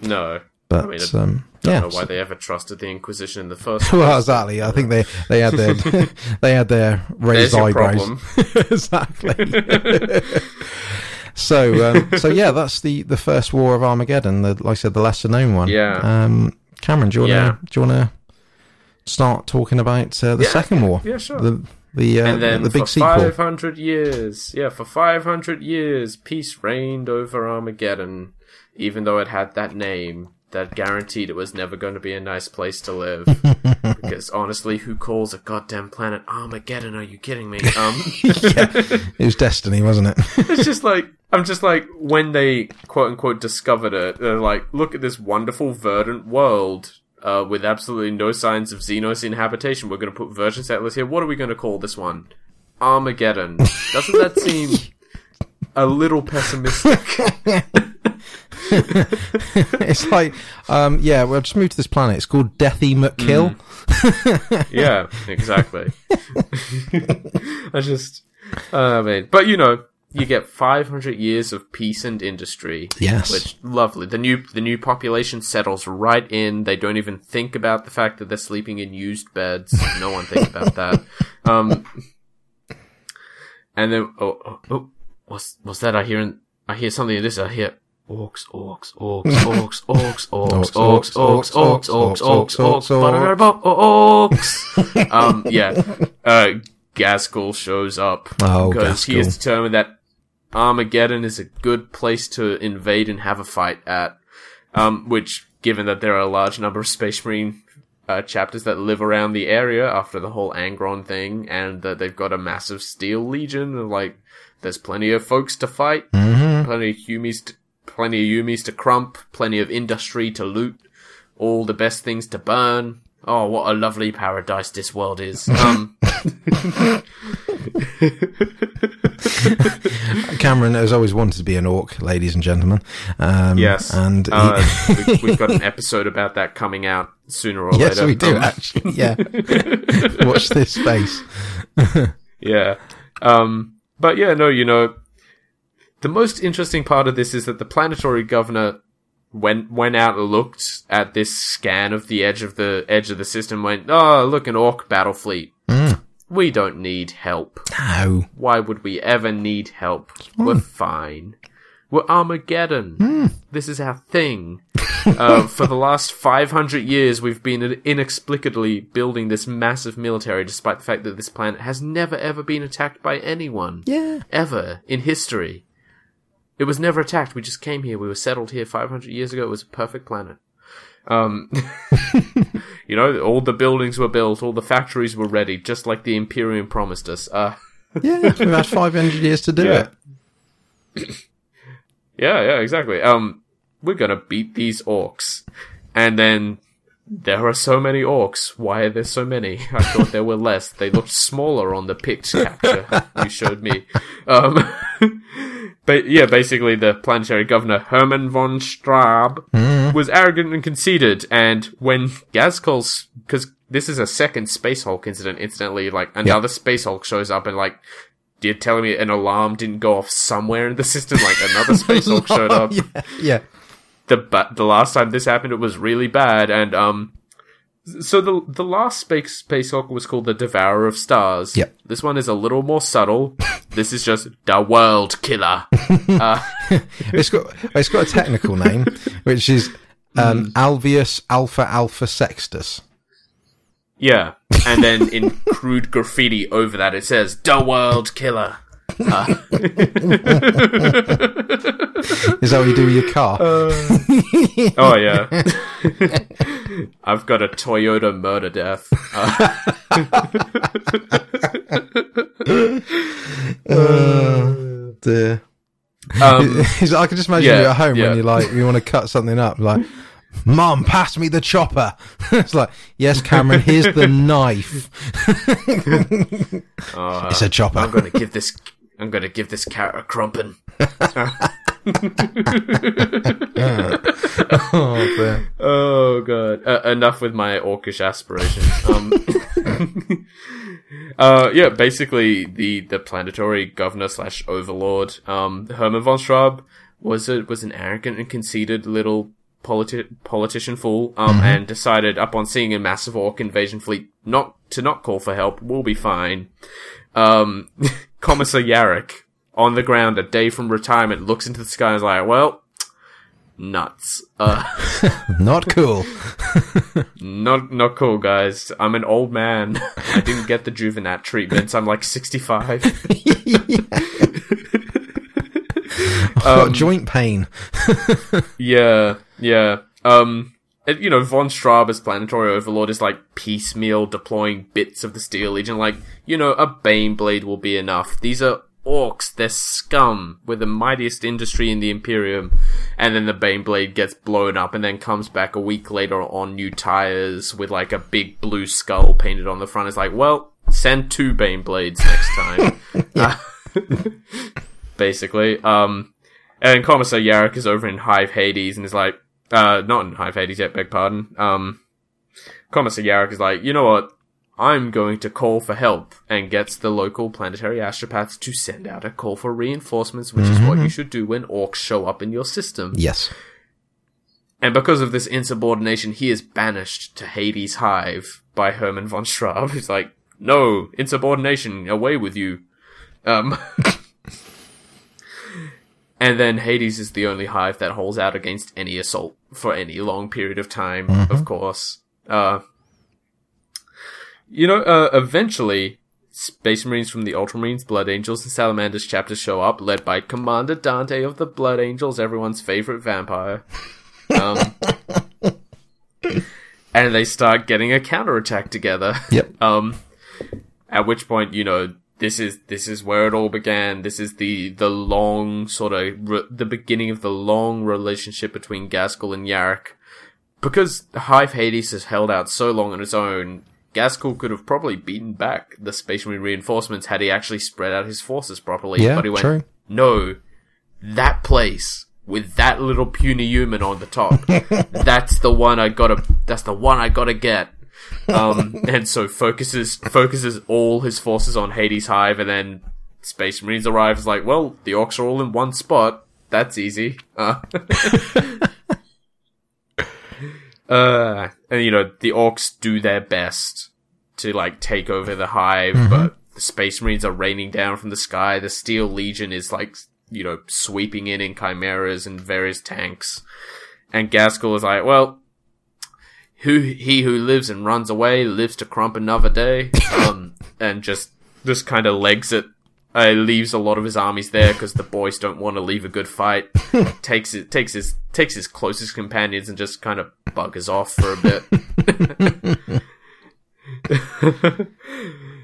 No, But I mean, I um, don't yeah, know why they ever trusted the Inquisition in the first. well, place. exactly. I think they they had their they had their raised eyebrows. exactly. So, um, so yeah, that's the the first war of Armageddon. The, like I said, the lesser known one. Yeah. Um, Cameron, do you want to do you want to start talking about uh, the Yeah. second war? Yeah, sure. The the uh, and then the big for sequel. 500 years, yeah, for 500 years, peace reigned over Armageddon, even though it had that name that guaranteed it was never going to be a nice place to live. because honestly, who calls a goddamn planet Armageddon? Are you kidding me? Um, yeah, it was destiny, wasn't it? it's just like I'm just like when they quote unquote discovered it, they're like, look at this wonderful verdant world. Uh, with absolutely no signs of Xenos inhabitation, we're going to put virgin settlers here. What are we going to call this one? Armageddon. Doesn't that seem a little pessimistic? it's like, um, yeah, we'll just move to this planet. It's called Deathy McKill. yeah, exactly. I just, uh, I mean, but you know, you get 500 years of peace and industry. Yes. Which lovely. The new the new population settles right in. They don't even think about the fact that they're sleeping in used beds. No one thinks about that. Um, and then oh, oh, oh what's what's that? I hear I hear something in this. I hear orcs, orcs, orcs, orcs, orcs, orcs, orcs, orcs, orcs, orcs, orcs, orcs, orcs. Um, yeah. Uh, Ghazghkull shows up Oh, because he has Ghazghkull. determined that Armageddon is a good place to invade and have a fight at. Um, which, given that there are a large number of Space Marine uh, chapters that live around the area after the whole Angron thing, and that they've got a massive Steel Legion, and like, there's plenty of folks to fight, plenty of Humies, to, plenty of Yumis to crump, plenty of industry to loot, all the best things to burn. Oh, what a lovely paradise this world is. Um, Cameron has always wanted to be an orc, ladies and gentlemen. Um, Yes, and he- uh, we, we've got an episode about that coming out sooner or yes, later. we do Um, actually. Yeah, watch this space. yeah, um, but yeah, no, you know, the most interesting part of this is that the planetary governor went went out and looked at this scan of the edge of the edge of the system. Went, oh, look, an orc battle fleet. Mm. We don't need help. No, Why would we ever need help? We're fine. We're Armageddon. This is our thing. uh, for the last 500 years, we've been inexplicably building this massive military, despite the fact that this planet has never ever been attacked by anyone. yeah, Ever in history. It was never attacked. We just came here. We were settled here 500 years ago. It was a perfect planet. Um, you know, all the buildings were built, all the factories were ready, just like the Imperium promised us. Uh, yeah. We've had five hundred years to do Yeah. it. Yeah, yeah, exactly. Um, we're gonna beat these orcs, and then there are so many orcs. Why are there so many? I thought there were less. They looked smaller on the pict capture you showed me. Um, but yeah, basically the planetary governor Herman von Straub was arrogant and conceited, and when Ghazghkull's because this is a second Space Hulk incident. Incidentally, like another Space Hulk shows up and like. You're telling me an alarm didn't go off somewhere in the system? Like another Space Hulk showed up yeah, yeah. the ba- the last time this happened, it was really bad. And um, so the the last space space Hulk was called the Devourer of Stars. Yep. This one is a little more subtle. this is just the World Killer. uh, It's got it's got a technical name, which is um, Mm. Alveus Alpha Alpha Sextus. yeah, and then in crude graffiti over that, it says the World Killer. Is that what you do with your car? Oh yeah, I've got a Toyota murder death. Uh, Dear. um, I can just imagine yeah, you at home yeah. when you like you want to cut something up, like Mom, pass me the chopper. it's like, yes, Cameron, here's the knife. Uh, It's a chopper. I'm gonna give this. I'm gonna give this carrot a crumpin. Oh, fair. Oh god. Uh, enough with my orcish aspirations. Um, uh, yeah, basically the the planetary governor slash overlord, um, Herman von Schraub was a was an arrogant and conceited little politi- politician fool, um, and decided upon seeing a massive orc invasion fleet not to not call for help. We'll be fine. Um, Commissar Yarrick on the ground a day from retirement looks into the sky and is like, well. Nuts. Uh, Not cool. Not not cool, guys. I'm an old man. I didn't get the Juvenat treatments. I'm like 65. I've joint pain. yeah, yeah. Um, and, you know, von Straub as planetary overlord is like piecemeal deploying bits of the Steel Legion. Like, you know, a Baneblade will be enough. These are orcs. They're scum. We're the mightiest industry in the Imperium. And then the Baneblade gets blown up and then comes back a week later on new tires with like a big blue skull painted on the front. It's like, well, send two Baneblades next time. Uh, basically. Um, and Commissar Yarrick is over in Hive Hades and is like, uh, not in Hive Hades yet, beg pardon. Um, Commissar Yarrick is like, you know what? I'm going to call for help and gets the local planetary astropaths to send out a call for reinforcements, which is what you should do when orcs show up in your system. Yes. And because of this insubordination, he is banished to Hades Hive by Herman von Straub. He's like, no, insubordination, away with you. Um, and then Hades is the only hive that holds out against any assault for any long period of time, of course. Uh, you know, uh, eventually, Space Marines from the Ultramarines, Blood Angels, and Salamanders chapters show up, led by Commander Dante of the Blood Angels, everyone's favorite vampire. Um, and they start getting a counterattack together. Yep. Um, at which point, you know, this is this is where it all began. This is the the long sort of re- the beginning of the long relationship between Ghazghkull and Yarrick. Because Hive Hades has held out so long on its own, Ghazghkull could have probably beaten back the Space Marine reinforcements had he actually spread out his forces properly. Yeah, but he went, true. no, that place with that little puny human on the top, that's the one I gotta. That's the one I gotta get. Um, and so focuses focuses all his forces on Hades Hive, and then Space Marines arrives like, well, the orcs are all in one spot. That's easy. Uh, uh, and you know the orcs do their best to like take over the hive, but the Space Marines are raining down from the sky. The Steel Legion is like you know sweeping in in chimeras and various tanks, and Ghazghkull is like, well, who he who lives and runs away lives to crump another day, um, and just just kind of legs it. Uh, leaves a lot of his armies there because the boys don't want to leave a good fight. takes it, takes his takes his closest companions and just kind of buggers off for a bit.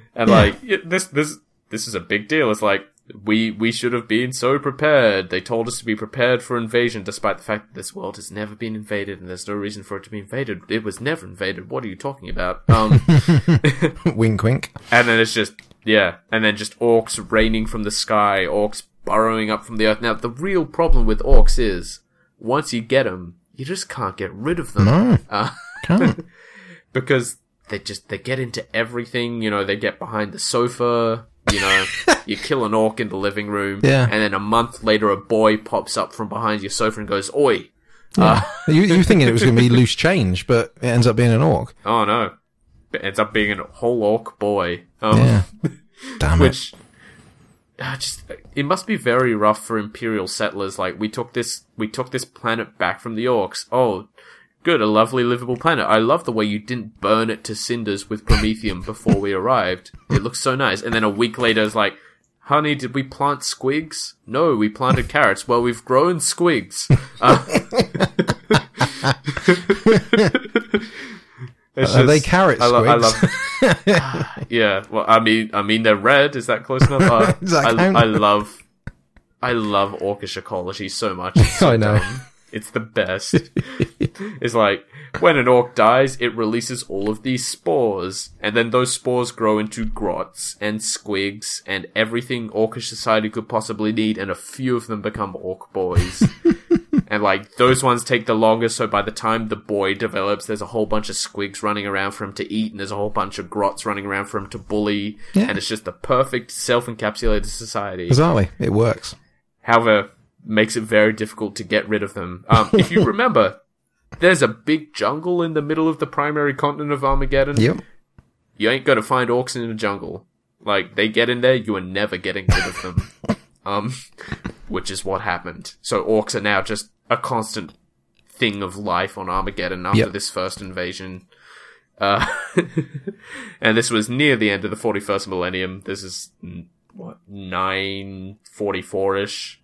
and like this this this is a big deal. It's like we we should have been so prepared. They told us to be prepared for invasion, despite the fact that this world has never been invaded and there's no reason for it to be invaded. It was never invaded. What are you talking about? Um, wink, wink. and then it's just yeah, and then just orcs raining from the sky, orcs burrowing up from the earth. Now the real problem with orcs is once you get them, you just can't get rid of them No, uh, can't. because they just they get into everything. You know, they get behind the sofa. You know, you kill an orc in the living room, Yeah. and then a month later, a boy pops up from behind your sofa and goes, "Oi!" you you thinking it was going to be loose change, but it ends up being an orc. Oh no! It ends up being a whole orc boy. Um, Yeah. Damn it. which uh, just it must be very rough for imperial settlers. Like we took this we took this planet back from the orcs. Oh good a lovely livable planet. I love the way you didn't burn it to cinders with promethium before we arrived. It looks so nice. And then a week later it's like honey did we plant squigs? No we planted carrots. Well we've grown squigs. Uh, It's Are they carrot I, lo- I love yeah, well, I mean, I mean, they're red. Is that close enough? Uh, that I? I love, I love orcish ecology so much. So I know. dumb. It's the best. it's like when an orc dies, it releases all of these spores, and then those spores grow into grots and squigs and everything orcish society could possibly need, and a few of them become orc boys. and like those ones take the longest, so by the time the boy develops, there's a whole bunch of squigs running around for him to eat, and there's a whole bunch of grots running around for him to bully, Yeah. and it's just the perfect self-encapsulated society. Exactly. It works. However, makes it very difficult to get rid of them. Um, if you remember, there's a big jungle in the middle of the primary continent of Armageddon. Yep. You ain't gonna find orcs in the jungle. Like they get in there, you are never getting rid of them. um, which is what happened. So orcs are now just a constant thing of life on Armageddon after Yep. this first invasion. Uh, and this was near the end of the 41st millennium. This is what 944 ish.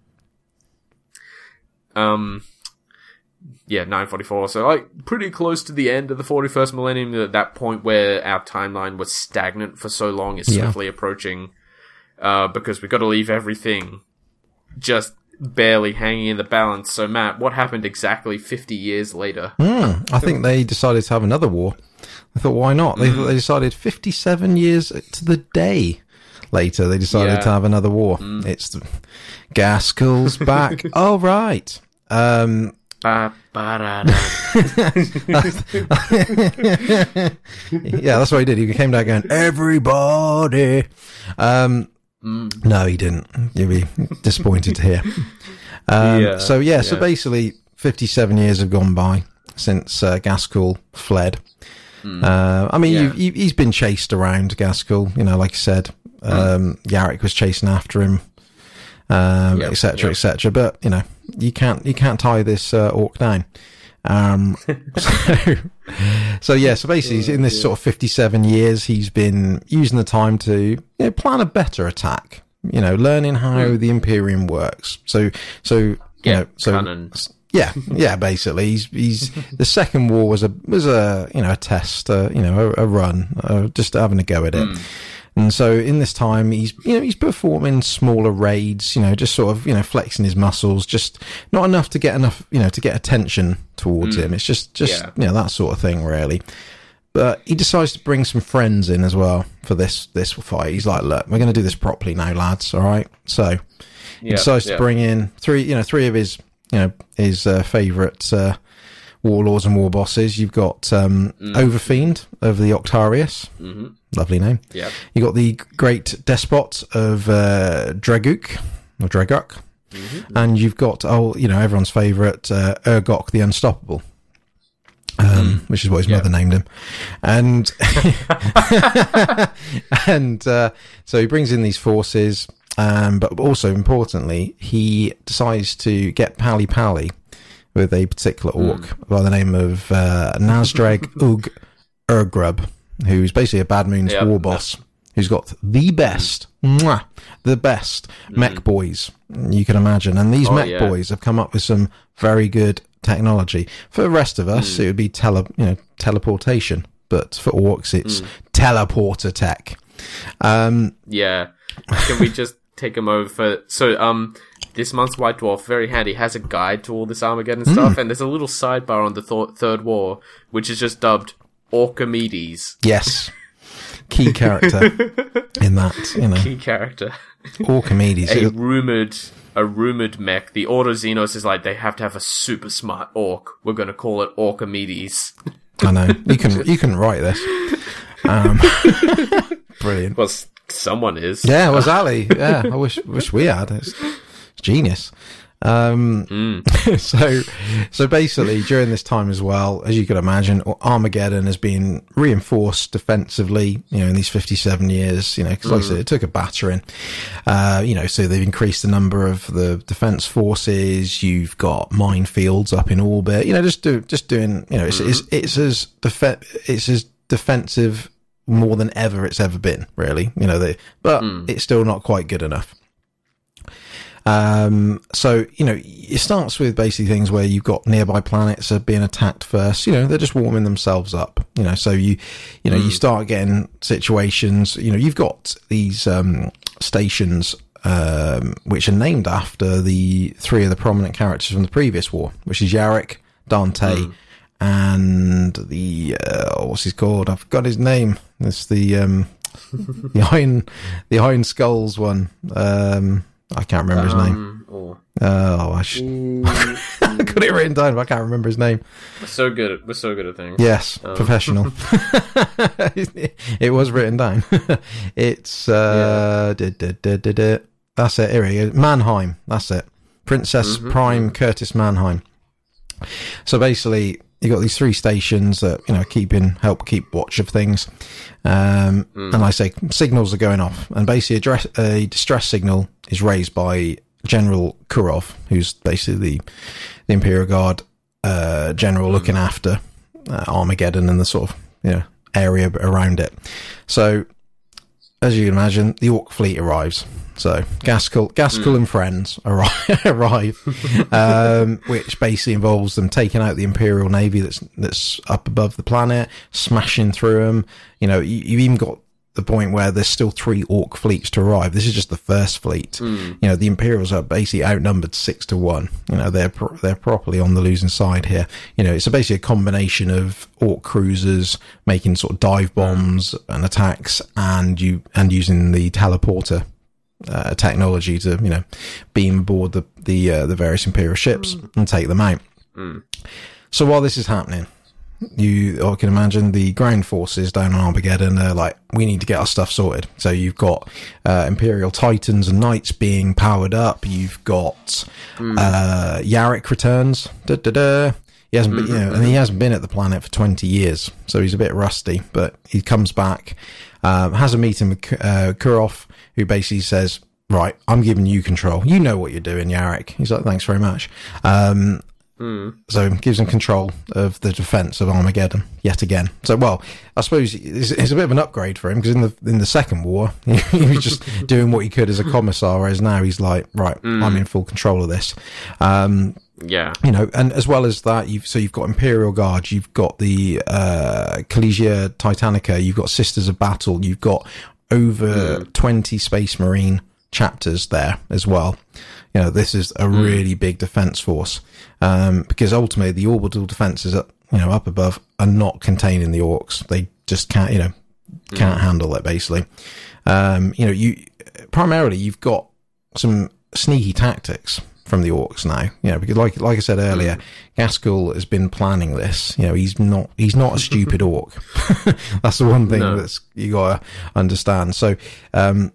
Um, yeah, 944. So like pretty close to the end of the 41st millennium. At that point where our timeline was stagnant for so long, is Yeah. swiftly approaching. Uh, because we've got to leave everything just barely hanging in the balance. So Matt, what happened exactly 50 years later? Hmm, I think they decided to have another war. I thought, why not? They, Mm. they decided 57 years to the day later, they decided Yeah. Mm. to have another war. It's the Ghazghkull's back. oh, right. Um, Ba, ba, da, da. yeah, that's what he did. He came down going, everybody. Um, Mm. no, he didn't. You'll be disappointed to hear. Um, Yeah, so yeah, so basically, fifty-seven years have gone by since uh, Ghazghkull fled. Uh, I mean. Yeah. you, you, he's been chased around Gaskell. You know, like I said, um, Yarrick was chasing after him, um, Yep, et cetera, yep. et cetera. But you know, you can't you can't tie this uh, orc down. Um, so, so yeah, so basically, in this sort of 57 years, he's been using the time to you know, plan a better attack. You know, learning how the Imperium works. So, so you Yeah, know, so Cunning. yeah, yeah. Basically, he's he's the second war was a was a you know a test, uh, you know, a, a run, uh, just having a go at it. And so in this time, he's you know he's performing smaller raids, you know, just sort of you know flexing his muscles, just not enough to get enough you know to get attention towards him. It's just just Yeah. you know that sort of thing, really. But he decides to bring some friends in as well for this this fight. He's like, look, we're going to do this properly now, lads. All right. So he Yeah, decides yeah. to bring in three, you know, three of his, you know, his uh, favourite uh, warlords and war bosses. You've got um, Mm. Overfiend of the Octarius, mm-hmm. lovely name. Yep. You got the great despot of uh, Draguk or Draguk, Mm-hmm. and you've got oh, you know, everyone's favourite uh, Urgok the Unstoppable. Um, which is what his Mm. Yeah. mother named him, and and uh, so he brings in these forces, um, but also importantly, he decides to get pally pally with a particular Hmm. orc by the name of uh, Nazdreg Ug Urdgrub, who's basically a Bad Moons Yep. war boss, who's got the best, mwah, the best mech boys you can imagine, and these. Oh, mech yeah. boys have come up with some very good technology. For the rest of us, Hmm. it would be tele, you know, teleportation, but for orcs, it's Hmm. teleporter tech. Um, Yeah. Can we just take a moment for so um this month's White Dwarf very handy has a guide to all this Armageddon Hmm. stuff and there's a little sidebar on the th- third war which is just dubbed Orkimedes yes, key character in that, you know, key character Orkimedes. a rumored a rumored mech the Ordo Xenos is like they have to have a super smart orc we're gonna call it Orkimedes I know you can you can write this. Um, brilliant. well someone is Yeah, it was Ali. Yeah, I wish wish we had. It's genius. Um, so, so basically, during this time as well, as you could imagine, Armageddon has been reinforced defensively. You know, in these fifty-seven years, you know, because like I said, it took a battering. Uh, you know, so they've increased the number of the defense forces. You've got minefields up in orbit. You know, just do just doing. You know, it's it's, it's as def- it's as defensive more than ever it's ever been, really. You know, they, but it's still not quite good enough. Um, so, you know, it starts with basically things where you've got nearby planets are being attacked first. You know, they're just warming themselves up. You know, so you, you know, you start getting situations, you know, you've got these, um, stations um, which are named after the three of the prominent characters from the previous war, which is Yarrick, Dante, and the uh, what's he called? I've got his name. It's the um, the Iron the Iron Skulls one. Um, I can't remember his name. Um, oh, Oh, I, sh- I got it written down, but I can't remember his name. we're so good. At, we're so good at things. Yes, professional. it was written down. it's uh, da- da- da- da- that's it. Here he is. Mannheim. That's it. Princeps Prime Kurtz Mannheim. So basically, you got these three stations that you know keep in help keep watch of things. Um, And like I say signals are going off, and basically a, dress, a distress signal is raised by General Kurov, who's basically the, the Imperial Guard uh, general looking after uh, Armageddon and the sort of you know area around it. So, as you can imagine, the Orc fleet arrives. So Ghazghkull, Ghazghkull and friends arrive, arrive um, which basically involves them taking out the Imperial Navy that's that's up above the planet, smashing through them. You know, you, you've even got the point where there's still three Orc fleets to arrive. This is just the first fleet. You know, the Imperials are basically outnumbered six to one. You know, they're pro- they're properly on the losing side here. You know, it's a basically a combination of Orc cruisers making sort of dive bombs and attacks, and you and using the teleporter uh, technology to you know beam aboard the the uh, the various imperial ships and take them out. So while this is happening, you I can imagine the ground forces down on Armageddon are like, we need to get our stuff sorted. So you've got uh, Imperial Titans and Knights being powered up. You've got uh, Yarrick returns. Da, da, da. He hasn't been, you know, and he hasn't been at the planet for 20 years, so he's a bit rusty, but he comes back, um, has a meeting with uh, Kurov, who basically says, right, I'm giving you control. You know what you're doing, Yarrick. He's like, thanks very much. Um, so gives him control of the defense of Armageddon yet again. So, well, I suppose it's, it's a bit of an upgrade for him because in the in the second war he was just doing what he could as a commissar, whereas now he's like, right, I'm in full control of this. Um, Yeah. you know, and as well as that, you've so you've got Imperial Guard, you've got the uh, Collegia Titanica, you've got Sisters of Battle, you've got over twenty Space Marine chapters there as well. You know, this is a really big defense force um, because ultimately the orbital defenses up, you know, up above are not containing the orcs. They just can't, you know, can't handle it basically. Um, you know, you primarily you've got some sneaky tactics from the orcs now. You know, because like like I said earlier, Ghazghkull has been planning this. You know, he's not he's not a stupid orc. that's the one thing No. that's you gotta understand. So um,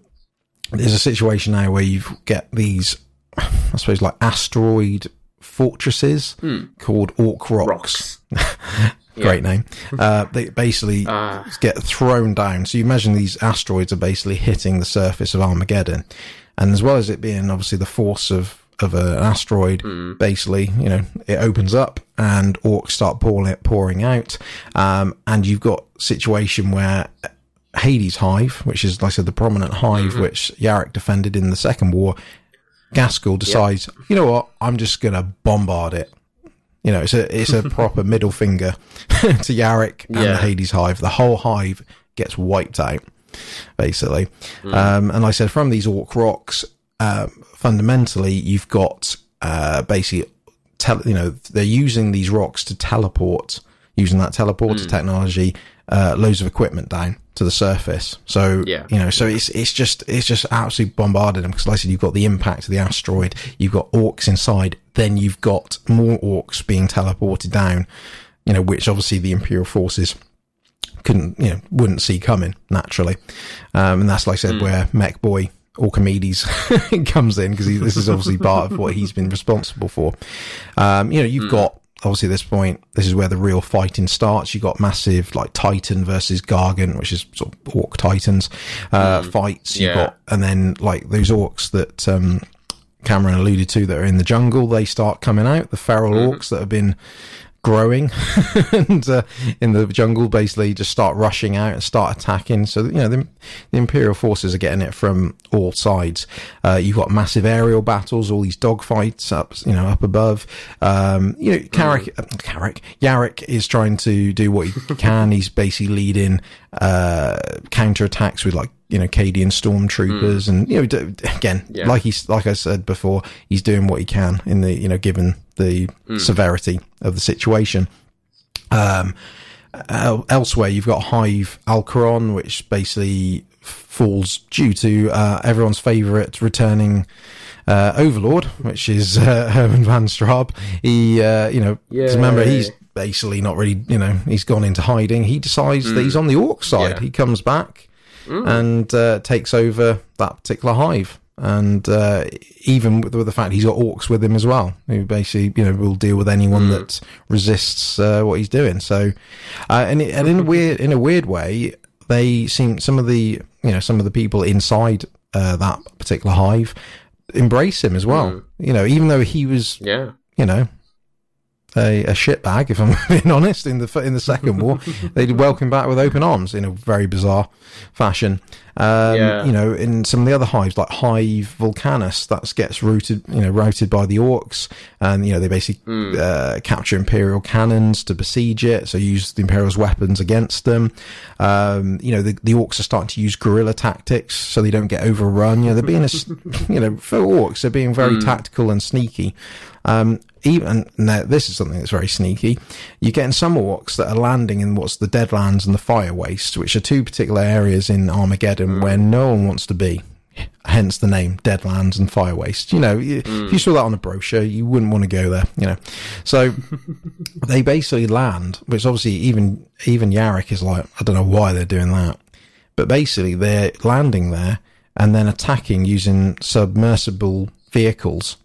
there's a situation now where you get these, I suppose, like asteroid fortresses called Orc Rocks. Rocks. Great name. Uh, they basically Ah. get thrown down. So you imagine these asteroids are basically hitting the surface of Armageddon, and as well as it being obviously the force of of a, an asteroid, basically, you know, it opens up and orcs start pouring pouring out, um, and you've got situation where Hades Hive, which is like I said, the prominent hive which Yarrick defended in the Second War, Ghazghkull decides, you know what, I'm just gonna bombard it. You know, it's a it's a proper middle finger to Yarrick and the Hades Hive. The whole hive gets wiped out, basically. Um, and like I said, from these orc rocks, um, fundamentally, you've got uh, basically, tel- you know, they're using these rocks to teleport, using that teleporter technology, uh, loads of equipment down to the surface. So, Yeah. you know, so it's it's just it's just absolutely bombarded them because, like I said, you've got the impact of the asteroid, you've got orcs inside, then you've got more orcs being teleported down. You know, which obviously the Imperial forces couldn't, you know, wouldn't see coming naturally. Um, and that's like I said, where Mech Boy Orkimedes comes in because this is obviously part of what he's been responsible for. Um, you know, you've got obviously at this point, this is where the real fighting starts. You got massive like Titan versus Gargant, which is sort of orc Titans uh, fights. You Yeah. got and then like those orcs that um, Cameron alluded to that are in the jungle, they start coming out. The feral orcs that have been growing and uh, in the jungle basically just start rushing out and start attacking. So you know the, the imperial forces are getting it from all sides. Uh, you've got massive aerial battles all these dogfights up you know up above. Um, you know Carrick, uh, Carrick Yarrick is trying to do what he can. He's basically leading uh, counter attacks with like you know Cadian stormtroopers, and you know d- again, Yeah. like he's like I said before, he's doing what he can in the you know given the severity of the situation. Um, el- elsewhere, you've got Hive Acheron, which basically falls due to uh, everyone's favourite returning uh, Overlord, which is uh, Herman Van Strab. He, uh, you know, remember he's basically not really, you know, he's gone into hiding. He decides that he's on the Orc side. Yeah. He comes back and uh, takes over that particular hive. And uh, even with, with the fact he's got orcs with him as well, who basically you know will deal with anyone that resists uh, what he's doing. So, uh, and, it, and in a weird in a weird way, they seem some of the you know some of the people inside uh, that particular hive embrace him as well. You know, even though he was Yeah. you know, a, a shitbag, if I'm being honest, in the in the second war. they welcome back with open arms in a very bizarre fashion. Um, Yeah. You know, in some of the other hives, like Hive Volcanus, that gets routed, you know, routed by the orcs, and you know they basically uh, capture Imperial cannons to besiege it, so use the Imperial's weapons against them. Um, you know, the, the orcs are starting to use guerrilla tactics, so they don't get overrun. You know, they're being, a you know, for orcs, they're being very tactical and sneaky. Um, even now, this is something that's very sneaky. You're getting some walks that are landing in what's the Deadlands and the Fire Waste, which are two particular areas in Armageddon where no one wants to be. Hence the name Deadlands and Fire Waste. You know, you, if you saw that on a brochure, you wouldn't want to go there. You know, so they basically land, which obviously even even Yarrick is like, I don't know why they're doing that, but basically they're landing there and then attacking using submersible vehicles.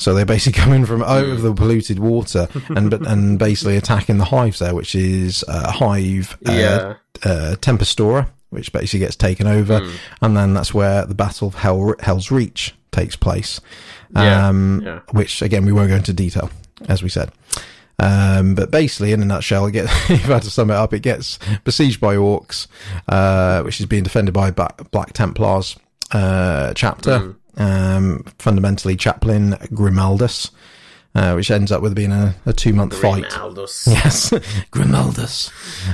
So they're basically coming from over the polluted water and but- and basically attacking the hives there, which is uh, hive uh, Yeah. uh, Tempestora, which basically gets taken over, Hmm. and then that's where the Battle of Hell, Hell's Reach takes place. Yeah, Um, yeah. Which again we won't go into detail, as we said. Um, but basically, in a nutshell, it gets, if I had to sum it up, it gets besieged by orcs, uh, which is being defended by Black, Black Templars uh, chapter, um, fundamentally Chaplain Grimaldus, uh, which ends up with being a, a two month fight. Ronaldus. Yes, Grimaldus.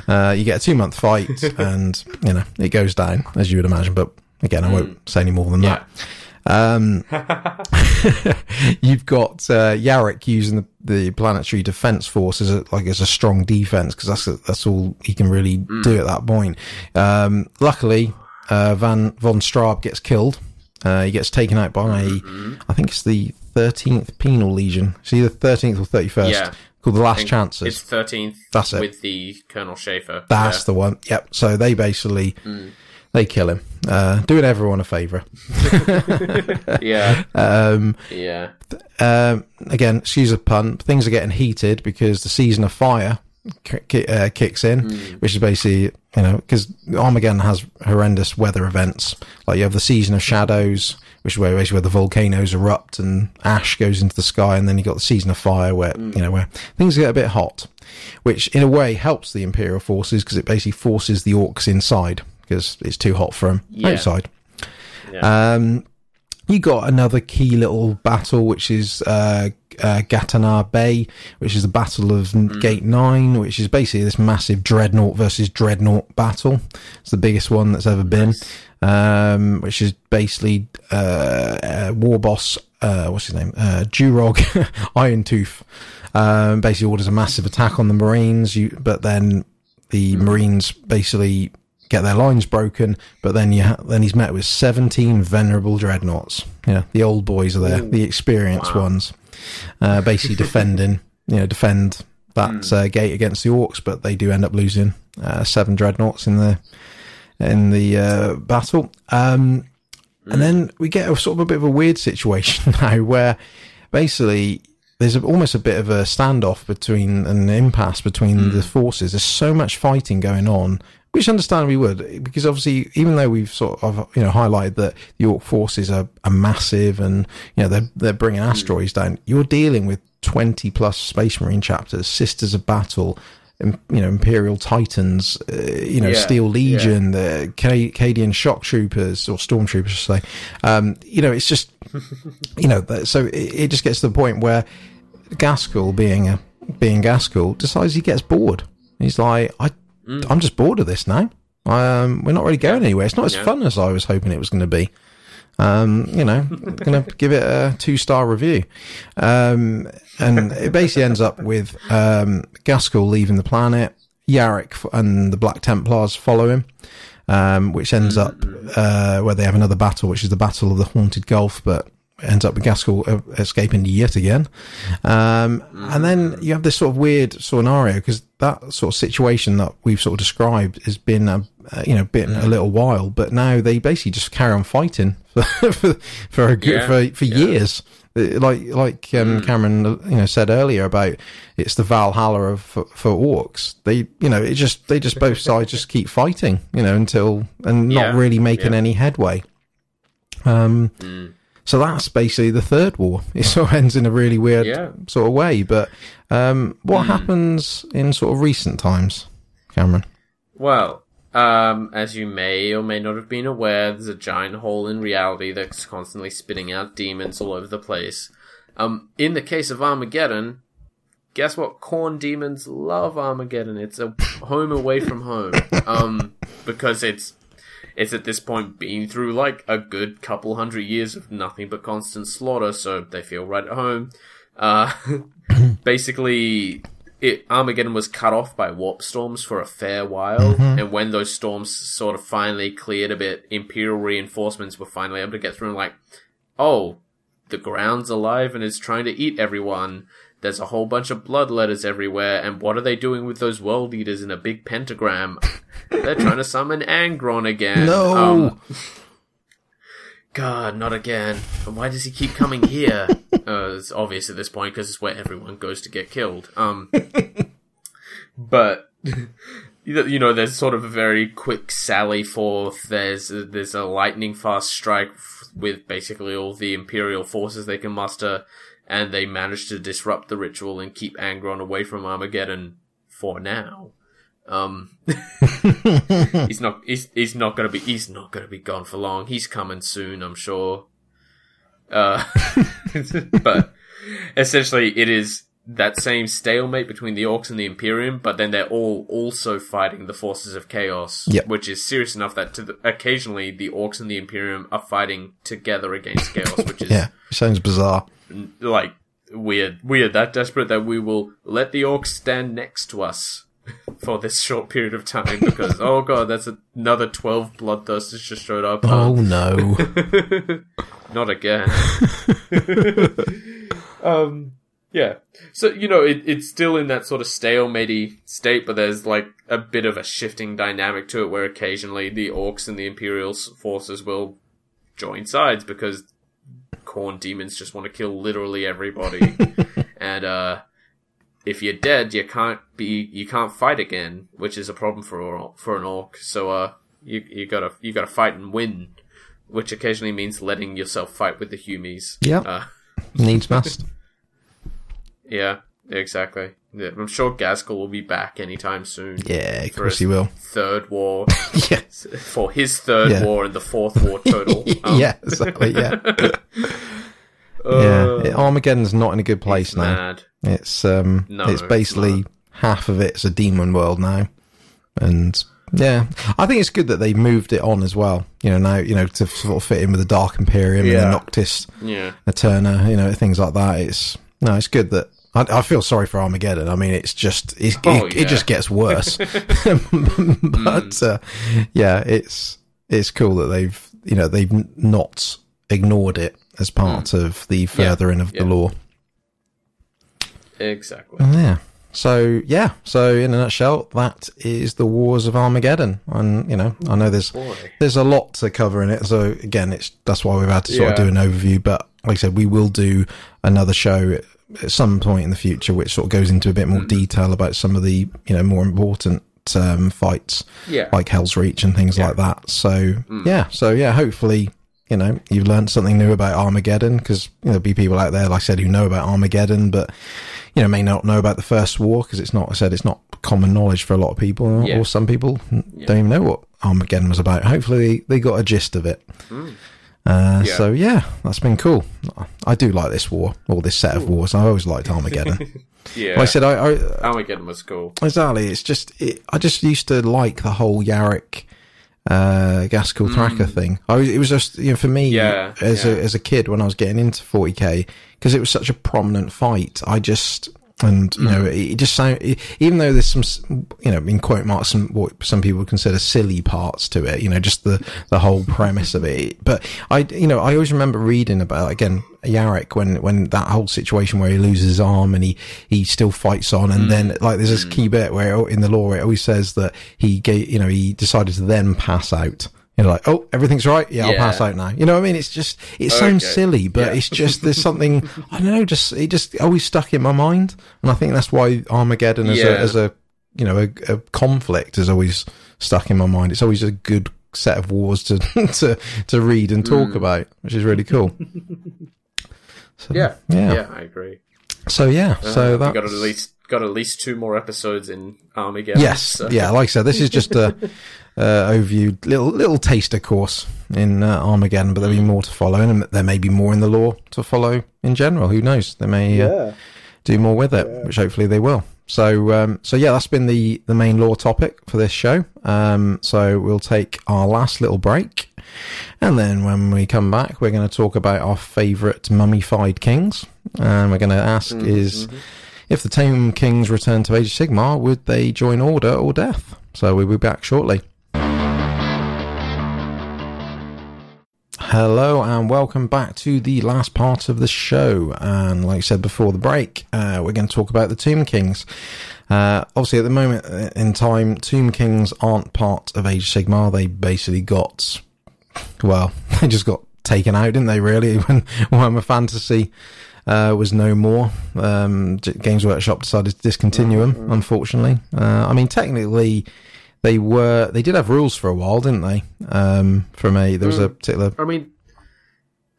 Uh, you get a two month fight, and you know it goes down as you would imagine. But again, I won't say any more than Yeah. that. Um, you've got uh, Yarrick using the, the planetary defense force as a, like as a strong defense because that's that's all he can really do at that point. Um, luckily, uh, Van von Strab gets killed. Uh, he gets taken out by I think it's the thirteenth Penal Legion. It's either thirteenth or thirty first. Yeah. Called the Last Chancers. It's thirteenth. That's it. With the Colonel Schaeffer. That's the one. Yep. So they basically Mm. they kill him, uh, doing everyone a favour. yeah. Um, Yeah. um, again, excuse a pun. Things are getting heated because the season of fire ki- uh, kicks in, which is basically you know because Armageddon has horrendous weather events. Like you have the season of shadows, which is where basically where the volcanoes erupt and ash goes into the sky, and then you got the season of fire where you know where things get a bit hot, which in a way helps the Imperial forces because it basically forces the orcs inside because it's too hot for them Yeah. outside. Yeah. Um, you got another key little battle, which is uh, uh, Gatanar Bay, which is the Battle of Gate Nine, which is basically this massive dreadnought versus dreadnought battle. It's the biggest one that's ever been. Um, which is basically uh, uh, war boss, uh, what's his name, uh, Durog Iron Tooth. Um, basically orders a massive attack on the Marines, you, but then the Marines basically get their lines broken, but then you ha- then he's met with 17 venerable dreadnoughts. Yeah, the old boys are there, the experienced ones, uh, basically defending, you know, defend that uh, gate against the orcs, but they do end up losing uh, seven dreadnoughts in the in the uh, battle. Um, and then we get a sort of a bit of a weird situation now where basically there's a, almost a bit of a standoff between an impasse between the forces. There's so much fighting going on, which understandably would, because obviously, even though we've sort of you know highlighted that the Orc forces are, are massive and you know they're they're bringing asteroids down, you're dealing with 20 plus Space Marine chapters, Sisters of Battle. You know, Imperial Titans, uh, you know, Yeah, Steel Legion, the Ca- Cadian Shock Troopers or Stormtroopers, I say. Um, you know, it's just you know, so it, it just gets to the point where Ghazghkull, being a being Ghazghkull, decides he gets bored. He's like, I, I'm just bored of this now. Um, we're not really going anywhere. It's not as fun as I was hoping it was going to be. Um, you know, going to give it a two star review. Um, and it basically ends up with um, Ghazghkull leaving the planet, Yarrick and the Black Templars follow him, um, which ends up uh, where they have another battle, which is the Battle of the Haunted Gulf, but ends up with Ghazghkull uh, escaping yet again. Um, and then you have this sort of weird scenario because that sort of situation that we've sort of described has been, a, uh, you know, been a little while, but now they basically just carry on fighting for for, for a good, Yeah, for for years. Uh, Like like um, Cameron uh, you know said earlier about it's the Valhalla of for, for orcs. They you know it just they just both sides just keep fighting you know until and not Yeah, really making yeah. any headway. Um, so that's basically the third war. It sort of ends in a really weird Yeah. sort of way. But um, what happens in sort of recent times, Cameron? Well, um, as you may or may not have been aware, there's a giant hole in reality that's constantly spitting out demons all over the place. Um, in the case of Armageddon, guess what? Khorne demons love Armageddon. It's a home away from home. Um, because it's it's at this point been through like a good couple hundred years of nothing but constant slaughter, so they feel right at home. Uh, basically, it, Armageddon was cut off by warp storms for a fair while, and when those storms sort of finally cleared a bit, Imperial reinforcements were finally able to get through and like, oh, the ground's alive and is trying to eat everyone. There's a whole bunch of bloodletters everywhere, and what are they doing with those world eaters in a big pentagram? They're trying to summon Angron again. No. Um, God, not again. And why does he keep coming here? uh, it's obvious at this point because it's where everyone goes to get killed. Um, but you know- you know, there's sort of a very quick sally forth. There's a, there's a lightning fast strike f- with basically all the Imperial forces they can muster, and they managed to disrupt the ritual and keep Angron away from Armageddon for now. Um, he's not. He's he's not gonna be. He's not gonna be gone for long. He's coming soon, I'm sure. Uh, but essentially, it is that same stalemate between the Orcs and the Imperium, but then they're all also fighting the forces of chaos, Yep. which is serious enough that to the, occasionally the Orcs and the Imperium are fighting together against chaos, which is Yeah, sounds bizarre. Like weird. We are that desperate that we will let the Orcs stand next to us for this short period of time because oh god, that's another twelve bloodthirsters just showed up. Oh no. not again. um, yeah. So you know, it, it's still in that sort of stalematey state, but there's like a bit of a shifting dynamic to it, where occasionally the orcs and the imperial forces will join sides because Khorne demons just want to kill literally everybody, and uh, if you're dead, you can't be you can't fight again, which is a problem for for an orc. So uh, you you gotta you gotta fight and win, which occasionally means letting yourself fight with the humies. Yeah. Uh, Needs must. yeah, exactly. Yeah, I'm sure Ghazghkull will be back anytime soon. Yeah, of course he will. Third war Yeah. for his third Yeah. war and the fourth war total. Um, yeah, exactly. Yeah. uh, yeah. Armageddon's not in a good place now. mad. It's um, No, it's it's basically half of it's a demon world now, and yeah, I think it's good that they moved it on as well. You know, now you know to sort of fit in with the Dark Imperium Yeah. and the Noctis Yeah. Aeterna, you know, things like that. It's no, it's good that. I, I feel sorry for Armageddon. I mean, it's just it's, Oh, it, yeah. it just gets worse. but uh, yeah, it's it's cool that they've you know they've not ignored it as part of the furthering of Mm. yeah. the lore. Exactly. Yeah. So yeah. So in a nutshell, that is the Wars of Armageddon, and you know, I know there's Boy. there's a lot to cover in it. So again, it's that's why we've had to sort of do an overview. But like I said, we will do another show at- some point in the future, which sort of goes into a bit Mm. more detail about some of the you know more important um, fights, Yeah. like Hell's Reach and things like that. So Mm. yeah. So yeah, hopefully. You know, you've learned something new about Armageddon because you know, there'll be people out there, like I said, who know about Armageddon, but you know, may not know about the First War because it's not, I said, it's not common knowledge for a lot of people, or, Yeah. or some people don't even know what Armageddon was about. Hopefully, they got a gist of it. Uh, Yeah. So yeah, that's been cool. I do like this war or this set of wars. I always liked Armageddon. Yeah. Like I said, I, I Armageddon was cool. exactly. It's just it, I just used to like the whole Yarrick uh, Ghazghkull Thraka thing. I was, it was just you know for me Yeah, as yeah. a as a kid when I was getting into 40k because it was such a prominent fight. I just and you know Mm. it just sound even though there's some you know in quote marks some what some people would consider silly parts to it. You know just the the whole premise of it. But I you know I always remember reading about again Yarrick when when that whole situation where he loses his arm and he he still fights on and then like there's this key bit where in the lore it always says that he gave you know he decided to then pass out. You know, like, oh, everything's right. Yeah, I'll pass out now. You know what I mean? It's just, it sounds Okay. silly, but Yeah. it's just, there's something, I don't know, just, it just always stuck in my mind. And I think that's why Armageddon as Yeah. a, as a, you know, a, a conflict is always stuck in my mind. It's always a good set of wars to, to, to read and talk Mm. about, which is really cool. So, Yeah, Yeah. yeah, I agree. So yeah, so Uh, we that got at least got at least two more episodes in Armageddon. Yes, so- yeah. Like I said, this is just a uh, overview, little little taster course in uh, Armageddon, but there'll be more to follow, and there may be more in the lore to follow in general. Who knows? They may uh, do more with it, which hopefully they will. So, um, so yeah, that's been the the main lore topic for this show. Um, so we'll take our last little break, and then when we come back, we're going to talk about our favourite mummified kings, and we're going to ask is if the Tomb Kings return to Age of Sigmar, would they join Order or Death? So we'll be back shortly. Hello and welcome back to the last part of the show. And like I said before the break, uh, we're going to talk about the Tomb Kings. Uh, obviously, at the moment uh, in time, Tomb Kings aren't part of Age of Sigmar. They basically got, well, they just got taken out, didn't they? Really, when Warhammer Fantasy uh, was no more. Um, Games Workshop decided to discontinue them. Unfortunately, uh, I mean, technically, they were they did have rules for a while, didn't they? Um, from a there was a particular I mean,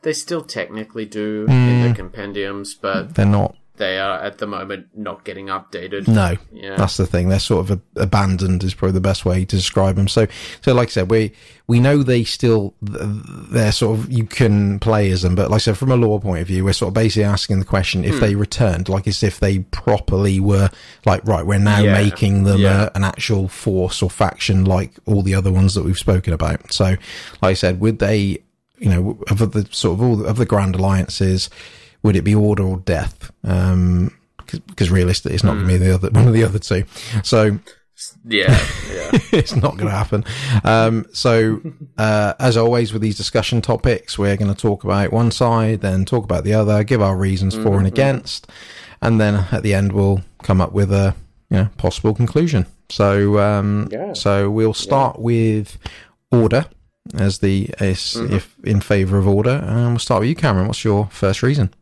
they still technically do in Hmm. the compendiums, but they're not they are at the moment not getting updated. No, Yeah. that's the thing. They're sort of a, abandoned is probably the best way to describe them. So, so like I said, we we know they still they're sort of you can play as them, but like I said, from a lore point of view, we're sort of basically asking the question if hmm. they returned, like as if they properly were like right, we're now Yeah. making them Yeah. an actual force or faction like all the other ones that we've spoken about. So, like I said, would they, you know, of the sort of all the, of the grand alliances, would it be order or death? Um, because realistically, it's not going to be the other one of the other two. So Yeah, yeah. it's not going to happen. Um, so uh, as always with these discussion topics, we're going to talk about one side, then talk about the other, give our reasons for and against, and then at the end we'll come up with a you know possible conclusion. So um, Yeah. so we'll start with order as the is if in favour of order, and we'll start with you, Cameron. What's your first reason?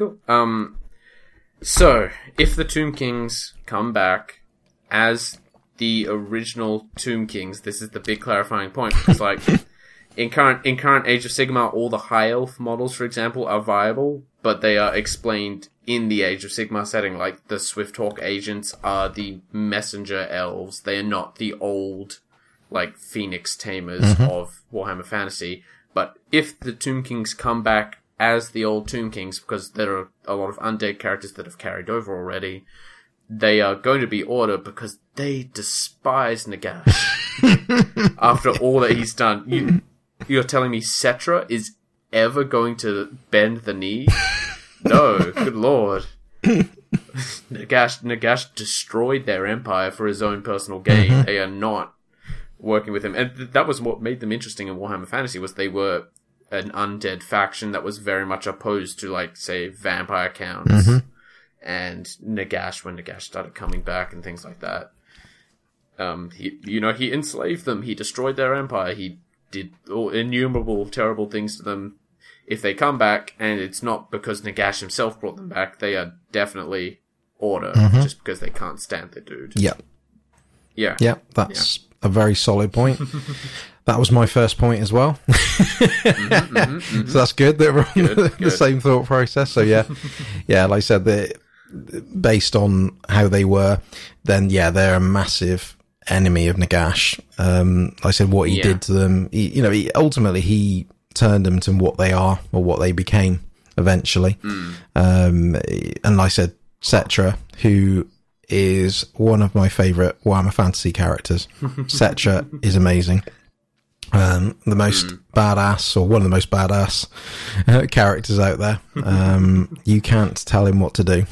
Cool. Um, so if the Tomb Kings come back as the original Tomb Kings, this is the big clarifying point because, like, in current in current Age of Sigmar, all the High Elf models, for example, are viable, but they are explained in the Age of Sigmar setting. Like the Swift Hawk agents are the messenger elves; they are not the old like Phoenix Tamers of Warhammer Fantasy. But if the Tomb Kings come back as the old Tomb Kings, because there are a lot of undead characters that have carried over already, they are going to be Order because they despise Nagash. After all that he's done, you, you're telling me Settra is ever going to bend the knee? No, good lord. Nagash, Nagash destroyed their empire for his own personal gain. They are not working with him, and th- that was what made them interesting in Warhammer Fantasy. Was they were an undead faction that was very much opposed to, like, say, vampire counts and Nagash when Nagash started coming back and things like that. Um, he, you know, he enslaved them. He destroyed their empire. He did all innumerable terrible things to them. If they come back, and it's not because Nagash himself brought them back, they are definitely order, just because they can't stand the dude. Yeah. Yeah. Yeah, that's a very solid point. that was my first point as well. so that's good that we're on Good, the, the good. same thought process. So yeah, yeah, like I said, they based on how they were, then yeah, they're a massive enemy of Nagash. Um, like I said, what he Yeah. did to them, he, you know, he, ultimately he turned them to what they are or what they became eventually. Hmm. Um, and like I said, Settra, who is one of my favorite Warhammer Fantasy characters. Settra is amazing. Um, the most Hmm. badass, or one of the most badass uh, characters out there. Um, you can't tell him what to do.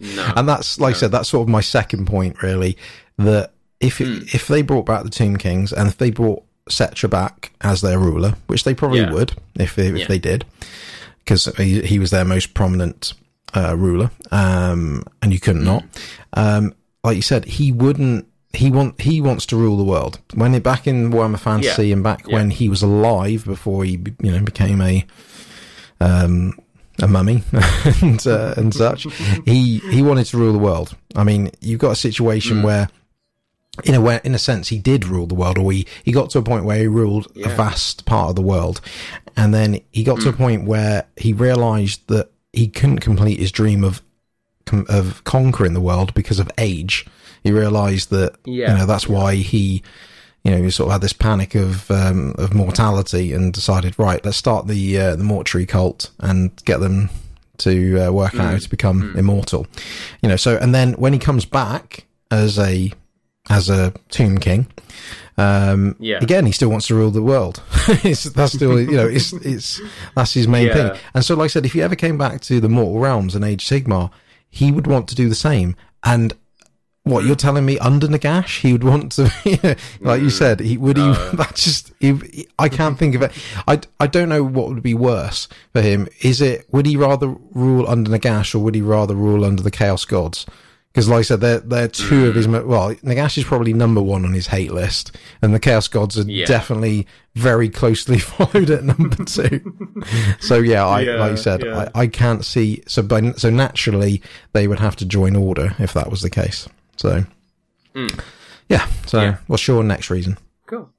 No. and that's like I said, that's sort of my second point, really. That if it, if they brought back the Tomb Kings and if they brought Settra back as their ruler, which they probably Yeah. would if they, if Yeah. they did, because he, he was their most prominent uh, ruler, um, and you couldn't not. Um, like you said, he wouldn't. He want he wants to rule the world. When he, back in Warhammer Fantasy Yeah. and back Yeah. when he was alive before he you know became a um, a mummy and uh, and such. he he wanted to rule the world. I mean, you've got a situation where, in a way, in a sense, he did rule the world, or he he got to a point where he ruled a vast part of the world, and then he got to a point where he realised that he couldn't complete his dream of of conquering the world because of age. He realised that Yeah. you know that's why he you know, he sort of had this panic of um, of mortality and decided, right, let's start the uh, the mortuary cult and get them to uh, work out how to become immortal. You know, so and then when he comes back as a as a tomb king, um, Yeah. again he still wants to rule the world. it's, that's still you know it's it's that's his main Yeah. thing. And so, like I said, if he ever came back to the mortal realms and Age Sigmar, he would want to do the same. And what you're telling me under Nagash, he would want to, like you said, he would. He, that's just. He, I can't think of it. I, I don't know what would be worse for him. Is it would he rather rule under Nagash or would he rather rule under the Chaos Gods? Because, like I said, they're they're two of his. mo- Well, Nagash is probably number one on his hate list, and the Chaos Gods are Yeah. definitely very closely followed at number two. so yeah, I Yeah, like you said, yeah. I, I can't see. So by, so naturally, they would have to join Order if that was the case. So yeah. So. Yeah. what's your next reason? Cool.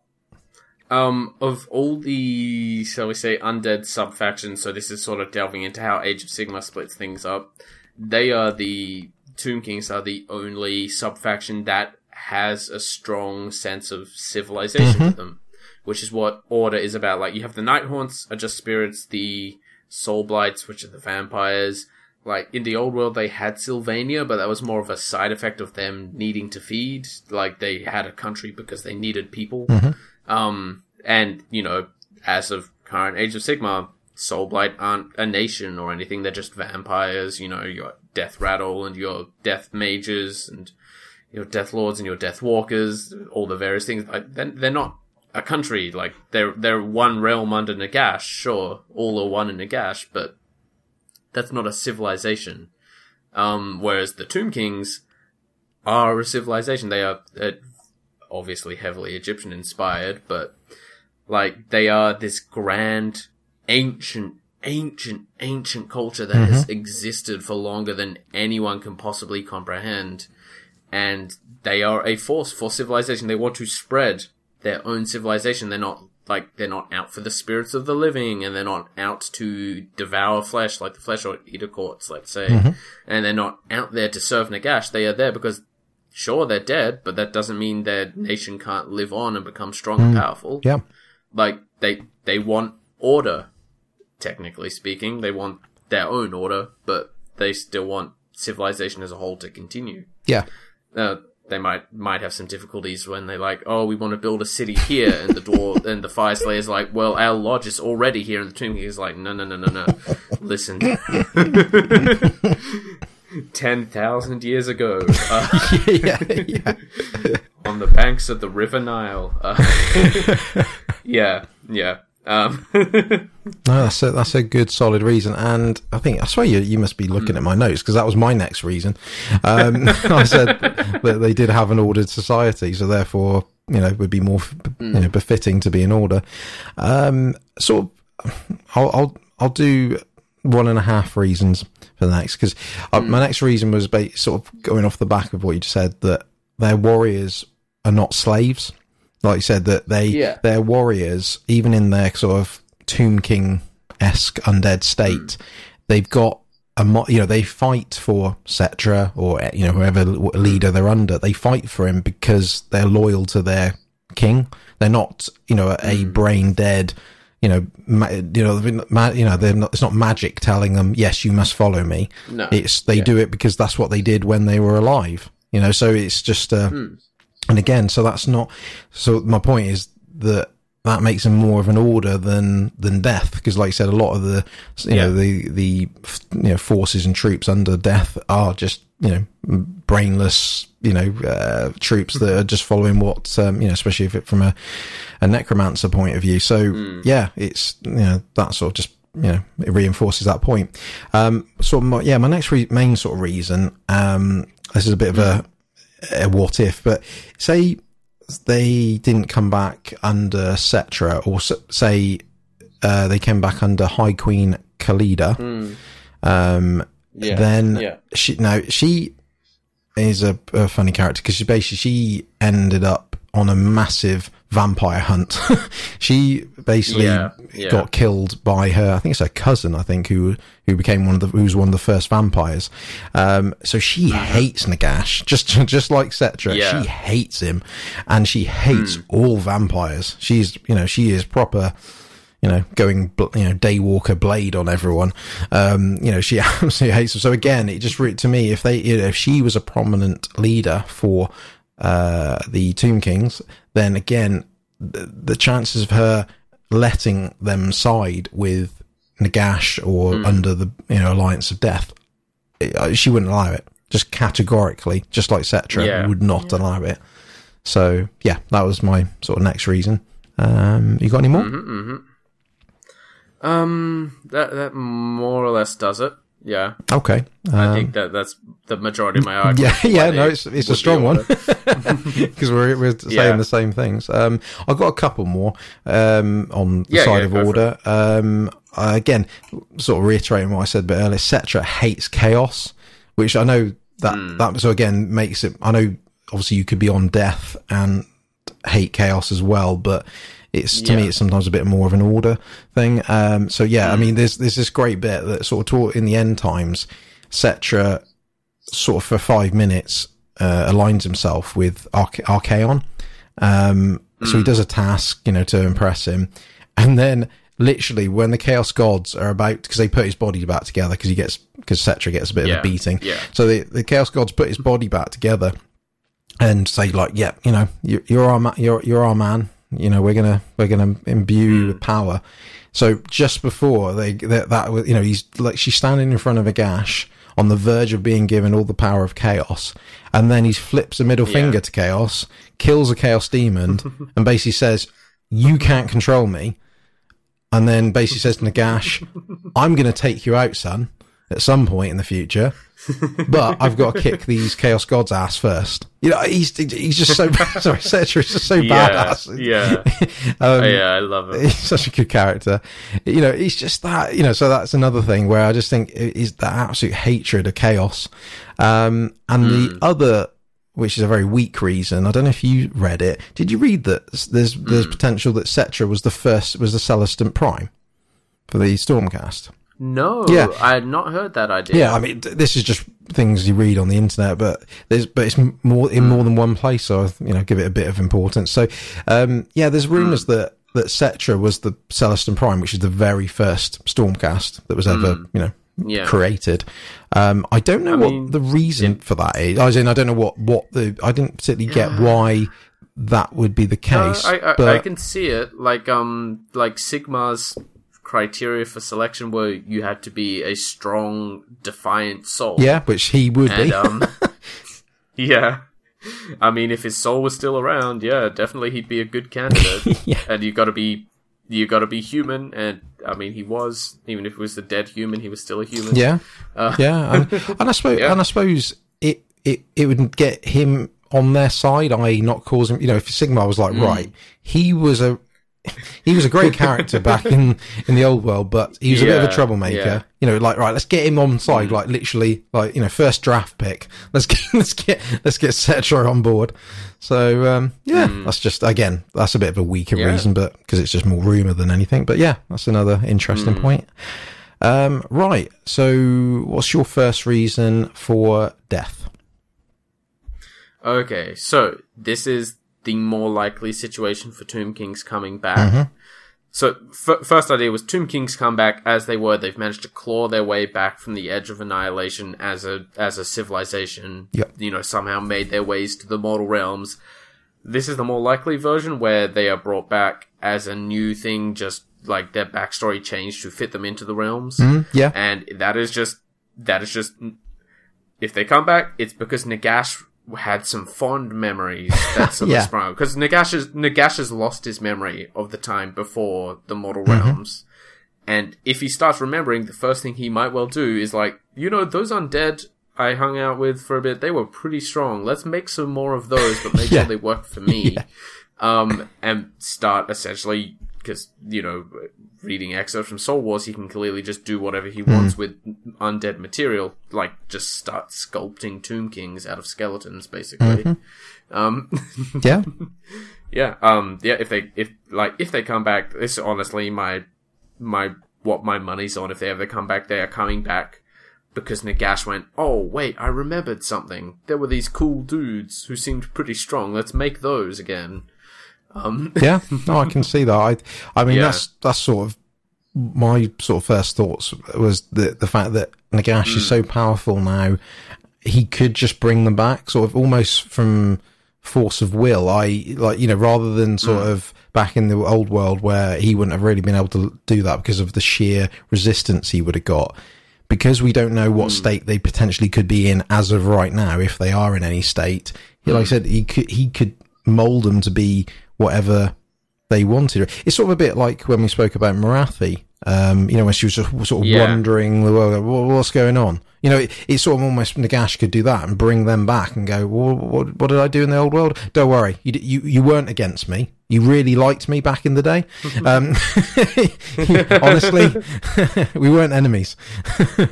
Um, of all the, shall we say, undead sub factions, so this is sort of delving into how Age of Sigmar splits things up. They are the Tomb Kings are the only sub faction that has a strong sense of civilization to them, which is what Order is about. Like you have the Nighthaunts, are just spirits, the Soul Blights, which are the vampires. Like in the old world, they had Sylvania, but that was more of a side effect of them needing to feed. Like they had a country because they needed people. Um, and you know, as of current Age of Sigmar, Soulblight aren't a nation or anything. They're just vampires. You know, your Death Rattle and your Death Mages and your Death Lords and your Death Walkers. All the various things. They're, they're not a country. Like they're they're one realm under Nagash. Sure, all are one in Nagash, but that's not a civilization. Um, whereas the Tomb Kings are a civilization. They are uh, obviously heavily Egyptian inspired, but like they are this grand, ancient, ancient, ancient culture that has mm-hmm. existed for longer than anyone can possibly comprehend. And they are a force for civilization. They want to spread their own civilization. They're not like they're not out for the spirits of the living, and they're not out to devour flesh like the flesh or eater courts, let's say. Mm-hmm. And they're not out there to serve Nagash. They are there because sure they're dead, but that doesn't mean their nation can't live on and become strong and mm. powerful. Yeah. Like they they want order, technically speaking. They want their own order, but they still want civilization as a whole to continue. Yeah. Uh, they might might have some difficulties when they like, oh, we want to build a city here, and the dwarf and the fire slayer's like, well, our lodge is already here, and the tomb king is like, no, no, no, no, no, listen. Ten thousand years ago, uh, yeah. Yeah. on the banks of the River Nile. Uh, yeah, yeah. Um, No, that's a, that's a good solid reason, and I think I swear you you must be looking at my notes because that was my next reason. Um, I said that they did have an ordered society, so therefore you know it would be more you know befitting to be in order. Um, of, I'll I'll I'll do one and a half reasons for the next because uh, my next reason was sort of going off the back of what you just said that their warriors are not slaves. Like you said, that they Yeah. they're warriors, even in their sort of Tomb King esque undead state. Hmm. They've got a mo- you know they fight for Settra or you know whoever hmm. leader they're under. They fight for him because they're loyal to their king. They're not you know a hmm. brain dead you know, ma- you know, they're not- ma- you know, they're not, it's not magic telling them, yes, you must follow me. No. It's, they do it because that's what they did when they were alive, you know, so it's just, uh, and again, so that's not, so my point is that that makes him more of an order than, than death. Because like I said, a lot of the, you know, the, the, you know, forces and troops under death are just, you know, brainless, you know, uh, troops that are just following what, um, you know, especially if it from a, a necromancer point of view. So yeah, it's, you know, that sort of just, you know, it reinforces that point. Um, so my, yeah, my next re- main sort of reason, um, this is a bit of a, a what if, but say they didn't come back under Settra or say, uh, they came back under High Queen Khalida. Um, Yeah. then yeah. she now she is a, a funny character because she basically she ended up on a massive vampire hunt. she basically Yeah, yeah. got killed by her. I think it's her cousin. I think who who became one of the who's one of the first vampires. Um, so she hates Nagash just just like Settra. Yeah. She hates him, and she hates all vampires. She's you know she is proper you know, going, bl- you know, daywalker blade on everyone. Um, you know, she absolutely hates them. So again, it just, to me, if they, you know, if she was a prominent leader for, uh, the Tomb Kings, then again, the, the chances of her letting them side with Nagash or under the, you know, Alliance of Death, it- uh, she wouldn't allow it. Just categorically, just like Settra Yeah. would not allow it. So yeah, that was my sort of next reason. Um, you got any more? Um, that that more or less does it. Yeah, Okay. I Um, think that that's the majority of my argument. yeah, yeah, no, it's it's a strong one because we're we're saying Yeah. the same things. Um, I've got a couple more um on the Yeah, side yeah, of order. Um, uh, again, sort of reiterating what I said but bit earlier. Settra hates chaos, which I know that Hmm. that so again makes it. I know obviously you could be on death and hate chaos as well, but it's to me it's sometimes a bit more of an order thing. Um, so yeah, I Hmm. mean, there's there's this great bit that sort of taught in the end times. Settra sort of for five minutes uh, aligns himself with Arche- Archaon. Um, So he does a task, you know, to impress him, and then literally when the Chaos Gods are about because they put his body back together because he gets because Settra gets a bit of a beating. yeah. So the the Chaos Gods put his body back together and say like, yeah, you know, you're, you're our ma- you're you're our man. You know, we're gonna we're gonna imbue you with hmm. power. So just before they that, that was- you know he's like she's standing in front of a gash on the verge of being given all the power of chaos, and then he flips a middle finger to chaos, kills a chaos demon, and basically says, "You can't control me." And then basically says to Nagash, "I'm going to take you out, son, at some point in the future." but I've got to kick these Chaos Gods ass first. You know, he's he's just so sorry, Settra is just so Yeah, badass. yeah, Um, yeah. I love it. he's such a good character. You know, he's just that. You know, so that's another thing where I just think is that absolute hatred of chaos. Um, and the other, which is a very weak reason. I don't know if you read it. Did you read that there's there's potential that Settra was the first was the Celestant Prime for the Stormcast? No, Yeah. I had not heard that idea. Yeah, I mean, this is just things you read on the internet, but there's, but it's more in more than one place, so I, you know, give it a bit of importance. So, um, yeah, there's rumours that that Settra was the Celestant Prime, which is the very first Stormcast that was ever, you know, Yeah. created. Um, I don't know what mean, the reason for that is. As in, I don't know what what the I didn't particularly get why that would be the case. I, I, but I can see it. Like um, like Sigmar's criteria for selection were you had to be a strong, defiant soul. yeah, which he would and be. um, yeah. I mean, if his soul was still around, yeah, definitely he'd be a good candidate. Yeah. And you got to be, you got to be human. And I mean, he was. Even if it was a dead human, he was still a human. Yeah, yeah, and, and I suppose, Yeah. and I suppose it, it it would get him on their side, i.e., not cause him. You know, if Sigmar was like, right, he was a he was a great character back in in the old world, but he was a bit of a troublemaker. yeah. You know, like right, let's get him on side, like literally, like you know, first draft pick. Let's get let's get let's get Settra on board. So um, yeah, that's just again, that's a bit of a weaker Yeah. reason, but because it's just more rumor than anything. But yeah, that's another interesting point. Um, right. So, what's your first reason for death? Okay, so this is the more likely situation for Tomb Kings coming back. Mm-hmm. so f- first idea was Tomb Kings come back as they were. They've managed to claw their way back from the edge of annihilation as a as a civilization. Yep. You know, somehow made their ways to the mortal realms. This is the more likely version where they are brought back as a new thing, just like their backstory changed to fit them into the realms. Mm, yeah. And that is just that is just if they come back, it's because Nagash had some fond memories that sort Yeah. of sprung because Nagash has, Nagash has lost his memory of the time before the mortal Mm-hmm. realms. And if he starts remembering, the first thing he might well do is like, you know, those undead I hung out with for a bit, they were pretty strong. Let's make some more of those, but make Yeah. sure they work for me. Um, and start essentially, because, you know, reading excerpts from Soul Wars, he can clearly just do whatever he wants with undead material, like just start sculpting Tomb Kings out of skeletons, basically. Um, Yeah. yeah, um, yeah. If they, if like, if they come back, this is honestly my, my, what my money's on. If they ever come back, they are coming back because Nagash went. Oh wait, I remembered something. There were these cool dudes who seemed pretty strong. Let's make those again. Um, Yeah, no, I can see that. I, I mean, Yeah. that's that's sort of my sort of first thoughts was the the fact that Nagash is hmm. so powerful now. He could just bring them back, sort of almost from force of will. I like you know rather than sort hmm. of back in the old world where he wouldn't have really been able to do that because of the sheer resistance he would have got. Because we don't know what hmm. state they potentially could be in as of right now, if they are in any state. Like I said, he could he could mold them to be whatever they wanted. It's sort of a bit like when we spoke about Morathi. Um, you know, when she was just sort of Yeah. wandering the world, what's going on? You know, it, it's sort of almost Nagash could do that and bring them back and go, well, what, what did I do in the old world? Don't worry, you, you you weren't against me. You really liked me back in the day. Um, honestly, we weren't enemies.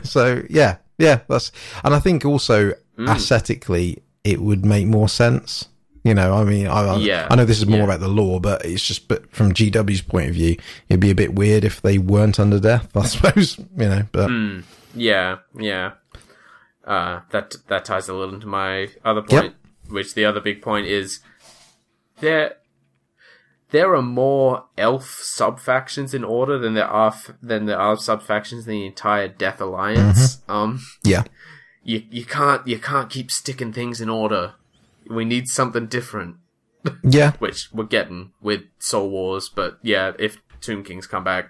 so yeah, yeah, that's and I think also aesthetically it would make more sense. You know, I mean, I, I- Yeah. I know this is more Yeah. about the lore, but it's just, but from GW's point of view, it'd be a bit weird if they weren't under death, I suppose, you know, but Yeah, yeah. Uh, that that ties a little into my other point, which the other big point is there. There are more elf sub factions in order than there are f- than there are sub factions in the entire Death Alliance. Um, yeah, you you can't you can't keep sticking things in order. We need something different, yeah, which we're getting with Soul Wars. But yeah, if Tomb Kings come back,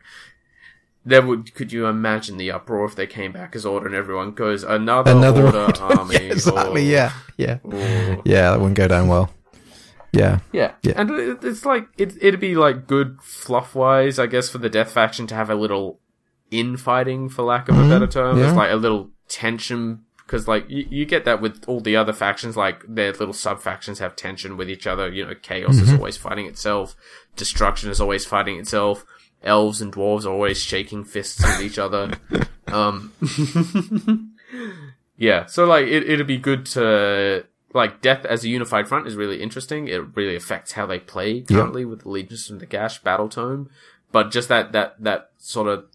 there would could you imagine the uproar if they came back as Order and everyone goes another, another Order order. army? Yeah, exactly, oh, yeah, yeah, oh. yeah, that wouldn't go down well. Yeah, Yeah, Yeah. and it's like it, it'd be like good fluff wise, I guess, for the Death faction to have a little infighting, for lack of a better term. Mm-hmm. yeah. It's like a little tension because, like, you, you get that with all the other factions. Like their little sub factions have tension with each other. You know, Chaos is Mm-hmm. always fighting itself. Destruction is always fighting itself. Elves and dwarves are always shaking fists with each other. Um, yeah, so like it, it'd be good to like Death as a unified front is really interesting. It really affects how they play currently with Allegiance from the Gash Battle Tome. But just that that that sort of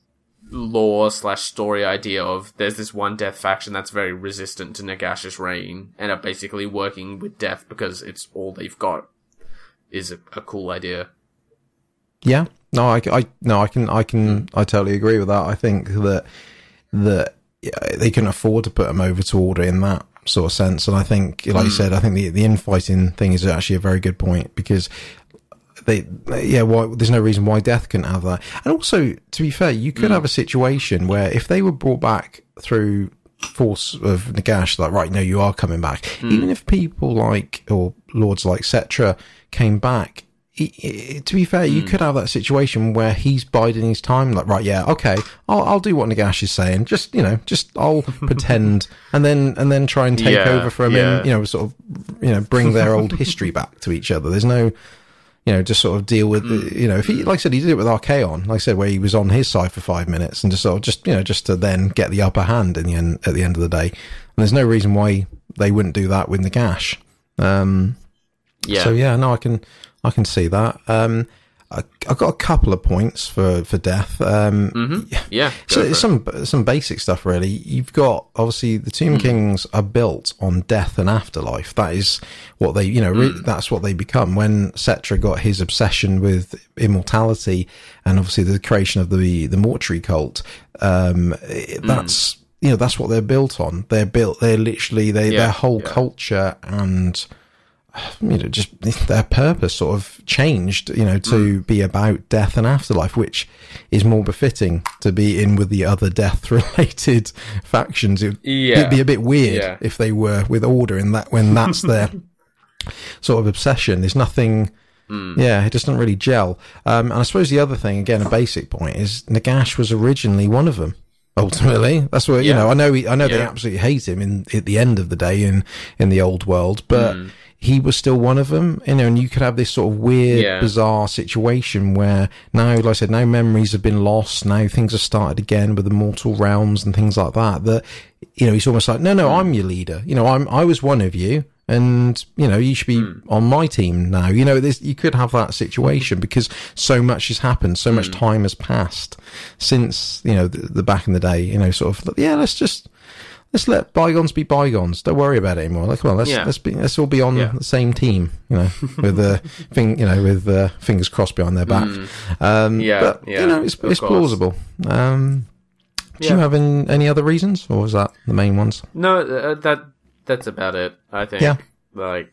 lore slash story idea of there's this one Death faction that's very resistant to Nagash's reign and are basically working with Death because it's all they've got is a, a cool idea. yeah. No, I, I, no, I can, I can, I totally agree with that. I think that that they can afford to put them over to order in that sort of sense. And I think, like you hmm. said, I think the the infighting thing is actually a very good point because they, yeah, why, there's no reason why death couldn't have that. And also, to be fair, you could hmm. have a situation where if they were brought back through force of Nagash, like, right, no, you are coming back. Hmm. Even if people like, or lords like Settra came back, to be fair, you hmm. could have that situation where he's biding his time, like, right, yeah, okay, I'll, I'll do what Nagash is saying. Just, you know, just, I'll pretend and then, and then try and take Yeah, over from yeah. him, you know, sort of, you know, bring their old history back to each other. There's no, you know, just sort of deal with, the, you know, if he, like I said, he did it with Archaon, like I said, where he was on his side for five minutes and just sort of just, you know, just to then get the upper hand in the end, at the end of the day. And there's no reason why they wouldn't do that with Nagash. Um, Yeah. so yeah, no, I can, I can see that. Um, I, I've got a couple of points for for death. Um, Yeah. so it's it. some some basic stuff really. You've got obviously the Tomb Kings are built on death and afterlife. That is what they, you know, re- that's what they become. When Settra got his obsession with immortality and obviously the creation of the the mortuary cult, um, it- that's you know that's what they're built on. They're built. They're literally they Yeah, their whole yeah. culture and you know, just their purpose sort of changed, you know, to Mm. be about death and afterlife, which is more befitting to be in with the other death related factions. It, Yeah. It'd be a bit weird Yeah. if they were with order in that when that's their sort of obsession. There's nothing. Hmm. Yeah, it just doesn't really gel. Um, and I suppose the other thing, again, a basic point is Nagash was originally one of them. Ultimately, that's what you know. I know. He, I know they absolutely hate him in at the end of the day in in the old world, but Hmm. He was still one of them. You know, and you could have this sort of weird, Yeah. bizarre situation where now, like I said, now memories have been lost. Now things have started again with the mortal realms and things like that. That you know, he's almost like, no, no, Hmm. I'm your leader. You know, I'm I was one of you. And you know you should be Hmm. on my team now. You know, there's, you could have that situation because so much has happened, so Hmm. much time has passed since you know the, the back in the day. You know, sort of yeah, let's just let's let bygones be bygones. Don't worry about it anymore. Like, come on, let's Yeah. let's be let's all be on Yeah. the same team. You know, with the thing, you know, with uh, fingers crossed behind their back. Um, Mm. Yeah, but yeah, you know, it's, it's plausible. Um, do you have any, any other reasons, or was that the main ones? No, uh, that that's about it. I think. Yeah. Like,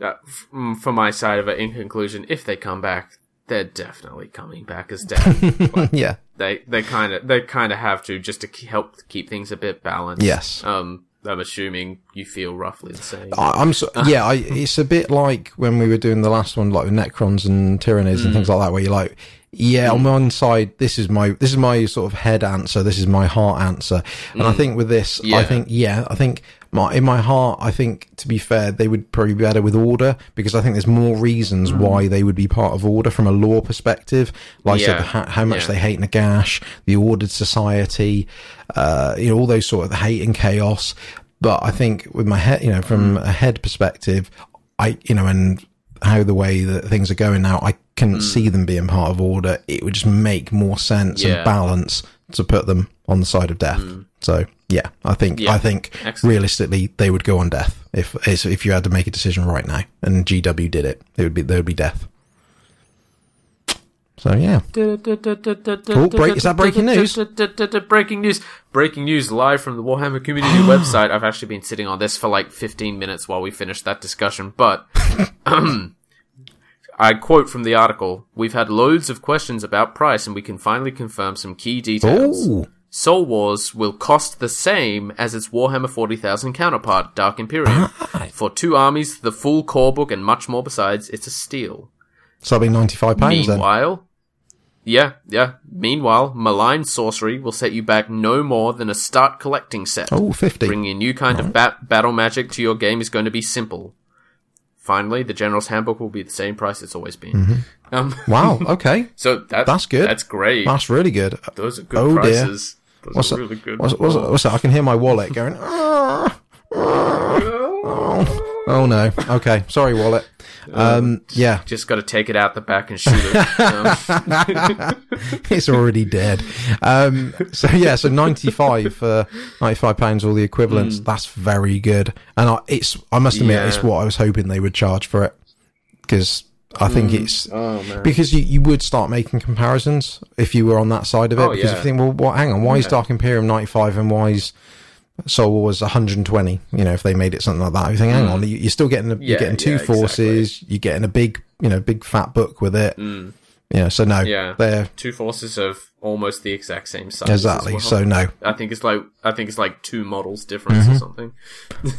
uh, f- mm, my side of it, in conclusion, if they come back, they're definitely coming back as death. yeah, they they kind of they kind of have to just to help keep things a bit balanced. Yes. Um, I'm assuming you feel roughly the same. I, I'm so, yeah. I, it's a bit like when we were doing the last one, like with Necrons and Tyranids and things mm. like that, where you're like, yeah, on mm. one side, this is my this is my sort of head answer, this is my heart answer, and I mm. think with this, I think yeah, I think my in my heart, I think to be fair, they would probably be better with order because I think there's more reasons why they would be part of order from a lore perspective, like said, Yeah. the, how, much Yeah. they hate Nagash, the ordered society, uh, you know, all those sort of hate and chaos. But I think with my head, you know, from Mm. a head perspective, I, you know, and how the way that things are going now, I couldn't Mm. see them being part of order. It would just make more sense Yeah. and balance to put them on the side of death. So yeah, I think. Yeah. I think Excellent. realistically they would go on death if, if you had to make a decision right now and GW did it, it would be, there would be death. So yeah. Oh, break- is that breaking news? Breaking news! Breaking news live from the Warhammer community website. I've actually been sitting on this for like 15 minutes while we finished that discussion, but um, I quote from the article: "We've had loads of questions about price, and we can finally confirm some key details. Oh, Soul Wars will cost the same as its Warhammer 40,000 counterpart, Dark Imperium. For two armies, the full core book, and much more besides, it's a steal." so that'll be 95 pounds then. Meanwhile, yeah, yeah. Meanwhile, malign sorcery will set you back no more than a start collecting set. Oh, 50. Bringing a new kind of bat- battle magic to your game is going to be simple. Finally, the General's Handbook will be the same price it's always been. Um, Wow. Okay. so that, That's good. That's great. That's really good. Those are good Oh, dear. Those What's really good. What's, what's, what's that? I can hear my wallet going. "Ah, ah." Oh no. Okay. Sorry, wallet. Um, yeah, Just got to take it out the back and shoot it. It's already dead. Um, so yeah, so ninety five for ninety five pounds, all the equivalents. That's very good. And I, it's I must admit, Yeah. it's what I was hoping they would charge for it because I think it's oh because you, you would start making comparisons if you were on that side of it. Oh, because yeah. you think, well, what? Hang on, why is Dark Imperium ninety five and why is Soul Wars one hundred and twenty? You know, if they made it something like that, you think, hang on, you- you're still getting a, Yeah, you're getting two yeah, forces, you're getting a big, you know, big fat book with it. Mm. Yeah, so no, Yeah. they're Two forces of almost the exact same size. exactly. well. So no, I think it's like I think it's like two models difference Mm-hmm. or something.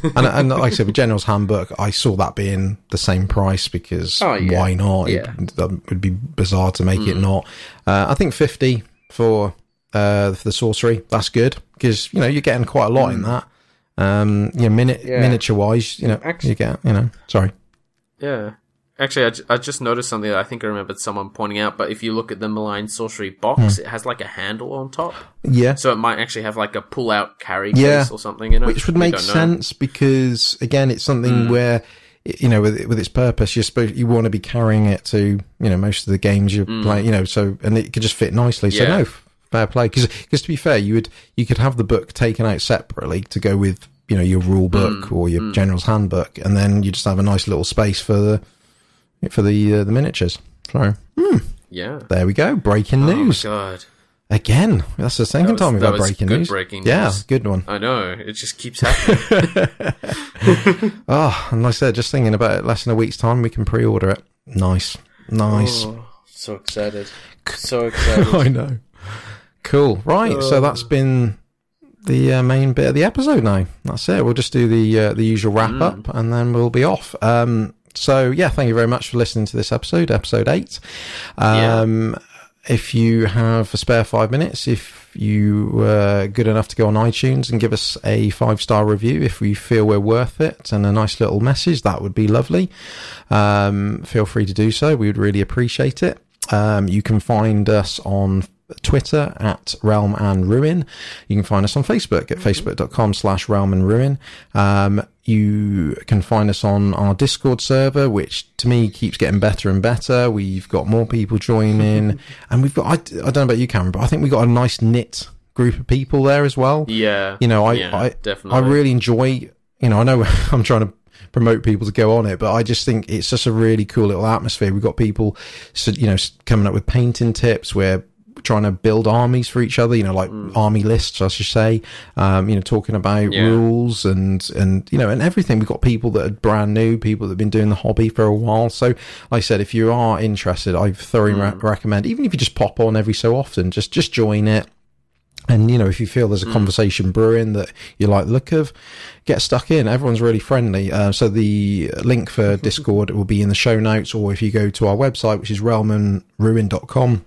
and, and like I said, with General's Handbook, I saw that being the same price because Oh, yeah. why not? Yeah. Mm. It, that would be bizarre to make it not. Uh, I think 50 for, uh, for the sorcery. That's good because, you know, you're getting quite a lot in that. Um, you know, minute, Mm. Yeah. miniature wise, you know, Actu- you get, you know, sorry. Yeah. Actually, I, just noticed something that I think I remembered someone pointing out. But if you look at the malign sorcery box, hmm. it has like a handle on top, Yeah. so it might actually have like a pull-out carry Yeah. case or something Which would We make don't know. sense because again, it's something hmm. where you know, with with its purpose, you're supposed you want to be carrying it to you know most of the games you're hmm. playing. You know, so and it could just fit nicely. So. Yeah. no, f- fair play. Because to be fair, you would you could have the book taken out separately to go with you know your rule book or your general's handbook, and then you just have a nice little space for the for the uh, the miniatures. So Yeah. there we go. Breaking Oh my news god. again. That's the second was- time we've that had breaking good news. breaking Yeah, news. good one. I know. It just keeps happening. Oh, and like I said, just thinking about it, less than a week's time, we can pre-order it. Nice, nice. Oh, so excited. So excited. I know. Cool. Right. so that's been the uh, main bit of the episode. Now that's it. We'll just do the uh, the usual wrap up, and then we'll be off. Um, so yeah, thank you very much for listening to this episode, episode eight. Um, If you have a spare five minutes, if you were good enough to go on iTunes and give us a five star review, if we feel we're worth it, and a nice little message, that would be lovely. Um, feel free to do so. We would really appreciate it. Um, you can find us on Twitter at Realm and Ruin. You can find us on Facebook at facebook.com slash Realm and Ruin. Um, you can find us on our Discord server, which to me keeps getting better and better. We've got more people joining and we've got, I, I don't know about you, Cameron, but I think we've got a nice knit group of people there as well. Yeah. You know, I, yeah, I, definitely. I really enjoy, you know, I know I'm trying to promote people to go on it, but I just think it's just a really cool little atmosphere. We've got people, you know, coming up with painting tips where trying to build armies for each other, you know, like army lists, I should say, um, you know, talking about Yeah. rules and, and, you know, and everything. We've got people that are brand new, people that have been doing the hobby for a while. So, like I said, if you are interested, I thoroughly re- recommend, even if you just pop on every so often, just, just join it. And you know, if you feel there's a conversation brewing that you like the look of, get stuck in. Everyone's really friendly. Uh, so the link for Discord will be in the show notes, or if you go to our website, which is realmandruin.com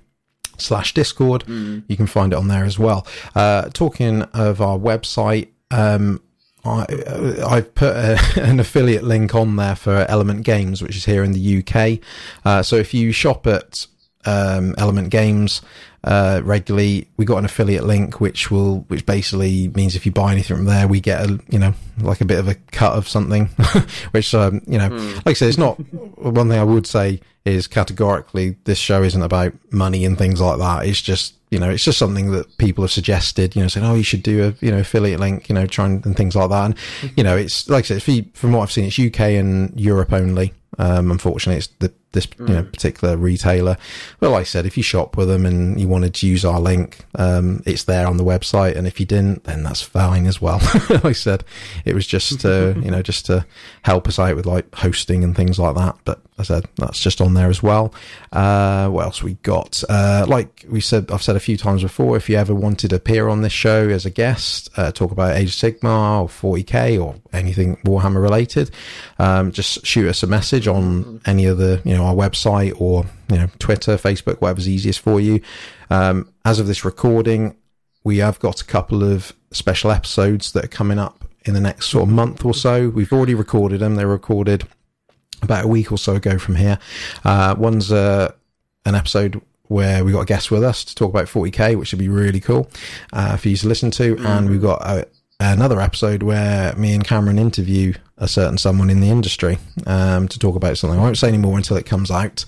slash Discord, you can find it on there as well. Uh, talking of our website, um, I, uh, I've put a, an affiliate link on there for Element Games, which is here in the UK. Uh, so if you shop at um, Element Games uh, regularly, we got an affiliate link, which will, which basically means if you buy anything from there, we get a, you know, like a bit of a cut of something, which, um, you know, like I said, it's not one thing I would say is categorically this show isn't about money and things like that. It's just, you know, it's just something that people have suggested, you know, saying, oh, you should do a, you know, affiliate link, you know, try and, and things like that. And, you know, it's like I said, if you, from what I've seen, it's UK and Europe only. Um, unfortunately, it's the, this, you know, particular retailer. But like I said, if you shop with them and you wanted to use our link, um, it's there on the website. And if you didn't, then that's fine as well. like I said, it was just, uh, you know, just to help us out with like hosting and things like that. But I said, that's just on there as well. Uh, what else we got? Uh, like we said, I've said a few times before, if you ever wanted to appear on this show as a guest, uh, talk about Age of Sigmar or 40k or anything Warhammer related, um, just shoot us a message on any of the, you know, our website or, you know, Twitter, Facebook, whatever's easiest for you. Um, as of this recording, we have got a couple of special episodes that are coming up in the next sort of month or so. We've already recorded them. They're recorded about a week or so ago from here. Uh, one's uh, an episode where we got a guest with us to talk about 40k, which would be really cool uh, for you to listen to. And we've got uh another episode where me and Cameron interview a certain someone in the industry um, to talk about something. I won't say any more until it comes out.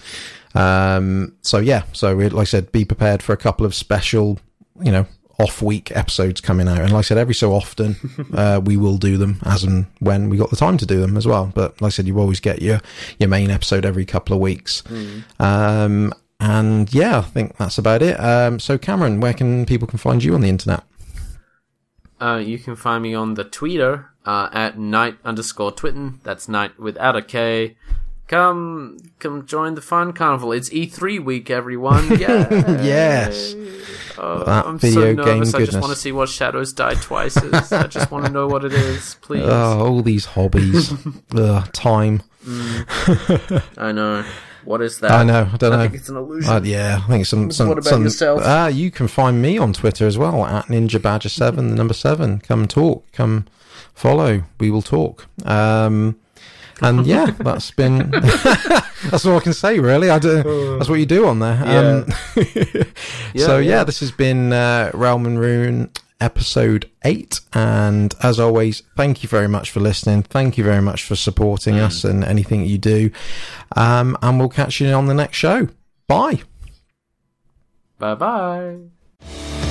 Um, so yeah, so we, like I said, be prepared for a couple of special, you know, off week episodes coming out. And like I said, every so often, uh, we will do them as and when we got the time to do them as well. But like I said, you always get your, your main episode every couple of weeks. Um, and yeah, I think that's about it. Um, so Cameron, where can people can find you on the internet? Uh, you can find me on the Twitter uh, at night underscore twitten. That's night without a K. Come, come join the fun carnival. It's E3 week, everyone. Yeah. Yes. Uh, That I'm video so nervous. I just want to see what Shadows Die Twice is. I just want to know what it is, please. Oh, all these hobbies. Ugh, time. I know. What is that? I know. I don't I know. I think it's an illusion. Uh, yeah, I think some. some What about some, yourself? Ah, you can find me on Twitter as well at Ninja Badger Seven, the number seven. Come talk. Come follow. We will talk. Um, and yeah, that's been. that's all I can say. Really, I do. That's what you do on there. Um, so Yeah, yeah, yeah. this has been uh, Realm and Ruin episode eight. And as always, thank you very much for listening. Thank you very much for supporting Mm. us and anything you do. Um, and we'll catch you on the next show. Bye. Bye bye.